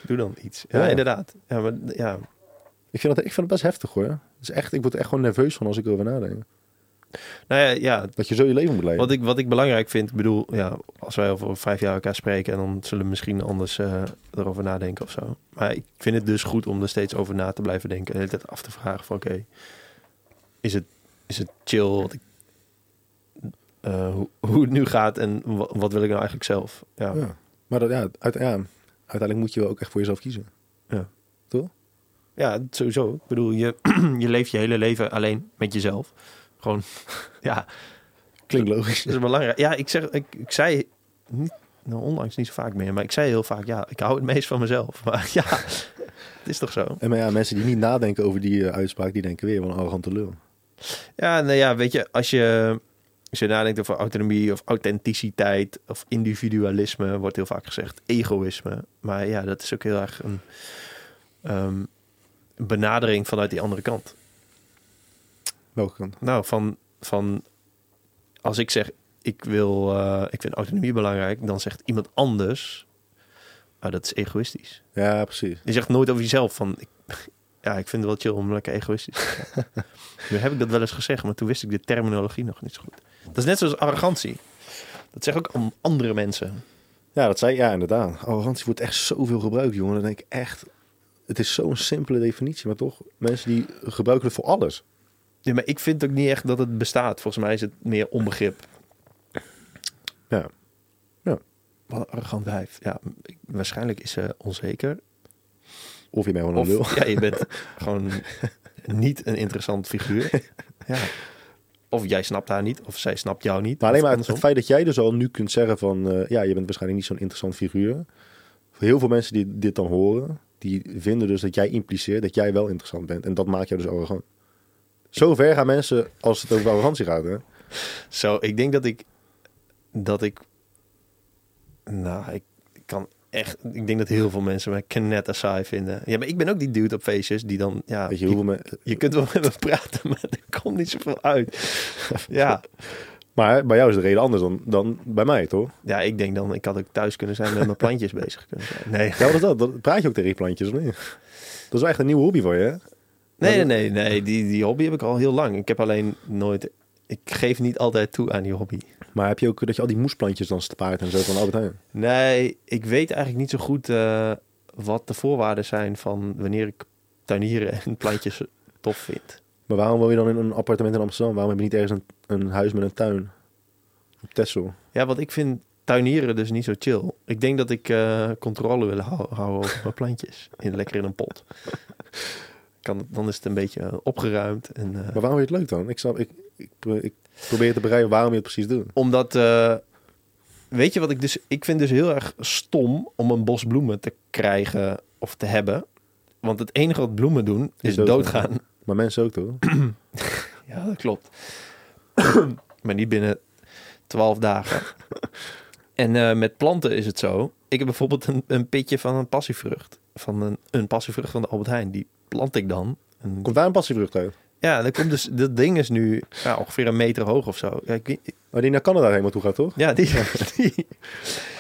S2: doe dan iets. Ja,
S3: Ja.
S2: inderdaad. Ja, maar, ja.
S3: Ik vind, dat, ik vind het best heftig, hoor. Het is echt, ik word er echt gewoon nerveus van als ik erover nadenk.
S2: Nou ja, ja,
S3: Dat je zo je leven moet leven.
S2: Wat ik, wat ik belangrijk vind, ik bedoel, ja, als wij over vijf jaar elkaar spreken, en dan zullen we misschien anders eh, erover nadenken of zo. Maar ik vind het dus goed om er steeds over na te blijven denken. En de hele tijd af te vragen van, oké, is, het, is het chill wat ik, eh, hoe, hoe het nu gaat en wa- wat, wil ik nou eigenlijk zelf? Ja,
S3: Ja. Maar dat, ja, uit, ja, uiteindelijk moet je wel ook echt voor jezelf kiezen.
S2: ja sowieso. Ik bedoel, je, je leeft je hele leven alleen met jezelf. Gewoon, ja,
S3: Klinkt logisch.
S2: Dat is belangrijk. Ja, ik zeg, ik, ik zei niet, nou, onlangs niet zo vaak meer, maar ik zei heel vaak, ja, ik hou het meest van mezelf. Maar ja, het is toch zo?
S3: En maar ja, mensen die niet nadenken over die eh, uitspraak, die denken weer van een arrogante lul.
S2: Ja, nou ja, weet je, als je, als je nadenkt over autonomie of authenticiteit of individualisme, wordt heel vaak gezegd egoïsme. Maar ja, dat is ook heel erg een ehm, benadering vanuit die andere kant.
S3: Welke kant?
S2: Nou, van, van als ik zeg, ik wil, eh, ik vind autonomie belangrijk, dan zegt iemand anders, ah, dat is egoïstisch.
S3: Ja, precies.
S2: Je zegt nooit over jezelf van, ik, ja, ik vind het wel chill om lekker egoïstisch te zijn. nu heb ik dat wel eens gezegd, maar toen wist ik de terminologie nog niet zo goed. Dat is net zoals arrogantie. Dat zeg ik ook andere mensen.
S3: Ja, dat zei ja, inderdaad. Arrogantie wordt echt zoveel gebruikt, jongen. Dan denk ik echt, het is zo'n simpele definitie, maar toch, mensen die gebruiken het voor alles.
S2: Ja, maar ik vind ook niet echt dat het bestaat. Volgens mij is het meer onbegrip.
S3: Ja. Ja.
S2: Wat een arrogant wijf. Ja, waarschijnlijk is ze onzeker.
S3: Of je bent gewoon een lul.
S2: Of ja, je bent gewoon niet een interessant figuur. Ja. Of jij snapt haar niet, of zij snapt jou niet.
S3: Maar alleen maar het, feit dat jij dus al nu kunt zeggen van... eh, ja, je bent waarschijnlijk niet zo'n interessant figuur. Voor heel veel mensen die dit dan horen... die vinden dus dat jij impliceert dat jij wel interessant bent. En dat maakt jou dus arrogant. Zo ver gaan mensen als het over arrogantie gaat. Hè?
S2: Zo, ik denk dat ik... Dat ik... Nou, ik kan echt... Ik denk dat heel veel mensen mij knetter saai vinden. Ja, maar ik ben ook die dude op feestjes die dan... Ja,
S3: Weet je
S2: je,
S3: hoeveel me...
S2: je kunt wel met me praten, maar er komt niet zoveel uit. Ja,
S3: Maar bij jou is de reden anders dan, dan bij mij, toch?
S2: ja, ik denk dan... Ik had ook thuis kunnen zijn met mijn plantjes bezig kunnen zijn. Nee,
S3: Ja, wat is dat? dat? Praat je ook tegen je plantjes, of niet? Dat is wel echt een nieuwe hobby voor je, hè?
S2: nee, nee, nee. nee. Die, die hobby heb ik al heel lang. Ik heb alleen nooit... Ik geef niet altijd toe aan die hobby.
S3: Maar heb je ook dat je al die moesplantjes dan spaart en zo van Albert Heijn?
S2: Nee, ik weet eigenlijk niet zo goed eh, wat de voorwaarden zijn van wanneer ik tuinieren en plantjes tof vind.
S3: Maar waarom wil je dan in een appartement in Amsterdam? Waarom heb je niet ergens een, een huis met een tuin? Op Texel.
S2: Ja, want ik vind tuinieren dus niet zo chill. Ik denk dat ik eh, controle wil hou- houden over mijn plantjes. In, lekker in een pot. Kan, dan is het een beetje eh, opgeruimd. En, eh,
S3: Maar waarom je het leuk dan? Ik, snap, ik, ik, pro- ik probeer te begrijpen waarom je het precies doet.
S2: Omdat, eh, weet je wat ik dus... Ik vind dus heel erg stom om een bos bloemen te krijgen of te hebben. Want het enige wat bloemen doen is
S3: doodgaan. Maar mensen ook, toch?
S2: Ja, dat klopt. maar niet binnen 12 dagen. en met planten is het zo. Ik heb bijvoorbeeld een, een pitje van een passievrucht. Van een, een passievrucht van de Albert Heijn. Die plant ik dan. En,
S3: Komt daar een passievrucht uit?
S2: ja, dat komt dus. Dat ding is nu ja, ongeveer een meter hoog of zo. Ja, ik,
S3: Maar die naar Canada helemaal toe gaat, toch?
S2: ja, die, die,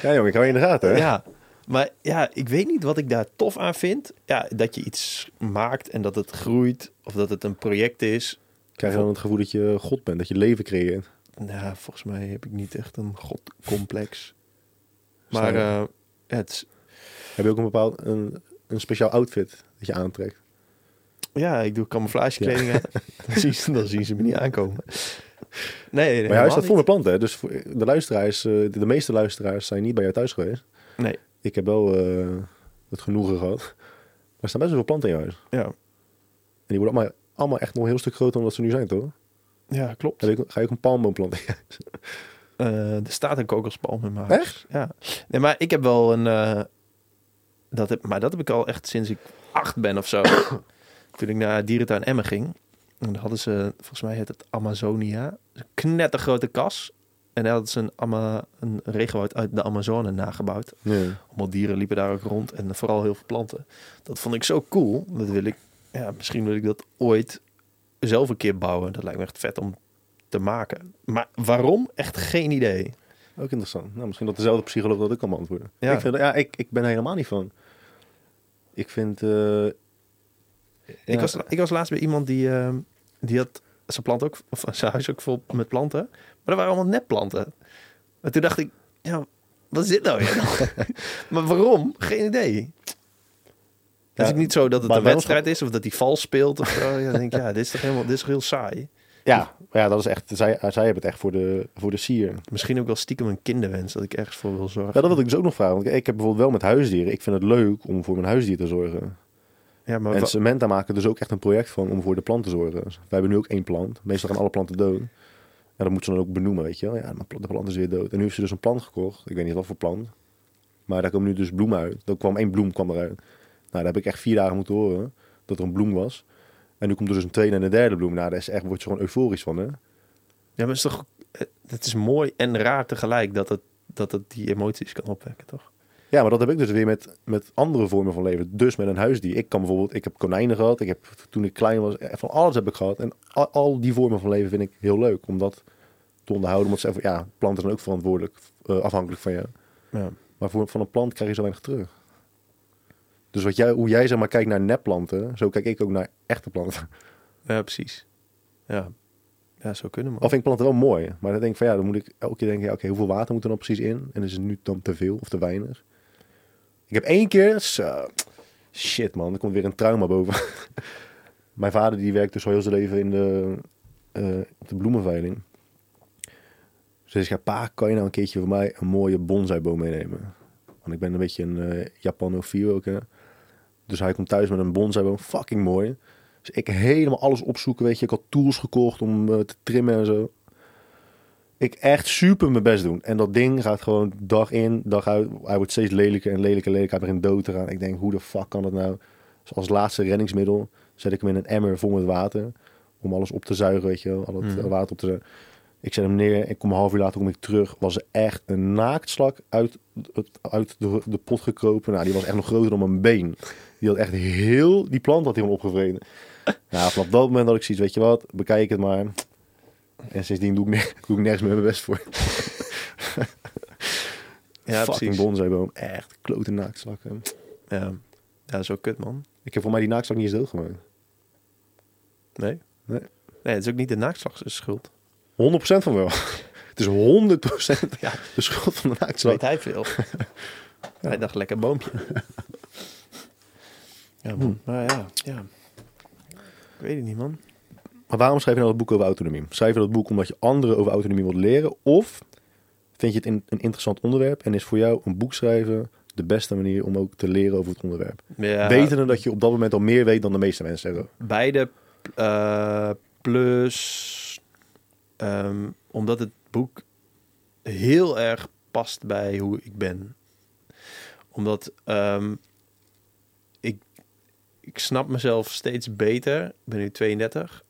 S3: Ja, jongen, ik hou je in de gaten, hè?
S2: ja. Maar ja, ik weet niet wat ik daar tof aan vind. Ja, dat je iets maakt en dat het groeit. Of dat het een project is.
S3: Krijg je dan het gevoel dat je God bent, dat je leven creëert?
S2: Nou, volgens mij heb ik niet echt een godcomplex. Maar eh, het
S3: Heb je ook een bepaald, een, een speciaal outfit dat je aantrekt?
S2: Ja, ik doe camouflagekleding aan. dan, zien ze, dan zien ze me niet aankomen. Nee, nee
S3: maar huis staat vol
S2: helemaal
S3: met planten, hè? Dus voor de luisteraars, eh, de meeste luisteraars zijn niet bij jou thuis geweest.
S2: Nee,
S3: Ik heb wel eh, het genoegen gehad. Maar er staan best wel veel planten in huis.
S2: ja,
S3: En die worden allemaal, allemaal echt nog een heel stuk groter dan wat ze nu zijn, toch?
S2: ja klopt.
S3: Heb ga je ook een palmboom planten?
S2: Eh, er staat een kokospalm in mijn huis.
S3: Echt?
S2: Ja. Nee, maar ik heb wel een... dat heb, maar dat heb ik al echt sinds ik acht ben of zo. Toen ik naar dierentuin Emmen ging. En hadden ze, volgens mij heet het Amazonia. Een knettergrote kas. En daar hadden ze een, ama, een regenwoud uit de Amazone nagebouwd.
S3: Nee.
S2: Allemaal dieren liepen daar ook rond. En vooral heel veel planten. Dat vond ik zo cool. Dat wil ik... Ja, misschien wil ik dat ooit zelf een keer bouwen. Dat lijkt me echt vet om te maken. Maar waarom? Echt geen idee.
S3: Ook interessant. Nou, misschien dat dezelfde psycholoog dat ook kan beantwoorden.
S2: Ja.
S3: Ik, vind, ja, ik, ik ben er helemaal niet van. Ik vind... eh,
S2: Ik, was, ik was laatst bij iemand die, ehm, die had zijn plant ook, of zijn huis ook vol met planten. Maar er waren allemaal nepplanten. En toen dacht ik, ja, wat is dit nou weer? maar waarom? Geen idee. Het is ook niet zo dat het een wedstrijd is of dat hij vals speelt of zo. Ja, dan denk ik, ja, dit is toch helemaal, dit is toch heel saai.
S3: ja, ja, dat is echt... Zij, zij hebben het echt voor de, voor de sier.
S2: Misschien ook wel stiekem een kinderwens dat ik ergens voor wil zorgen.
S3: Ja, dat wil ik dus ook nog vragen. Want ik heb bijvoorbeeld wel met huisdieren. Ik vind het leuk om voor mijn huisdier te zorgen.
S2: Ja, maar
S3: en Samantha maken dus ook echt een project van om voor de plant te zorgen. Dus wij hebben nu ook één plant. Meestal gaan alle planten dood. En dat moet ze dan ook benoemen, weet je wel. Ja, maar de plant is weer dood. En nu heeft ze dus een plant gekocht. Ik weet niet wat voor plant. Maar daar komen nu dus bloemen uit. Er kwam één bloem kwam eruit. Nou, daar heb ik echt vier dagen moeten horen dat er een bloem was. En nu komt er dus een tweede en een derde bloem. Nou, daar is echt, word je gewoon euforisch van, hè?
S2: ja, maar het is toch, eh, het is mooi en raar tegelijk dat het, dat het die emoties kan opwekken, toch?
S3: Ja, maar dat heb ik dus weer met, met andere vormen van leven. Dus met een huisdier. Ik kan bijvoorbeeld, ik heb konijnen gehad. Ik heb toen ik klein was, van alles heb ik gehad. En al, al die vormen van leven vind ik heel leuk. Om dat te onderhouden. Want ze ja, planten zijn ook verantwoordelijk, eh, afhankelijk van jou.
S2: Ja.
S3: Maar voor, van een plant krijg je zo weinig terug. Dus wat jij, hoe jij zeg maar kijkt naar nepplanten, zo kijk ik ook naar echte planten.
S2: Ja, precies. Ja, ja zo kunnen we.
S3: Al vind ik planten wel mooi. Maar dan denk ik van ja, dan moet ik elke keer denken, ja, oké, hoeveel water moet er dan precies in? En is het nu dan te veel of te weinig? Ik heb één keer, shit man, er komt weer een trauma boven. Mijn vader die werkt dus al heel zijn leven in de, eh, op de bloemenveiling. Dus hij zegt, pa, kan je nou een keertje voor mij een mooie bonsaiboom meenemen? Want ik ben een beetje een eh Japanofiel ook, hè. Dus hij komt thuis met een bonsaiboom, fucking mooi. Dus ik helemaal alles opzoeken, weet je. Ik had tools gekocht om eh, te trimmen en zo. Ik echt super mijn best doen. En dat ding gaat gewoon dag in, dag uit. Hij wordt steeds lelijker en lelijker en lelijker. Hij begint dood te gaan. Ik denk, hoe de fuck kan dat nou? Dus als laatste reddingsmiddel zet ik hem in een emmer vol met water. Om alles op te zuigen, weet je wel. Al het
S2: Mhm.
S3: water op te zuigen. Ik zet hem neer, ik kom een half uur later kom ik terug. Was er echt een naaktslak uit, uit de, de pot gekropen. Nou, die was echt nog groter dan mijn been. Die had echt heel, die plant had helemaal opgevreden. Nou, vanaf dat moment had ik zoiets, weet je wat, bekijk het maar. En sindsdien doe ik, ne- doe ik nergens meer mijn best voor.
S2: Ja,
S3: Fucking bonsaiboom. Echt klote naaktslakken.
S2: Ja. ja, dat is ook kut, man.
S3: Ik heb voor mij die naaktslak niet eens doodgemaakt.
S2: Nee?
S3: Nee.
S2: Nee, het is ook niet de naakslag zijn schuld.
S3: 100% van wel. Het is 100%
S2: Ja.
S3: de schuld van de
S2: Zo
S3: naaktslak.
S2: weet hij veel. Hij dacht, lekker boompje. ja, man. Maar ja, ja. Ik weet het niet, man.
S3: Maar waarom schrijf je nou dat boek over autonomie? Schrijf je dat boek omdat je anderen over autonomie wilt leren? Of vind je het een, interessant onderwerp en is voor jou een boek schrijven de beste manier om ook te leren over het onderwerp?
S2: Ja,
S3: Wetende dat je op dat moment al meer weet dan de meeste mensen zeggen.
S2: Beide eh, plus ehm, omdat het boek heel erg past bij hoe ik ben. Omdat ehm, ik, ik snap mezelf steeds beter. Ik ben nu 32.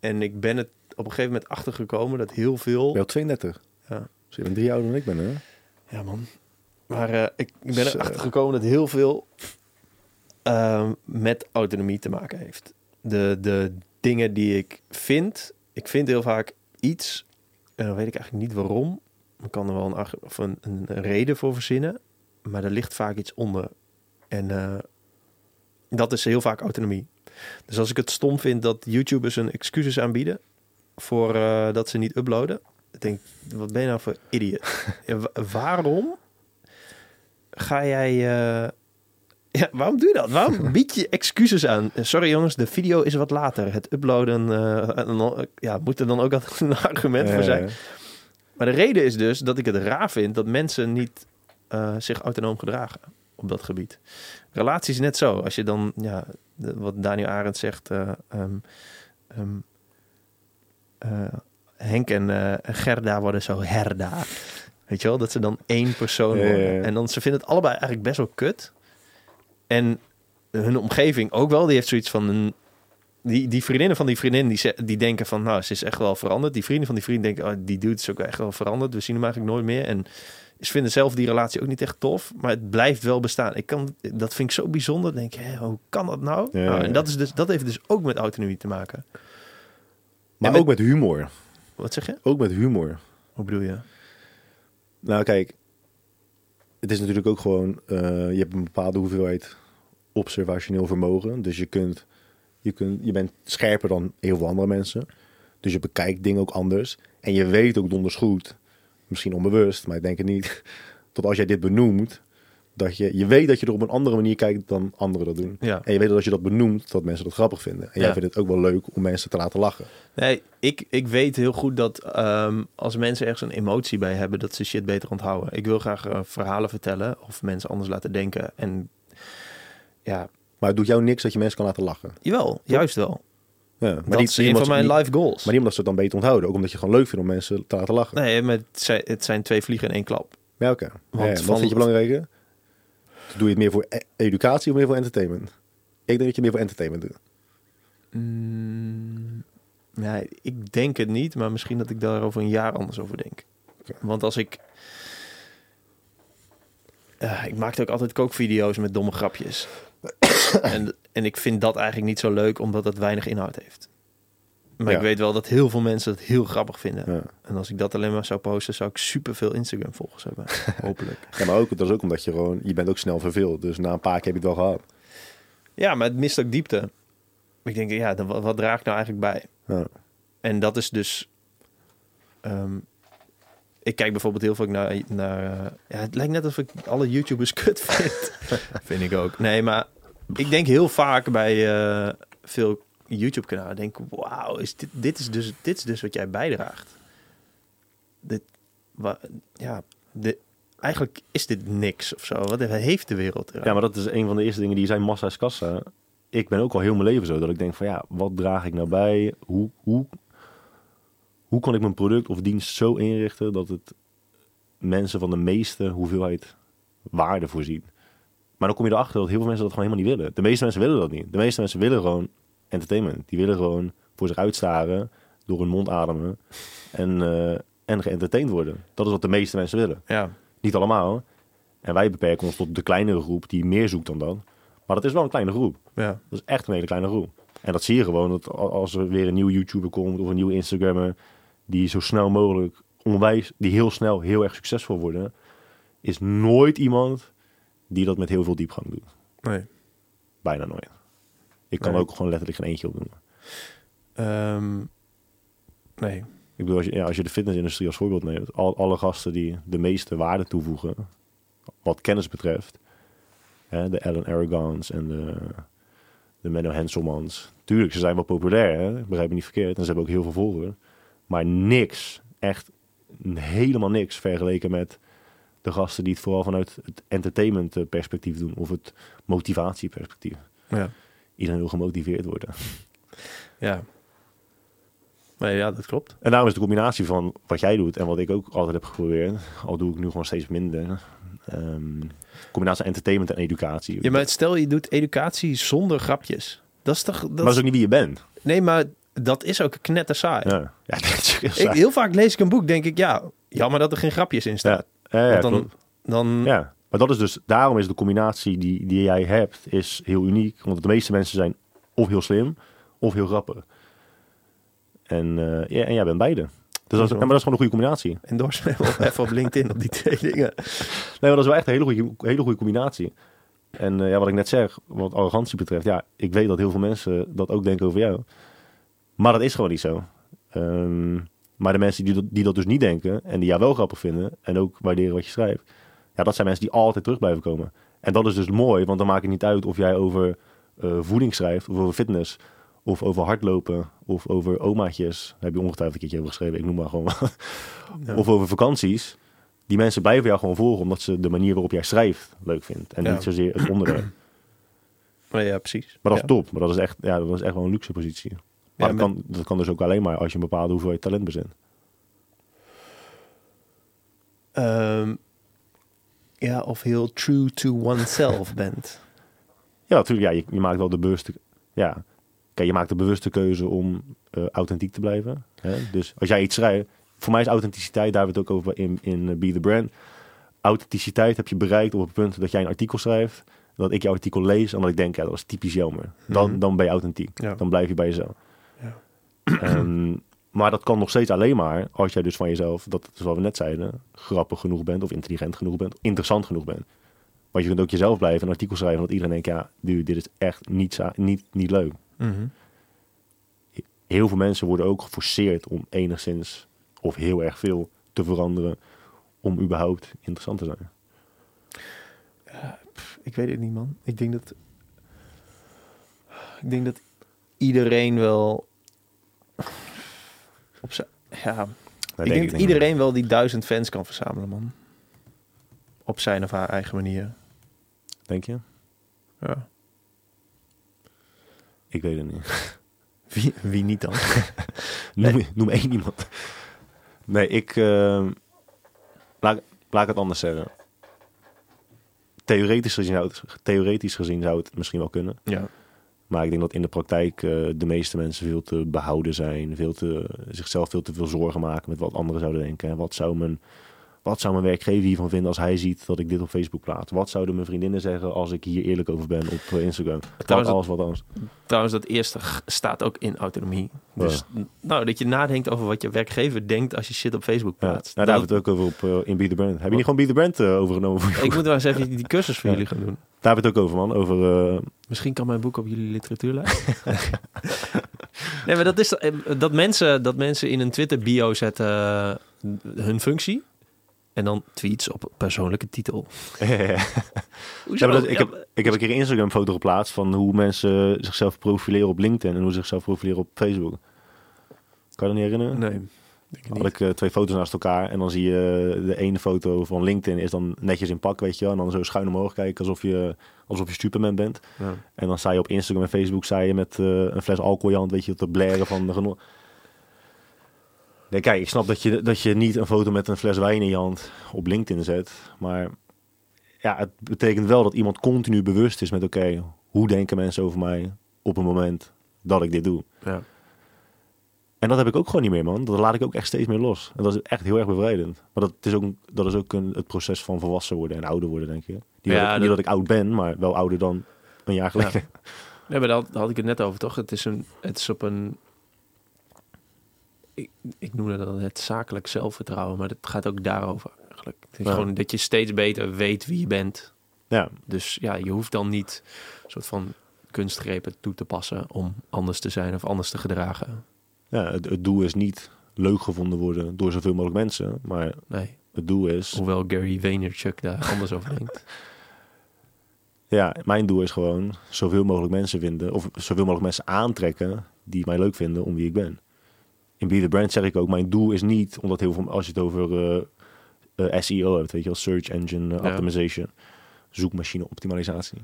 S2: En ik ben het op een gegeven moment achtergekomen dat heel veel...
S3: Al 32.
S2: Ja.
S3: Dus je bent drie ouder dan ik ben, hè?
S2: Ja, man. Maar eh, ik, ben erachter gekomen dat heel veel ehm, met autonomie te maken heeft. De, de dingen die ik vind, ik vind heel vaak iets, en dan weet ik eigenlijk niet waarom. Ik kan er wel een, of een, een reden voor verzinnen, maar er ligt vaak iets onder. En eh, dat is heel vaak autonomie. Dus als ik het stom vind dat YouTubers een excuses aanbieden voor eh, dat ze niet uploaden, dan denk ik, wat ben je nou voor idiot? Ja, wa- waarom ga jij... eh, Ja, waarom doe je dat? Waarom bied je excuses aan? Sorry jongens, de video is wat later. Het uploaden eh, ja, moet er dan ook altijd een argument voor zijn. Maar de reden is dus dat ik het raar vind dat mensen niet zich autonoom gedragen op dat gebied. Relaties is net zo. Als je dan, ja, de- wat Daniel Arendt zegt, ehm, ehm, eh, Henk en Gerda worden zo herda. Weet je wel, dat ze dan één persoon
S3: Ja, ja,
S2: worden.
S3: ja.
S2: En dan ze vinden het allebei eigenlijk best wel kut. En hun omgeving ook wel, die heeft zoiets van een die, die vriendinnen van die vriendin, die, die denken van, nou, ze is echt wel veranderd. Die vrienden van die vriend denken, oh, die dude is ook echt wel veranderd. We zien hem eigenlijk nooit meer. En ze vinden zelf die relatie ook niet echt tof, maar het blijft wel bestaan. Ik kan, dat vind ik zo bijzonder. Denk je, hoe kan dat nou?
S3: Ja,
S2: nou en
S3: ja.
S2: dat, is dus, dat heeft dus ook met autonomie te maken.
S3: maar
S2: met-
S3: ook met humor.
S2: Wat zeg je?
S3: Ook met humor.
S2: Hoe bedoel je?
S3: Nou, kijk. Het is natuurlijk ook gewoon... eh, je hebt een bepaalde hoeveelheid observationeel vermogen. Dus je kunt... Je, kunt, je bent scherper dan heel veel andere mensen. Dus je bekijkt dingen ook anders. En je weet ook donders goed, misschien onbewust, maar ik denk het niet, dat als jij dit benoemt, dat je, je weet dat je er op een andere manier kijkt dan anderen dat doen.
S2: Ja.
S3: En je weet dat als je dat benoemt, dat mensen dat grappig vinden. En jij vindt het ook wel leuk om mensen te laten lachen.
S2: Nee, ik, ik weet heel goed dat ehm, als mensen ergens een emotie bij hebben, dat ze shit beter onthouden. Ik wil graag eh, verhalen vertellen of mensen anders laten denken. En ja,
S3: Maar het doet jou niks dat je mensen kan laten lachen.
S2: jawel, juist wel.
S3: Ja, maar
S2: dat is een van mijn life goals.
S3: Maar niet omdat ze het dan beter onthouden. Ook omdat je gewoon leuk vindt om mensen te laten lachen.
S2: Nee, maar het zijn, het zijn twee vliegen in één klap.
S3: Ja, oké.
S2: Want
S3: Ja, wat
S2: van-
S3: vind je belangrijker? Doe je het meer voor e- educatie of meer voor entertainment? Ik denk dat je meer voor entertainment doet.
S2: Mm, nee, ik denk het niet, maar misschien dat ik daar over een jaar anders over denk. Want als ik... Eh, ik maakte ook altijd kookvideo's met domme grapjes. en, en ik vind dat eigenlijk niet zo leuk, omdat het weinig inhoud heeft. Maar
S3: Ja.
S2: ik weet wel dat heel veel mensen het heel grappig vinden.
S3: Ja.
S2: En als ik dat alleen maar zou posten, zou ik superveel Instagram-volgers hebben. Hopelijk.
S3: ja, maar ook, dat is ook omdat je gewoon... Je bent ook snel verveeld. Dus na een paar keer heb je het wel gehad.
S2: Ja, maar het mist ook diepte. Ik denk, ja, dan, wat, wat draag ik nou eigenlijk bij?
S3: Ja.
S2: En dat is dus. ehm, ik kijk bijvoorbeeld heel vaak naar. naar eh, ja, het lijkt net alsof ik alle YouTubers kut vind. vind ik ook. Nee, maar ik denk heel vaak bij eh, veel YouTube-kanalen. Denk, wauw, is dit, dit, is dus, dit is dus wat jij bijdraagt. Dit, wa, ja, dit, eigenlijk is dit niks of zo. Wat heeft de wereld eraan?
S3: Ja, maar dat is een van de eerste dingen die je zei, massa is kassa. Ik ben ook al heel mijn leven zo, dat ik denk van ja, wat draag ik nou bij? Hoe, hoe, hoe kan ik mijn product of dienst zo inrichten dat het mensen van de meeste hoeveelheid waarde voorziet? Maar dan kom je erachter dat heel veel mensen dat gewoon helemaal niet willen. De meeste mensen willen dat niet. De meeste mensen willen gewoon entertainment. Die willen gewoon voor zich uitstaren, door hun mond ademen en, eh en geëntertained worden. Dat is wat de meeste mensen willen.
S2: Ja.
S3: Niet allemaal. En wij beperken ons tot de kleinere groep die meer zoekt dan dat. Maar dat is wel een kleine groep.
S2: Ja.
S3: Dat is echt een hele kleine groep. En dat zie je gewoon, dat als er weer een nieuwe YouTuber komt of een nieuwe Instagrammer, die zo snel mogelijk onwijs, die heel snel heel erg succesvol worden, is nooit iemand die dat met heel veel diepgang doet.
S2: Nee.
S3: Bijna nooit. Ik kan
S2: Nee.
S3: ook gewoon letterlijk geen eentje opnoemen.
S2: Ehm, nee.
S3: Ik bedoel, als je, ja, als je de fitnessindustrie als voorbeeld neemt, al, alle gasten die de meeste waarde toevoegen, wat kennis betreft, hè, de Alan Aragons en de, de Menno Henselmans. Tuurlijk, ze zijn wel populair, hè? begrijp me niet verkeerd, en ze hebben ook heel veel volgers. Maar niks, echt helemaal niks vergeleken met de gasten die het vooral vanuit het entertainment eh, perspectief doen, of het motivatieperspectief.
S2: Ja.
S3: Iedereen wil gemotiveerd worden.
S2: Ja. Nee, ja, dat klopt.
S3: En daarom is de combinatie van wat jij doet en wat ik ook altijd heb geprobeerd, al doe ik nu gewoon steeds minder. ehm, combinatie entertainment en educatie.
S2: Ja, maar stel je doet educatie zonder grapjes. Dat is toch... Dat
S3: maar dat is ook niet wie je bent.
S2: Nee, maar dat is ook knetter saai.
S3: Ja, ja dat is heel
S2: Ik, heel vaak lees ik een boek, denk ik, ja, jammer dat er geen grapjes in staan.
S3: ja, ja,
S2: dan,
S3: klopt.
S2: dan
S3: ja, maar dat is dus, daarom is de combinatie die, die jij hebt, is heel uniek. Want de meeste mensen zijn of heel slim, of heel grappig. En, eh, ja, en jij bent beide. Dus dat is, ja, maar dat is gewoon een goede combinatie.
S2: endorse me wel even op LinkedIn op die twee dingen.
S3: Nee, maar dat is wel echt een hele goede, hele goede combinatie. En eh, ja, wat ik net zeg, wat arrogantie betreft, ja, ik weet dat heel veel mensen dat ook denken over jou. Maar dat is gewoon niet zo. Ehm, maar de mensen die dat, die dat dus niet denken en die jou wel grappig vinden en ook waarderen wat je schrijft, ja, dat zijn mensen die altijd terug blijven komen. En dat is dus mooi, want dan maakt het niet uit of jij over eh, voeding schrijft, of over fitness, of over hardlopen, of over omaatjes. Daar heb je ongetwijfeld een keertje over geschreven, ik noem maar gewoon.
S2: Ja.
S3: Of over vakanties. Die mensen blijven jou gewoon volgen omdat ze de manier waarop jij schrijft leuk vindt. En
S2: Ja.
S3: niet zozeer het onderwerp.
S2: Maar ja, precies.
S3: Maar dat is
S2: Ja.
S3: top. Maar dat is echt, ja, dat is echt wel een luxe positie. Maar
S2: Ja,
S3: dat, kan, dat kan dus ook alleen maar als je een bepaalde hoeveelheid talent bezit.
S2: Ehm, ja, of heel true to oneself bent.
S3: Ja, natuurlijk. Ja, je, je maakt wel de bewuste... Ja, kijk, je maakt de bewuste keuze om eh, authentiek te blijven. Hè? Dus als jij iets schrijft... Voor mij is authenticiteit, daar hebben we het ook over in, in eh, Be The Brand. Authenticiteit heb je bereikt op het punt dat jij een artikel schrijft. Dat ik jouw artikel lees en dat ik denk, ja, dat is typisch jammer. Dan,
S2: Mhm.
S3: dan ben je authentiek.
S2: Ja.
S3: Dan blijf je bij jezelf. Ehm, maar dat kan nog steeds alleen maar als jij dus van jezelf, dat is wat we net zeiden, grappig genoeg bent of intelligent genoeg bent, interessant genoeg bent. Want je kunt ook jezelf blijven een artikel schrijven dat iedereen denkt, ja, dude, dit is echt niet, niet, niet leuk.
S2: Mhm.
S3: Heel veel mensen worden ook geforceerd om enigszins of heel erg veel te veranderen om überhaupt interessant te zijn.
S2: Ik weet het niet, man. Ik denk dat... Ik denk dat iedereen wel... Op zijn... Ja, ik denk dat iedereen wel die duizend fans kan verzamelen, man. Op zijn of haar eigen manier.
S3: Denk je?
S2: Ja.
S3: Ik weet het niet.
S2: Wie, wie niet dan?
S3: Noem, noem één iemand. Nee, ik... ehm, laat, laat ik het anders zeggen. Theoretisch gezien, zou het, theoretisch gezien zou het misschien wel kunnen.
S2: Ja.
S3: Maar ik denk dat in de praktijk eh, de meeste mensen veel te behouden zijn. Veel te, zichzelf veel te veel zorgen maken met wat anderen zouden denken. Wat zou mijn, wat zou mijn werkgever hiervan vinden als hij ziet dat ik dit op Facebook plaats? Wat zouden mijn vriendinnen zeggen als ik hier eerlijk over ben op eh, Instagram?
S2: Trouwens,
S3: alles, wat alles.
S2: Trouwens, dat eerste staat ook in autonomie. Dus nou, dat je nadenkt over wat je werkgever denkt als je shit op Facebook
S3: Ja, nou,
S2: plaatst.
S3: daar hebben we het ook over op, eh, in Be The Brand. Heb je niet gewoon Be The Brand eh, overgenomen? Voor je
S2: Ik moet wel eens even die cursus voor
S3: Ja.
S2: jullie gaan doen.
S3: Daar hebben we het ook over, man. Over,
S2: Misschien kan mijn boek op jullie literatuurlijst. nee, maar dat is dat mensen, dat mensen in een Twitter bio zetten hun functie. En dan tweets op persoonlijke titel. Hoezo?
S3: dat- ik, heb, ik heb een keer een Instagram foto geplaatst van hoe mensen zichzelf profileren op LinkedIn en hoe ze zichzelf profileren op Facebook. Kan je dat niet herinneren?
S2: Nee, denk ik
S3: Had ik eh, twee foto's naast elkaar en dan zie je de ene foto van LinkedIn is dan netjes in pak, weet je wel. En dan zo schuin omhoog kijken alsof je, alsof je Superman bent.
S2: Ja.
S3: En dan sta je op Instagram en Facebook sta je met eh, een fles alcohol in je hand, weet je, te blaren van de. Nee, kijk, ik snap dat je, dat je niet een foto met een fles wijn in je hand op LinkedIn zet. Maar ja, het betekent wel dat iemand continu bewust is met, oké, hoe denken mensen over mij op het moment dat ik dit doe?
S2: Ja.
S3: En dat heb ik ook gewoon niet meer, man. Dat laat ik ook echt steeds meer los. En dat is echt heel erg bevrijdend. Maar dat is ook, dat is ook een, het proces van volwassen worden en ouder worden, denk ik. Niet,
S2: Ja,
S3: dat, ik- niet
S2: dat-
S3: ik oud ben, maar wel ouder dan een jaar geleden.
S2: Nee, maar daar had ik het net over, toch? Het is, een, het is op een... Ik, ik noemde dat het zakelijk zelfvertrouwen, maar het gaat ook daarover eigenlijk. Het is
S3: Ja.
S2: gewoon dat je steeds beter weet wie je bent.
S3: Ja,
S2: Dus ja, je hoeft dan niet een soort van kunstgrepen toe te passen om anders te zijn of anders te gedragen.
S3: ja het, het doel is niet leuk gevonden worden door zoveel mogelijk mensen. Maar
S2: Nee,
S3: het doel is...
S2: hoewel Gary Vaynerchuk daar anders over denkt.
S3: Ja, mijn doel is gewoon zoveel mogelijk mensen vinden... of zoveel mogelijk mensen aantrekken die mij leuk vinden om wie ik ben. In Be The Brand zeg ik ook, mijn doel is niet... omdat heel veel, als je het over eh, eh, SEO hebt, weet je wel... Search Engine eh,
S2: Ja.
S3: Optimization, zoekmachine optimalisatie.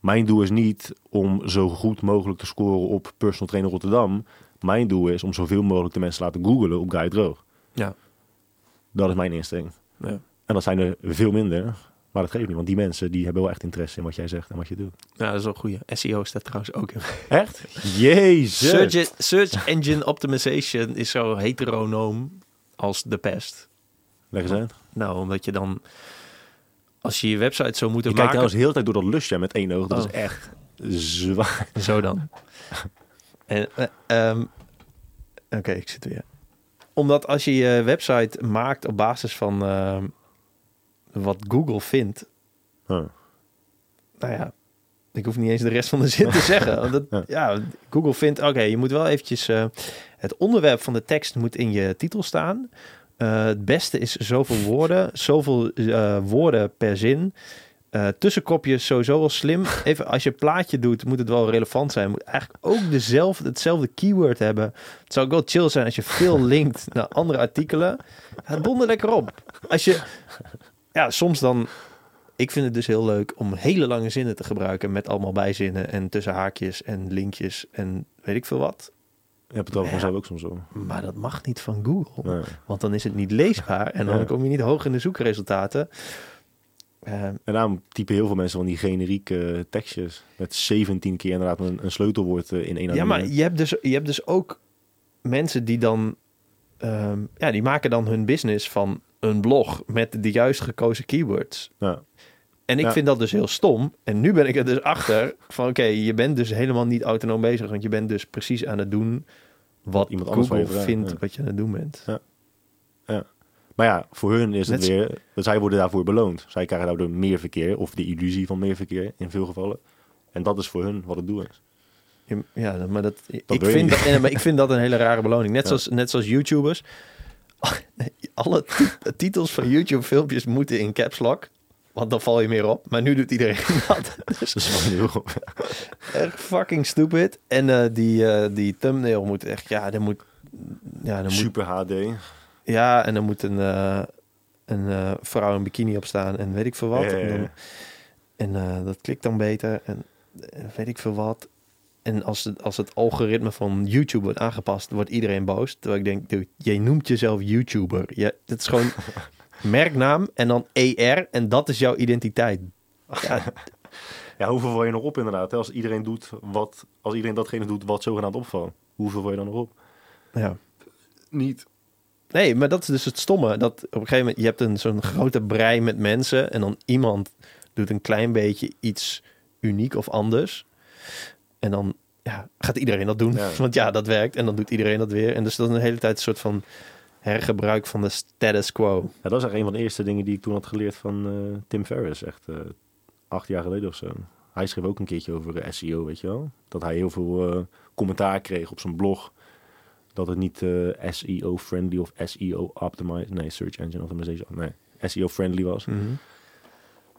S3: Mijn doel is niet om zo goed mogelijk te scoren op Personal Trainer Rotterdam. Mijn doel is om zoveel mogelijk de mensen te laten googlen op Guy Droog.
S2: Ja.
S3: Dat is mijn instelling.
S2: Ja.
S3: En dat zijn er veel minder. Maar dat geeft niet, want die mensen die hebben wel echt interesse in wat jij zegt en wat je doet.
S2: Ja, dat is wel een goeie. SEO staat trouwens ook in.
S3: Echt? Jezus.
S2: Search, search Engine Optimization is zo heteronoom als de pest.
S3: Leg eens uit.
S2: Nou, omdat je dan... Als je je website zou moeten
S3: Je kijkt
S2: maken...
S3: trouwens heel tijd door dat lusje met één oog. Dat
S2: Oh.
S3: is echt zwaar.
S2: Zo dan. en, eh, ehm, Oké, ik zit weer. Omdat als je je website maakt op basis van ehm, wat Google vindt...
S3: Huh.
S2: Nou ja, ik hoef niet eens de rest van de zin te zeggen. Want dat,
S3: Ja.
S2: ja. Google vindt, oké, je moet wel eventjes... eh, het onderwerp van de tekst moet in je titel staan. Eh, het beste is zoveel woorden, zoveel eh, woorden per zin. Eh, tussenkopjes sowieso wel slim. Even als je plaatje doet, moet het wel relevant zijn. Moet eigenlijk ook dezelfde, hetzelfde keyword hebben. Het zou ook wel chill zijn als je veel linkt naar andere artikelen. Ja, donder lekker op. Als je, ja, soms dan. Ik vind het dus heel leuk om hele lange zinnen te gebruiken met allemaal bijzinnen en tussen haakjes en linkjes en weet ik veel wat.
S3: Je hebt het over
S2: Ja.
S3: vanzelf ook soms zo.
S2: Maar dat mag niet van Google.
S3: Nee.
S2: Want dan is het niet leesbaar en dan
S3: Ja.
S2: kom je niet hoog in de zoekresultaten. Eh,
S3: En daarom typen heel veel mensen van die generieke tekstjes. Met 17 keer inderdaad een, een sleutelwoord eh, in één
S2: ja, maar je hebt, dus, je hebt dus ook mensen die dan... ehm, ja, die maken dan hun business van een blog met de juist gekozen keywords.
S3: Ja.
S2: En ik
S3: Ja.
S2: vind dat dus heel stom. En nu ben ik er dus achter van... Oké, je bent dus helemaal niet autonoom bezig. Want je bent dus precies aan het doen... wat
S3: iemand anders
S2: Google
S3: vraagt,
S2: vindt
S3: ja.
S2: wat je aan het doen bent.
S3: Maar ja, voor hun is het
S2: Net-
S3: weer... Dat zij worden daarvoor beloond. Zij krijgen daardoor meer verkeer. Of de illusie van meer verkeer in veel gevallen. En dat is voor hun wat het doel is.
S2: Ja, maar dat, ik,
S3: wil
S2: vind
S3: niet.
S2: dat, maar ik vind dat een hele rare beloning. Net,
S3: Ja.
S2: zoals, net zoals YouTubers. Alle ti- titels van YouTube-filmpjes moeten in caps lock. Want dan val je meer op. Maar nu doet iedereen dat. Dus
S3: Dat is wel heel...
S2: echt fucking stupid. En eh, die, eh, die thumbnail moet echt... Ja, dan moet... Ja, dan moet,
S3: Super HD.
S2: ja en dan moet een, eh, een vrouw in bikini op staan. En weet ik veel wat.
S3: Ja, ja,
S2: En, dan- en dat klikt dan beter. En weet ik veel wat. En als het, als het algoritme van YouTube wordt aangepast, wordt iedereen boos. Terwijl ik denk, dude, jij noemt jezelf YouTuber. Je, het is gewoon merknaam en dan ER en dat is jouw identiteit. Ja,
S3: Ja, hoeveel wil je nog op inderdaad? hè? Als iedereen doet wat... Als iedereen datgene doet wat zogenaamd opvalt. Hoeveel wil je dan nog op?
S2: ja.
S3: Niet.
S2: Nee, maar dat is dus het stomme. Dat op een gegeven moment, je hebt een zo'n grote brei met mensen en dan iemand doet een klein beetje iets uniek of anders. En dan ja, gaat iedereen dat doen.
S3: Ja.
S2: Want ja, dat werkt. En dan doet iedereen dat weer. En dus dat is een hele tijd een soort van hergebruik van de status quo.
S3: Ja, dat is eigenlijk een van de eerste dingen die ik toen had geleerd van eh, Tim Ferriss. Echt eh, acht jaar geleden of zo. Hij schreef ook een keertje over SEO, weet je wel. Dat hij heel veel eh, commentaar kreeg op zijn blog. Dat het niet SEO-friendly of SEO-optimized... Nee, Search Engine Optimization. Nee, SEO-friendly was.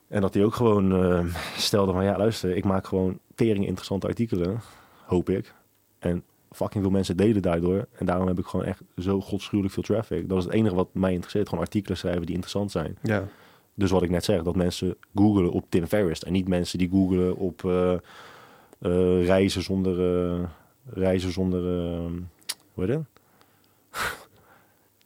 S3: En dat hij ook gewoon eh, stelde van... Ja, luister, ik maak gewoon tering interessante artikelen. Hoop ik. En fucking veel mensen deden daardoor. En daarom heb ik gewoon echt zo godschuwelijk veel traffic. Dat is het enige wat mij interesseert. Gewoon artikelen schrijven die interessant zijn.
S2: Ja.
S3: Dus wat ik net zeg, dat mensen googelen op Tim Ferriss. En niet mensen die googelen op eh, eh, reizen zonder... eh, reizen zonder... eh, hoe heet het?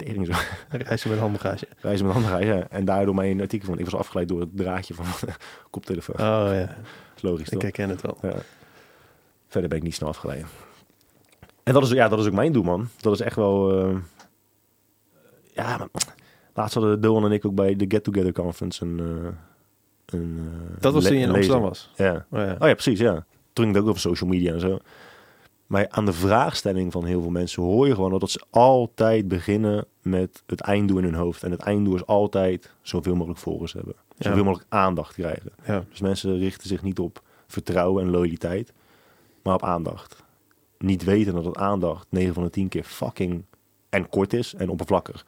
S3: Tering zo.
S2: Reizen met handbagage.
S3: Reizen met ja. En daardoor mijn artikel van... Ik was afgeleid door het draadje van de koptelefoon.
S2: Oh ja,
S3: is logisch
S2: ik
S3: toch?
S2: herken het wel.
S3: Ja. Verder ben ik niet snel afgeleid. En dat is, ja, dat is ook mijn doel, man. Dat is echt wel... eh, ja, man. laatst hadden Dylan en ik ook bij de Get Together Conference een... eh, een eh,
S2: Dat was toen je in Amsterdam was.
S3: Ja.
S2: Oh, ja.
S3: Oh ja, precies, ja. Toen ging het ook over social media en zo. Maar aan de vraagstelling van heel veel mensen hoor je gewoon dat ze altijd beginnen met het einddoel in hun hoofd. En het einddoel is altijd zoveel mogelijk volgers hebben. Zoveel
S2: Ja.
S3: mogelijk aandacht krijgen.
S2: Ja.
S3: Dus mensen richten zich niet op vertrouwen en loyaliteit, maar op aandacht. Niet weten dat het aandacht 9 van de 10 keer fucking en kort is en oppervlakkig.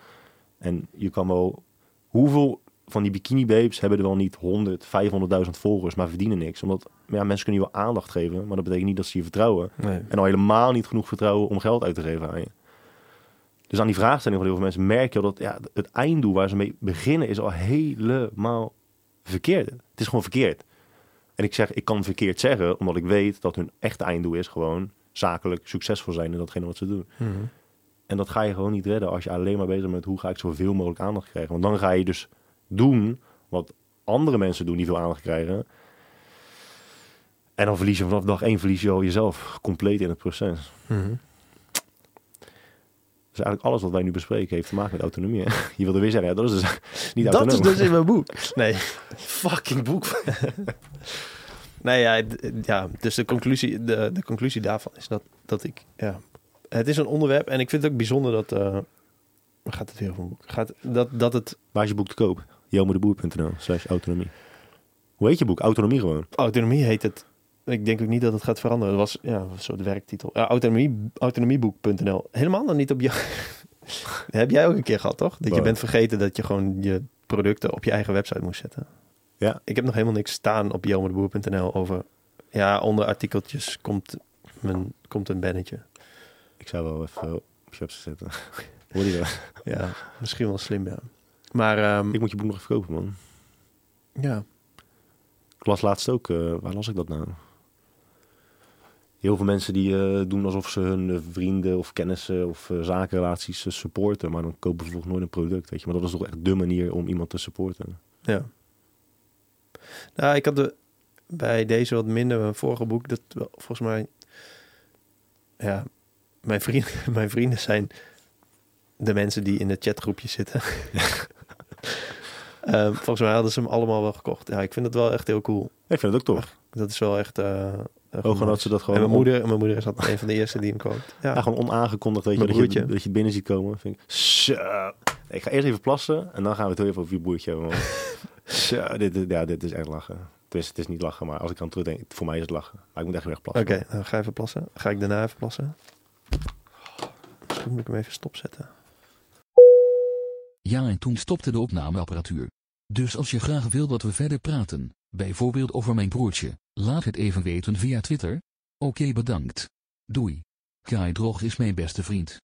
S3: En je kan wel... Hoeveel van die bikini babes hebben er wel niet 100, 500.000 volgers, maar verdienen niks? Omdat ja, mensen kunnen je wel aandacht geven, maar dat betekent niet dat ze je vertrouwen.
S2: Nee.
S3: En al helemaal niet genoeg vertrouwen om geld uit te geven aan je. Dus aan die vraagstelling van heel veel mensen merk je al dat ja, het einddoel waar ze mee beginnen is al helemaal verkeerd. Het is gewoon verkeerd. En ik zeg, ik kan verkeerd zeggen, omdat ik weet dat hun echte einddoel is gewoon zakelijk succesvol zijn in datgene wat ze doen.
S2: Mhm.
S3: En dat ga je gewoon niet redden als je alleen maar bezig bent met hoe ga ik zoveel mogelijk aandacht krijgen. Want dan ga je dus doen wat andere mensen doen die veel aandacht krijgen. En dan verlies je vanaf dag één verlies je al jezelf compleet in het proces.
S2: Mhm.
S3: Dus eigenlijk alles wat wij nu bespreken heeft te maken met autonomie. hè? Je wilde weer zeggen, ja, dat is dus niet
S2: Dat
S3: autonoom.
S2: is dus in mijn boek. Nee, fucking boek. nee, ja, ja dus de conclusie, de, de conclusie daarvan is dat, dat ik... Ja, het is een onderwerp en ik vind het ook bijzonder dat... waar gaat het weer over een boek? Gaat, dat, dat het...
S3: Waar is je boek te koop? Jelmedeboer.nl slash autonomie. Hoe heet je boek? Autonomie gewoon.
S2: Autonomie heet het. Ik denk ook niet dat het gaat veranderen. Dat was ja, een soort werktitel. Ja, autonomie, autonomieboek.nl. Helemaal nog niet op je... heb jij ook een keer gehad, toch? Dat je bent vergeten dat je gewoon je producten op je eigen website moest zetten.
S3: Ja.
S2: Ik heb nog helemaal niks staan op jomerdeboer.nl over... Ja, onder artikeltjes komt, mijn, komt een bannetje.
S3: Ik zou wel even op zetten. Hoor je dat?
S2: Ja, misschien wel slim, ja. Maar ehm,
S3: Ik moet je boek nog even kopen, man.
S2: ja,
S3: Ik las laatst ook, eh, waar las ik dat nou? Heel veel mensen die eh, doen alsof ze hun eh, vrienden of kennissen of zakenrelaties supporten, maar dan kopen ze vervolgens nooit een product, weet je. Maar dat is toch echt de manier om iemand te supporten.
S2: Ja. Nou, ik had de, bij deze wat minder, mijn vorige boek, dat wel- volgens mij, ja, mijn vrienden, mijn vrienden zijn de mensen die in het chatgroepje zitten. Ehm, volgens mij hadden ze hem allemaal wel gekocht. Ja, ik vind het wel echt heel cool.
S3: Ja, ik vind het ook tof.
S2: Dat is wel echt.
S3: gewoon dat ze dat gewoon,
S2: En mijn moeder, mijn moeder is altijd een van de eerste die hem koopt. Ja,
S3: ja, gewoon onaangekondigd, weet je, dat je, dat je binnen ziet komen. Vind ik, zo. Ik ga eerst even plassen en dan gaan we het heel even over je broertje hebben. zo, dit, ja, dit is echt lachen. Het is, het is niet lachen, maar als ik aan terugdenk, voor mij is het lachen. Maar ik moet echt weer plassen.
S2: Oké, dan ga even plassen. Ga ik daarna even plassen. Misschien moet ik hem even stopzetten.
S1: Ja en toen stopte de opnameapparatuur. Dus als je graag wil dat we verder praten, bijvoorbeeld over mijn broertje, laat het even weten via Twitter. Oké bedankt. Doei. Kai Drog is mijn beste vriend.